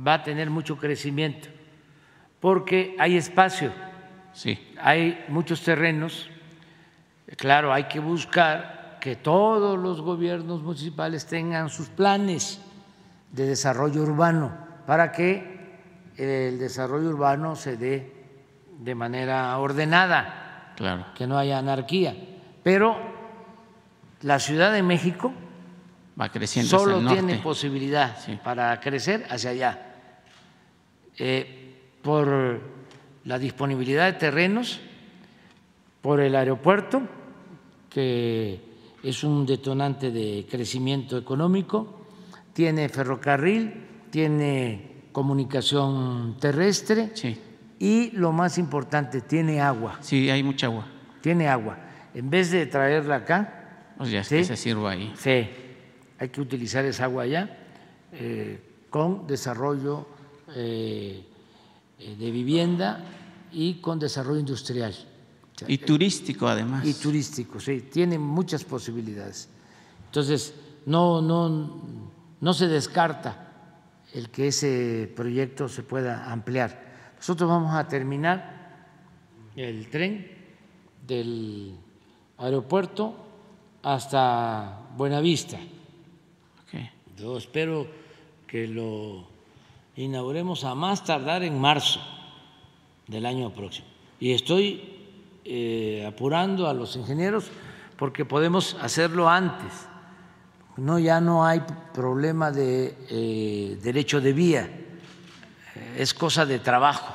va a tener mucho crecimiento porque hay espacio, Sí. hay muchos terrenos. Claro, hay que buscar que todos los gobiernos municipales tengan sus planes de desarrollo urbano para que el desarrollo urbano se dé de manera ordenada, Claro. que no haya anarquía. Pero la Ciudad de México Va creciendo solo el norte. tiene posibilidad Sí. para crecer hacia allá. Eh, por la disponibilidad de terrenos, por el aeropuerto, que es un detonante de crecimiento económico, tiene ferrocarril, tiene comunicación terrestre Sí. y lo más importante, tiene agua, Sí, hay mucha agua. tiene agua. En vez de traerla acá, Pues ya es Sí. que se sirva ahí. Sí, hay que utilizar esa agua allá eh, con desarrollo eh, eh, de vivienda y con desarrollo industrial. Y turístico además. y turístico, sí, tiene muchas posibilidades. Entonces, no, no, no se descarta el que ese proyecto se pueda ampliar. Nosotros vamos a terminar el tren del aeropuerto hasta Buenavista. Ok. Yo espero que lo inauguremos a más tardar en marzo del año próximo. Y estoy eh, apurando a los ingenieros porque podemos hacerlo antes. No, ya no hay problema de eh, derecho de vía, Eh, es cosa de trabajo,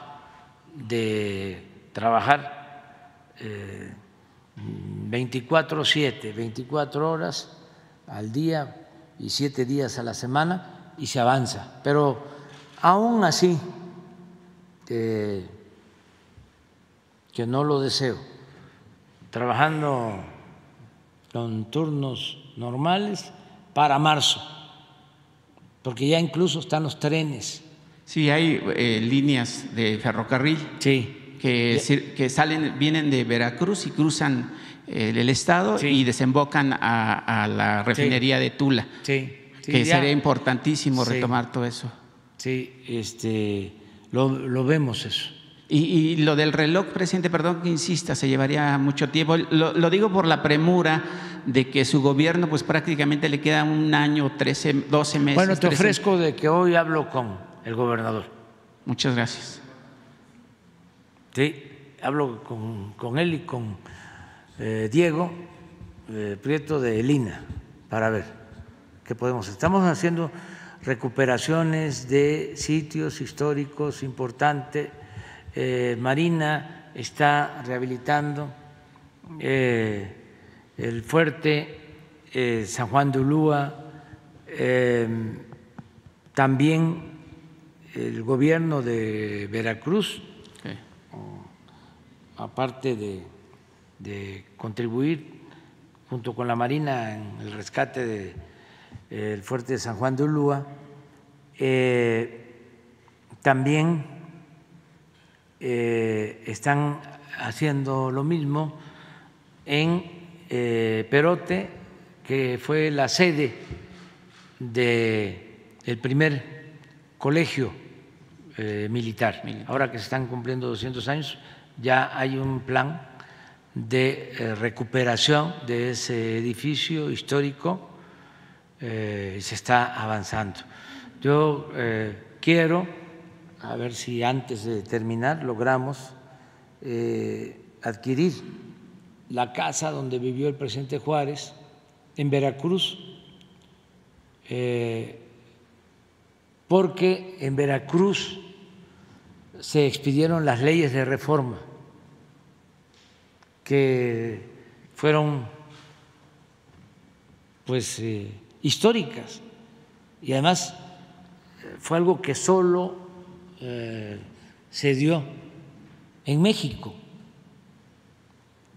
de trabajar eh, 24/7, 24 horas al día y siete días a la semana y se avanza. Pero aún así, eh, que no lo deseo, trabajando con turnos normales para marzo, porque ya incluso están los trenes. Sí, hay eh, líneas de ferrocarril Sí, que, que salen, vienen de Veracruz y cruzan eh, el estado Sí. y desembocan a, a la refinería de Tula. sí. sí, que ya- sería importantísimo Sí. retomar todo eso. Sí, este, lo, lo vemos eso. Y, y lo del reloj, presidente, perdón que insista, se llevaría mucho tiempo. Lo, lo digo por la premura de que su gobierno, pues prácticamente le queda un año, 13, 12 meses. Bueno, te 13. ofrezco de que hoy hablo con el gobernador. Muchas gracias. Sí, hablo con, con él y con eh, Diego eh, Prieto de Elina para ver qué podemos. Estamos haciendo recuperaciones de sitios históricos importantes. Eh, Marina está rehabilitando eh, el fuerte eh, San Juan de Ulúa. también el gobierno de Veracruz aparte de, de contribuir junto con la Marina en el rescate del fuerte de San Juan de Ulúa, también eh, están haciendo lo mismo en eh, Perote, que fue la sede del primer colegio eh, militar. Ahora que se están cumpliendo 200 años, ya hay un plan de recuperación de ese edificio histórico y se está avanzando. Yo quiero, a ver si antes de terminar logramos eh, adquirir la casa donde vivió el presidente Juárez en Veracruz, eh, porque en Veracruz se expidieron las leyes de reforma que fueron pues eh, históricas. Y además fue algo que solo eh, se dio en México,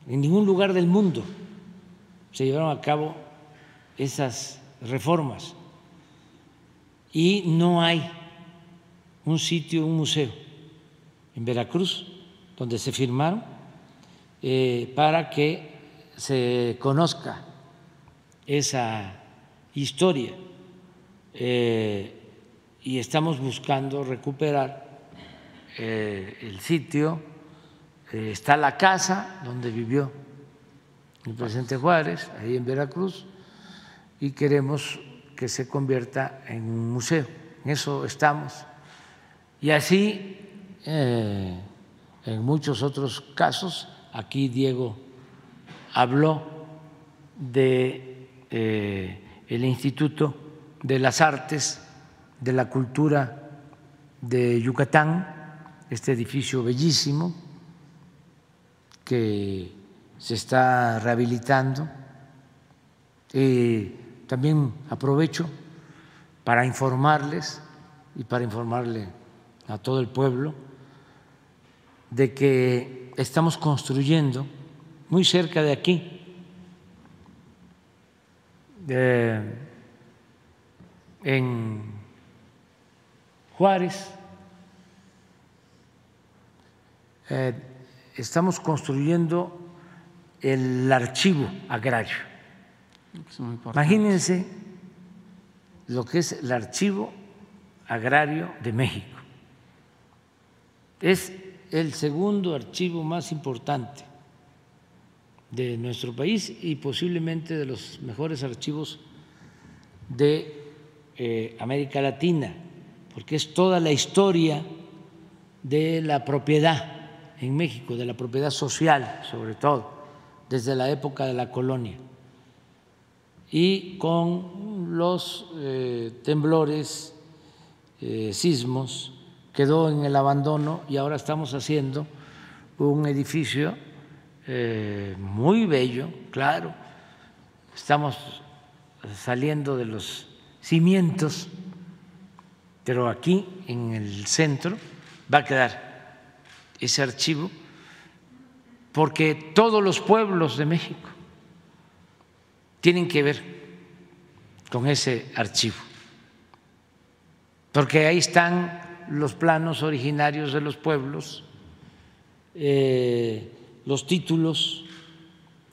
en ningún lugar del mundo se llevaron a cabo esas reformas. Y no hay un sitio, un museo en Veracruz donde se firmaron eh, para que se conozca esa historia eh, y estamos buscando recuperar eh, el sitio. está la casa donde vivió el presidente Juárez, ahí en Veracruz, y queremos que se convierta en un museo. En eso estamos. Y así, eh, en muchos otros casos, aquí Diego habló de eh, el Instituto de las Artes, de la Cultura de Yucatán, este edificio bellísimo que se está rehabilitando. también aprovecho para informarles y para informarle a todo el pueblo de que estamos construyendo muy cerca de aquí, en Juárez, eh, estamos construyendo el archivo agrario. Imagínense lo que es el archivo agrario de México. Es el segundo archivo más importante de nuestro país y posiblemente de los mejores archivos de eh, América Latina, porque es toda la historia de la propiedad en México, de la propiedad social sobre todo desde la época de la colonia. Y con los eh, temblores, eh, sismos, quedó en el abandono y ahora estamos haciendo un edificio eh, muy bello, claro, estamos saliendo de los cimientos, pero aquí en el centro va a quedar ese archivo porque todos los pueblos de México tienen que ver con ese archivo, porque ahí están los planos originarios de los pueblos, eh, los títulos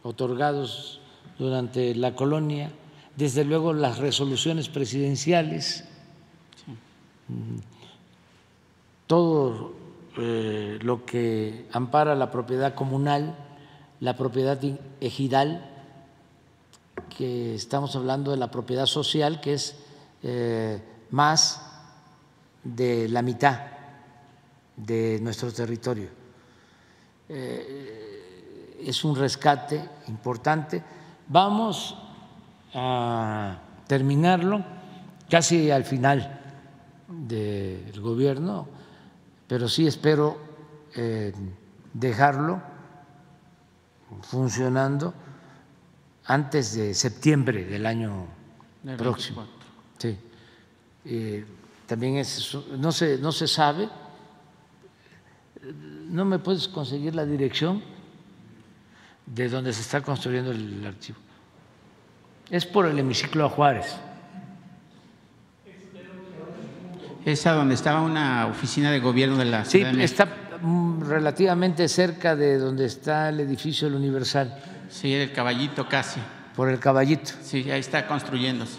otorgados durante la colonia, desde luego las resoluciones presidenciales, todo eh, lo que ampara la propiedad comunal, la propiedad ejidal, que estamos hablando de la propiedad social, que es eh, más de la mitad de nuestro territorio. Eh, es un rescate importante. Vamos a terminarlo casi al final del gobierno pero sí espero eh, dejarlo funcionando antes de septiembre del año próximo. Sí. Eh, también es, no se, no se sabe, no me puedes conseguir la dirección de donde se está construyendo el archivo. Es por el hemiciclo a Juárez. Esa donde estaba una oficina de gobierno de la ciudad. Sí, está relativamente cerca de donde está el edificio del Universal. Sí, el caballito casi. Por el caballito. Sí, ahí está construyéndose.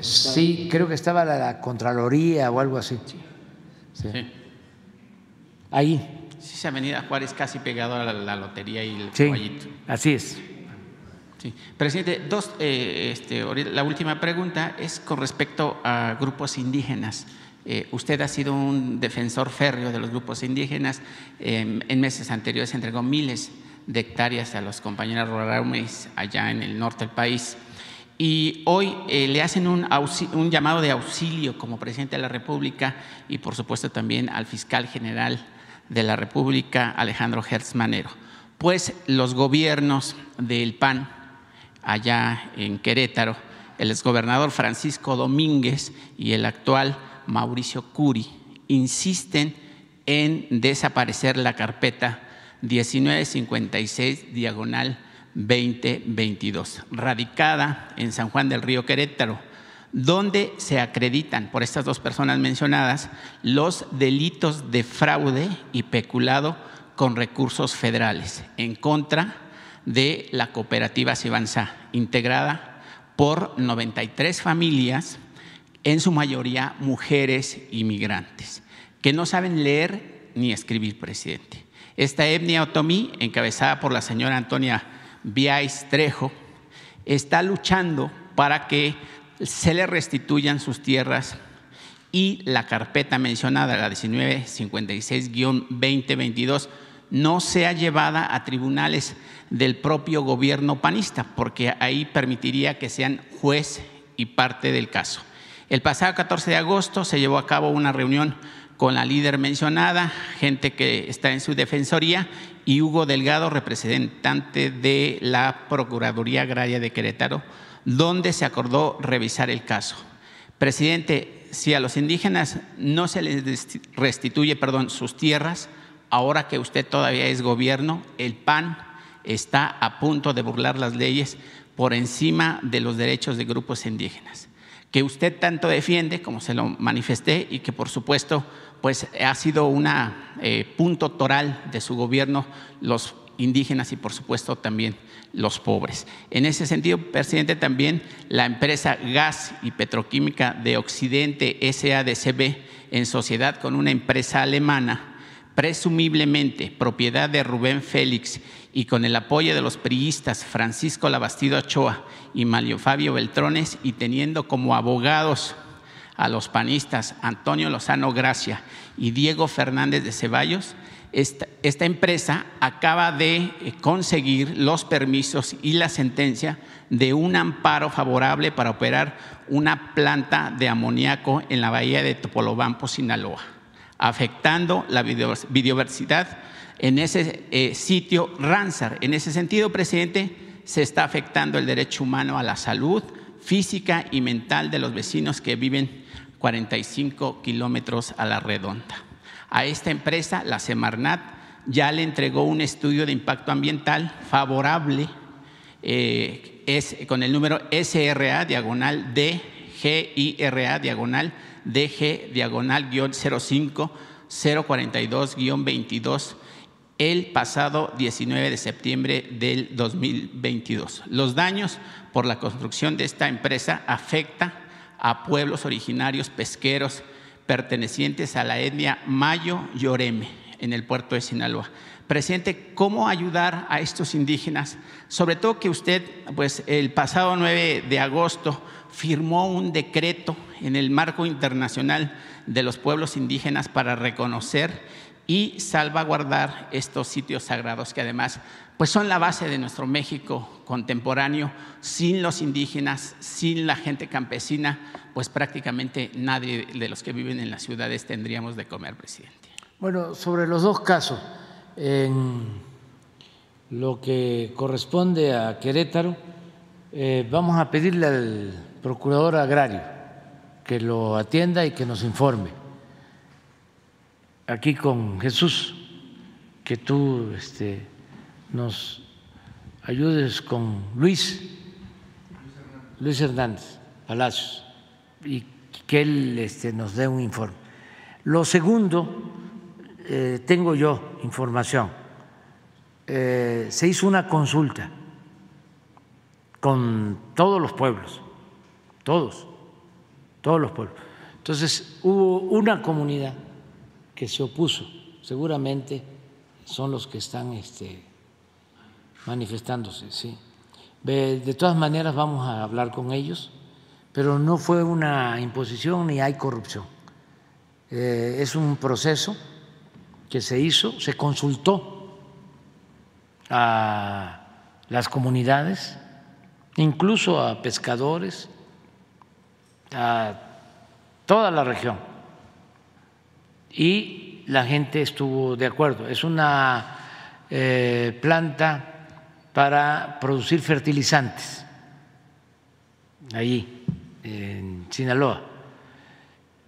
Sí, creo que estaba la, Contraloría o algo así. Sí. Ahí. Sí, esa avenida Juárez casi pegado a la, lotería y el caballito. Así es. Presidente, dos, eh, este, la última pregunta es con respecto a grupos indígenas. Eh, usted ha sido un defensor férreo de los grupos indígenas. Em, en meses anteriores entregó miles de hectáreas a los compañeros rurales allá en el norte del país. y hoy eh, le hacen un, un, llamado de auxilio como presidente de la República y por supuesto también al fiscal general de la República, Alejandro Hertz Manero. Pues los gobiernos del PAN allá en Querétaro, el exgobernador Francisco Domínguez y el actual Mauricio Curi, insisten en desaparecer la carpeta 1956 diagonal 2022, radicada en San Juan del Río Querétaro, donde se acreditan por estas dos personas mencionadas los delitos de fraude y peculado con recursos federales en contra de la cooperativa Cibanza, integrada por 93 familias, en su mayoría mujeres inmigrantes, que no saben leer ni escribir, presidente. Esta etnia otomí, encabezada por la señora Antonia Viais Trejo, está luchando para que se le restituyan sus tierras y la carpeta mencionada, la 1956-2022, no sea llevada a tribunales del propio gobierno panista, porque ahí permitiría que sean juez y parte del caso. El pasado 14 de agosto se llevó a cabo una reunión con la líder mencionada, gente que está en su defensoría, y Hugo Delgado, representante de la Procuraduría Agraria de Querétaro, donde se acordó revisar el caso. Presidente, si a los indígenas no se les restituye perdón, sus tierras, ahora que usted todavía es gobierno, el PAN está a punto de burlar las leyes por encima de los derechos de grupos indígenas, que usted tanto defiende, como se lo manifesté, y que por supuesto pues ha sido un eh, punto toral de su gobierno los indígenas y por supuesto también los pobres. En ese sentido, presidente, también la empresa Gas y Petroquímica de Occidente SADCB en sociedad con una empresa alemana, presumiblemente propiedad de Rubén Félix y con el apoyo de los priistas Francisco Labastido Ochoa y Mario Fabio Beltrones y teniendo como abogados a los panistas Antonio Lozano Gracia y Diego Fernández de Ceballos, esta, esta, empresa acaba de eh, conseguir los permisos y la sentencia de un amparo favorable para operar una planta de amoníaco en la bahía de Topolobampo, Sinaloa, afectando la biodiversidad en ese eh, sitio Ransar. En ese sentido, presidente, se está afectando el derecho humano a la salud física y mental de los vecinos que viven 45 kilómetros a la redonda. A esta empresa, la Semarnat, ya le entregó un estudio de impacto ambiental favorable eh, es, con el número SRA diagonal DGIRA diagonal DG diagonal 05 042 22 el pasado 19 de septiembre del 2022. Los daños por la construcción de esta empresa afectan a pueblos originarios pesqueros pertenecientes a la etnia Mayo y Oreme en el puerto de Sinaloa. Presidente, ¿cómo ayudar a estos indígenas? Sobre todo que usted, pues el pasado 9 de agosto, firmó un decreto en el marco internacional de los pueblos indígenas para reconocer y salvaguardar estos sitios sagrados que además pues son la base de nuestro México contemporáneo. Sin los indígenas, sin la gente campesina, pues prácticamente nadie de los que viven en las ciudades tendríamos de comer, presidente. Bueno, sobre los dos casos, en lo que corresponde a Querétaro, eh, vamos a pedirle al procurador agrario que lo atienda y que nos informe aquí con Jesús, que tú este, nos ayudes con Luis, Luis Hernández Palacios, y que él este, nos dé un informe. Lo segundo, eh, tengo yo información, eh, se hizo una consulta con todos los pueblos, todos, todos los pueblos. Entonces hubo una comunidad que se opuso, seguramente son los que están este, manifestándose, sí. De todas maneras vamos a hablar con ellos, pero no fue una imposición ni hay corrupción. Eh, es un proceso que se hizo, se consultó a las comunidades incluso a pescadores, a toda la región. Y la gente estuvo de acuerdo. Es una eh, planta para producir fertilizantes allí, en Sinaloa.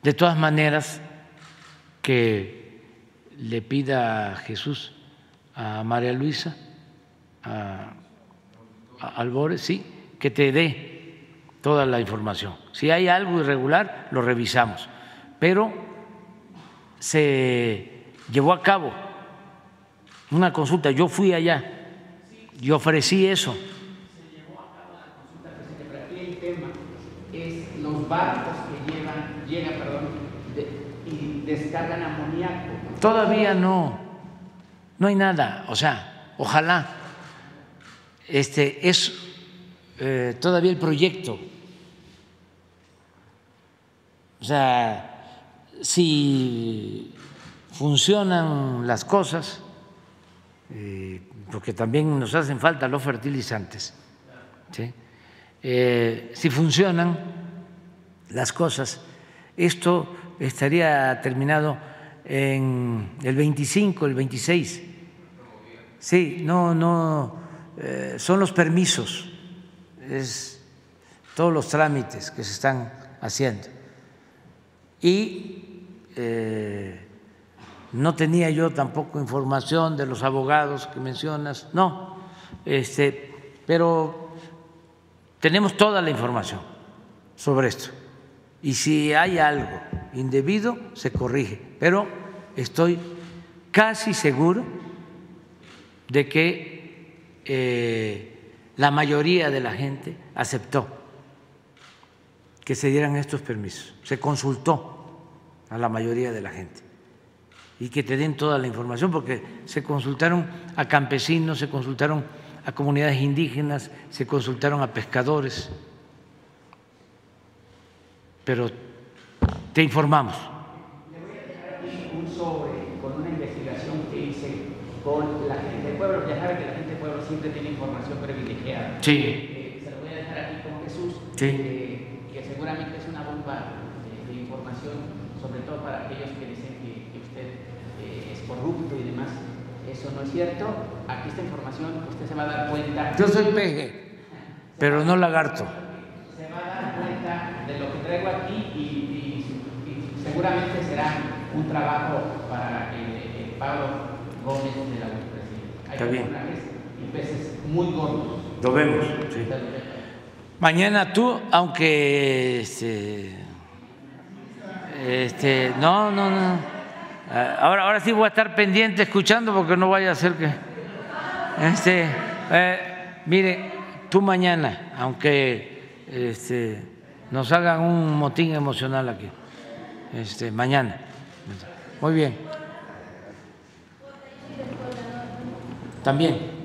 De todas maneras, que le pida a Jesús a María Luisa, a, a Albores, sí, que te dé toda la información. Si hay algo irregular, lo revisamos. Pero se llevó a cabo una consulta, yo fui allá y ofrecí eso. Se llevó a cabo la consulta, presidente, pero aquí el tema es los barcos que llevan, llegan, perdón, de- y descargan amoníaco. Todavía no, no hay nada. O sea, ojalá. Este es eh, todavía el proyecto. O sea, si funcionan las cosas, eh, porque también nos hacen falta los fertilizantes. Eh, si funcionan las cosas, esto estaría terminado en el 25, el 26. Sí, no, no, eh, son los permisos, es todos los trámites que se están haciendo. Y eh, no tenía yo tampoco información de los abogados que mencionas, no, este, pero tenemos toda la información sobre esto. Y si hay algo indebido, se corrige. Pero estoy casi seguro de que eh, la mayoría de la gente aceptó que se dieran estos permisos. Se consultó a la mayoría de la gente y que te den toda la información, porque se consultaron a campesinos, se consultaron a comunidades indígenas, se consultaron a pescadores, pero te informamos. un sobre con una investigación que hice con la gente del pueblo. Ya sabe que la gente del pueblo siempre tiene información privilegiada. Sí. Eh, se lo voy a dejar aquí con Jesús, Sí. eh, que seguramente es una bomba de, de información, sobre todo para aquellos que dicen que, que usted eh, es corrupto y demás. Eso no es cierto. Aquí esta información, usted se va a dar cuenta. Yo soy peje, pero no lagarto. se va a dar cuenta de lo que traigo aquí y, y- y seguramente será un trabajo para eh, Pablo Gómez de la. Hay Está bien. y peces muy gordos. Lo vemos, sí. Mañana tú, aunque este, este, no, no, no. Ah, Ahora, ahora sí voy a estar pendiente escuchando porque no vaya a ser que, este, eh, mire, tú mañana, aunque este, nos hagan un motín emocional aquí, este, mañana. Muy bien. También.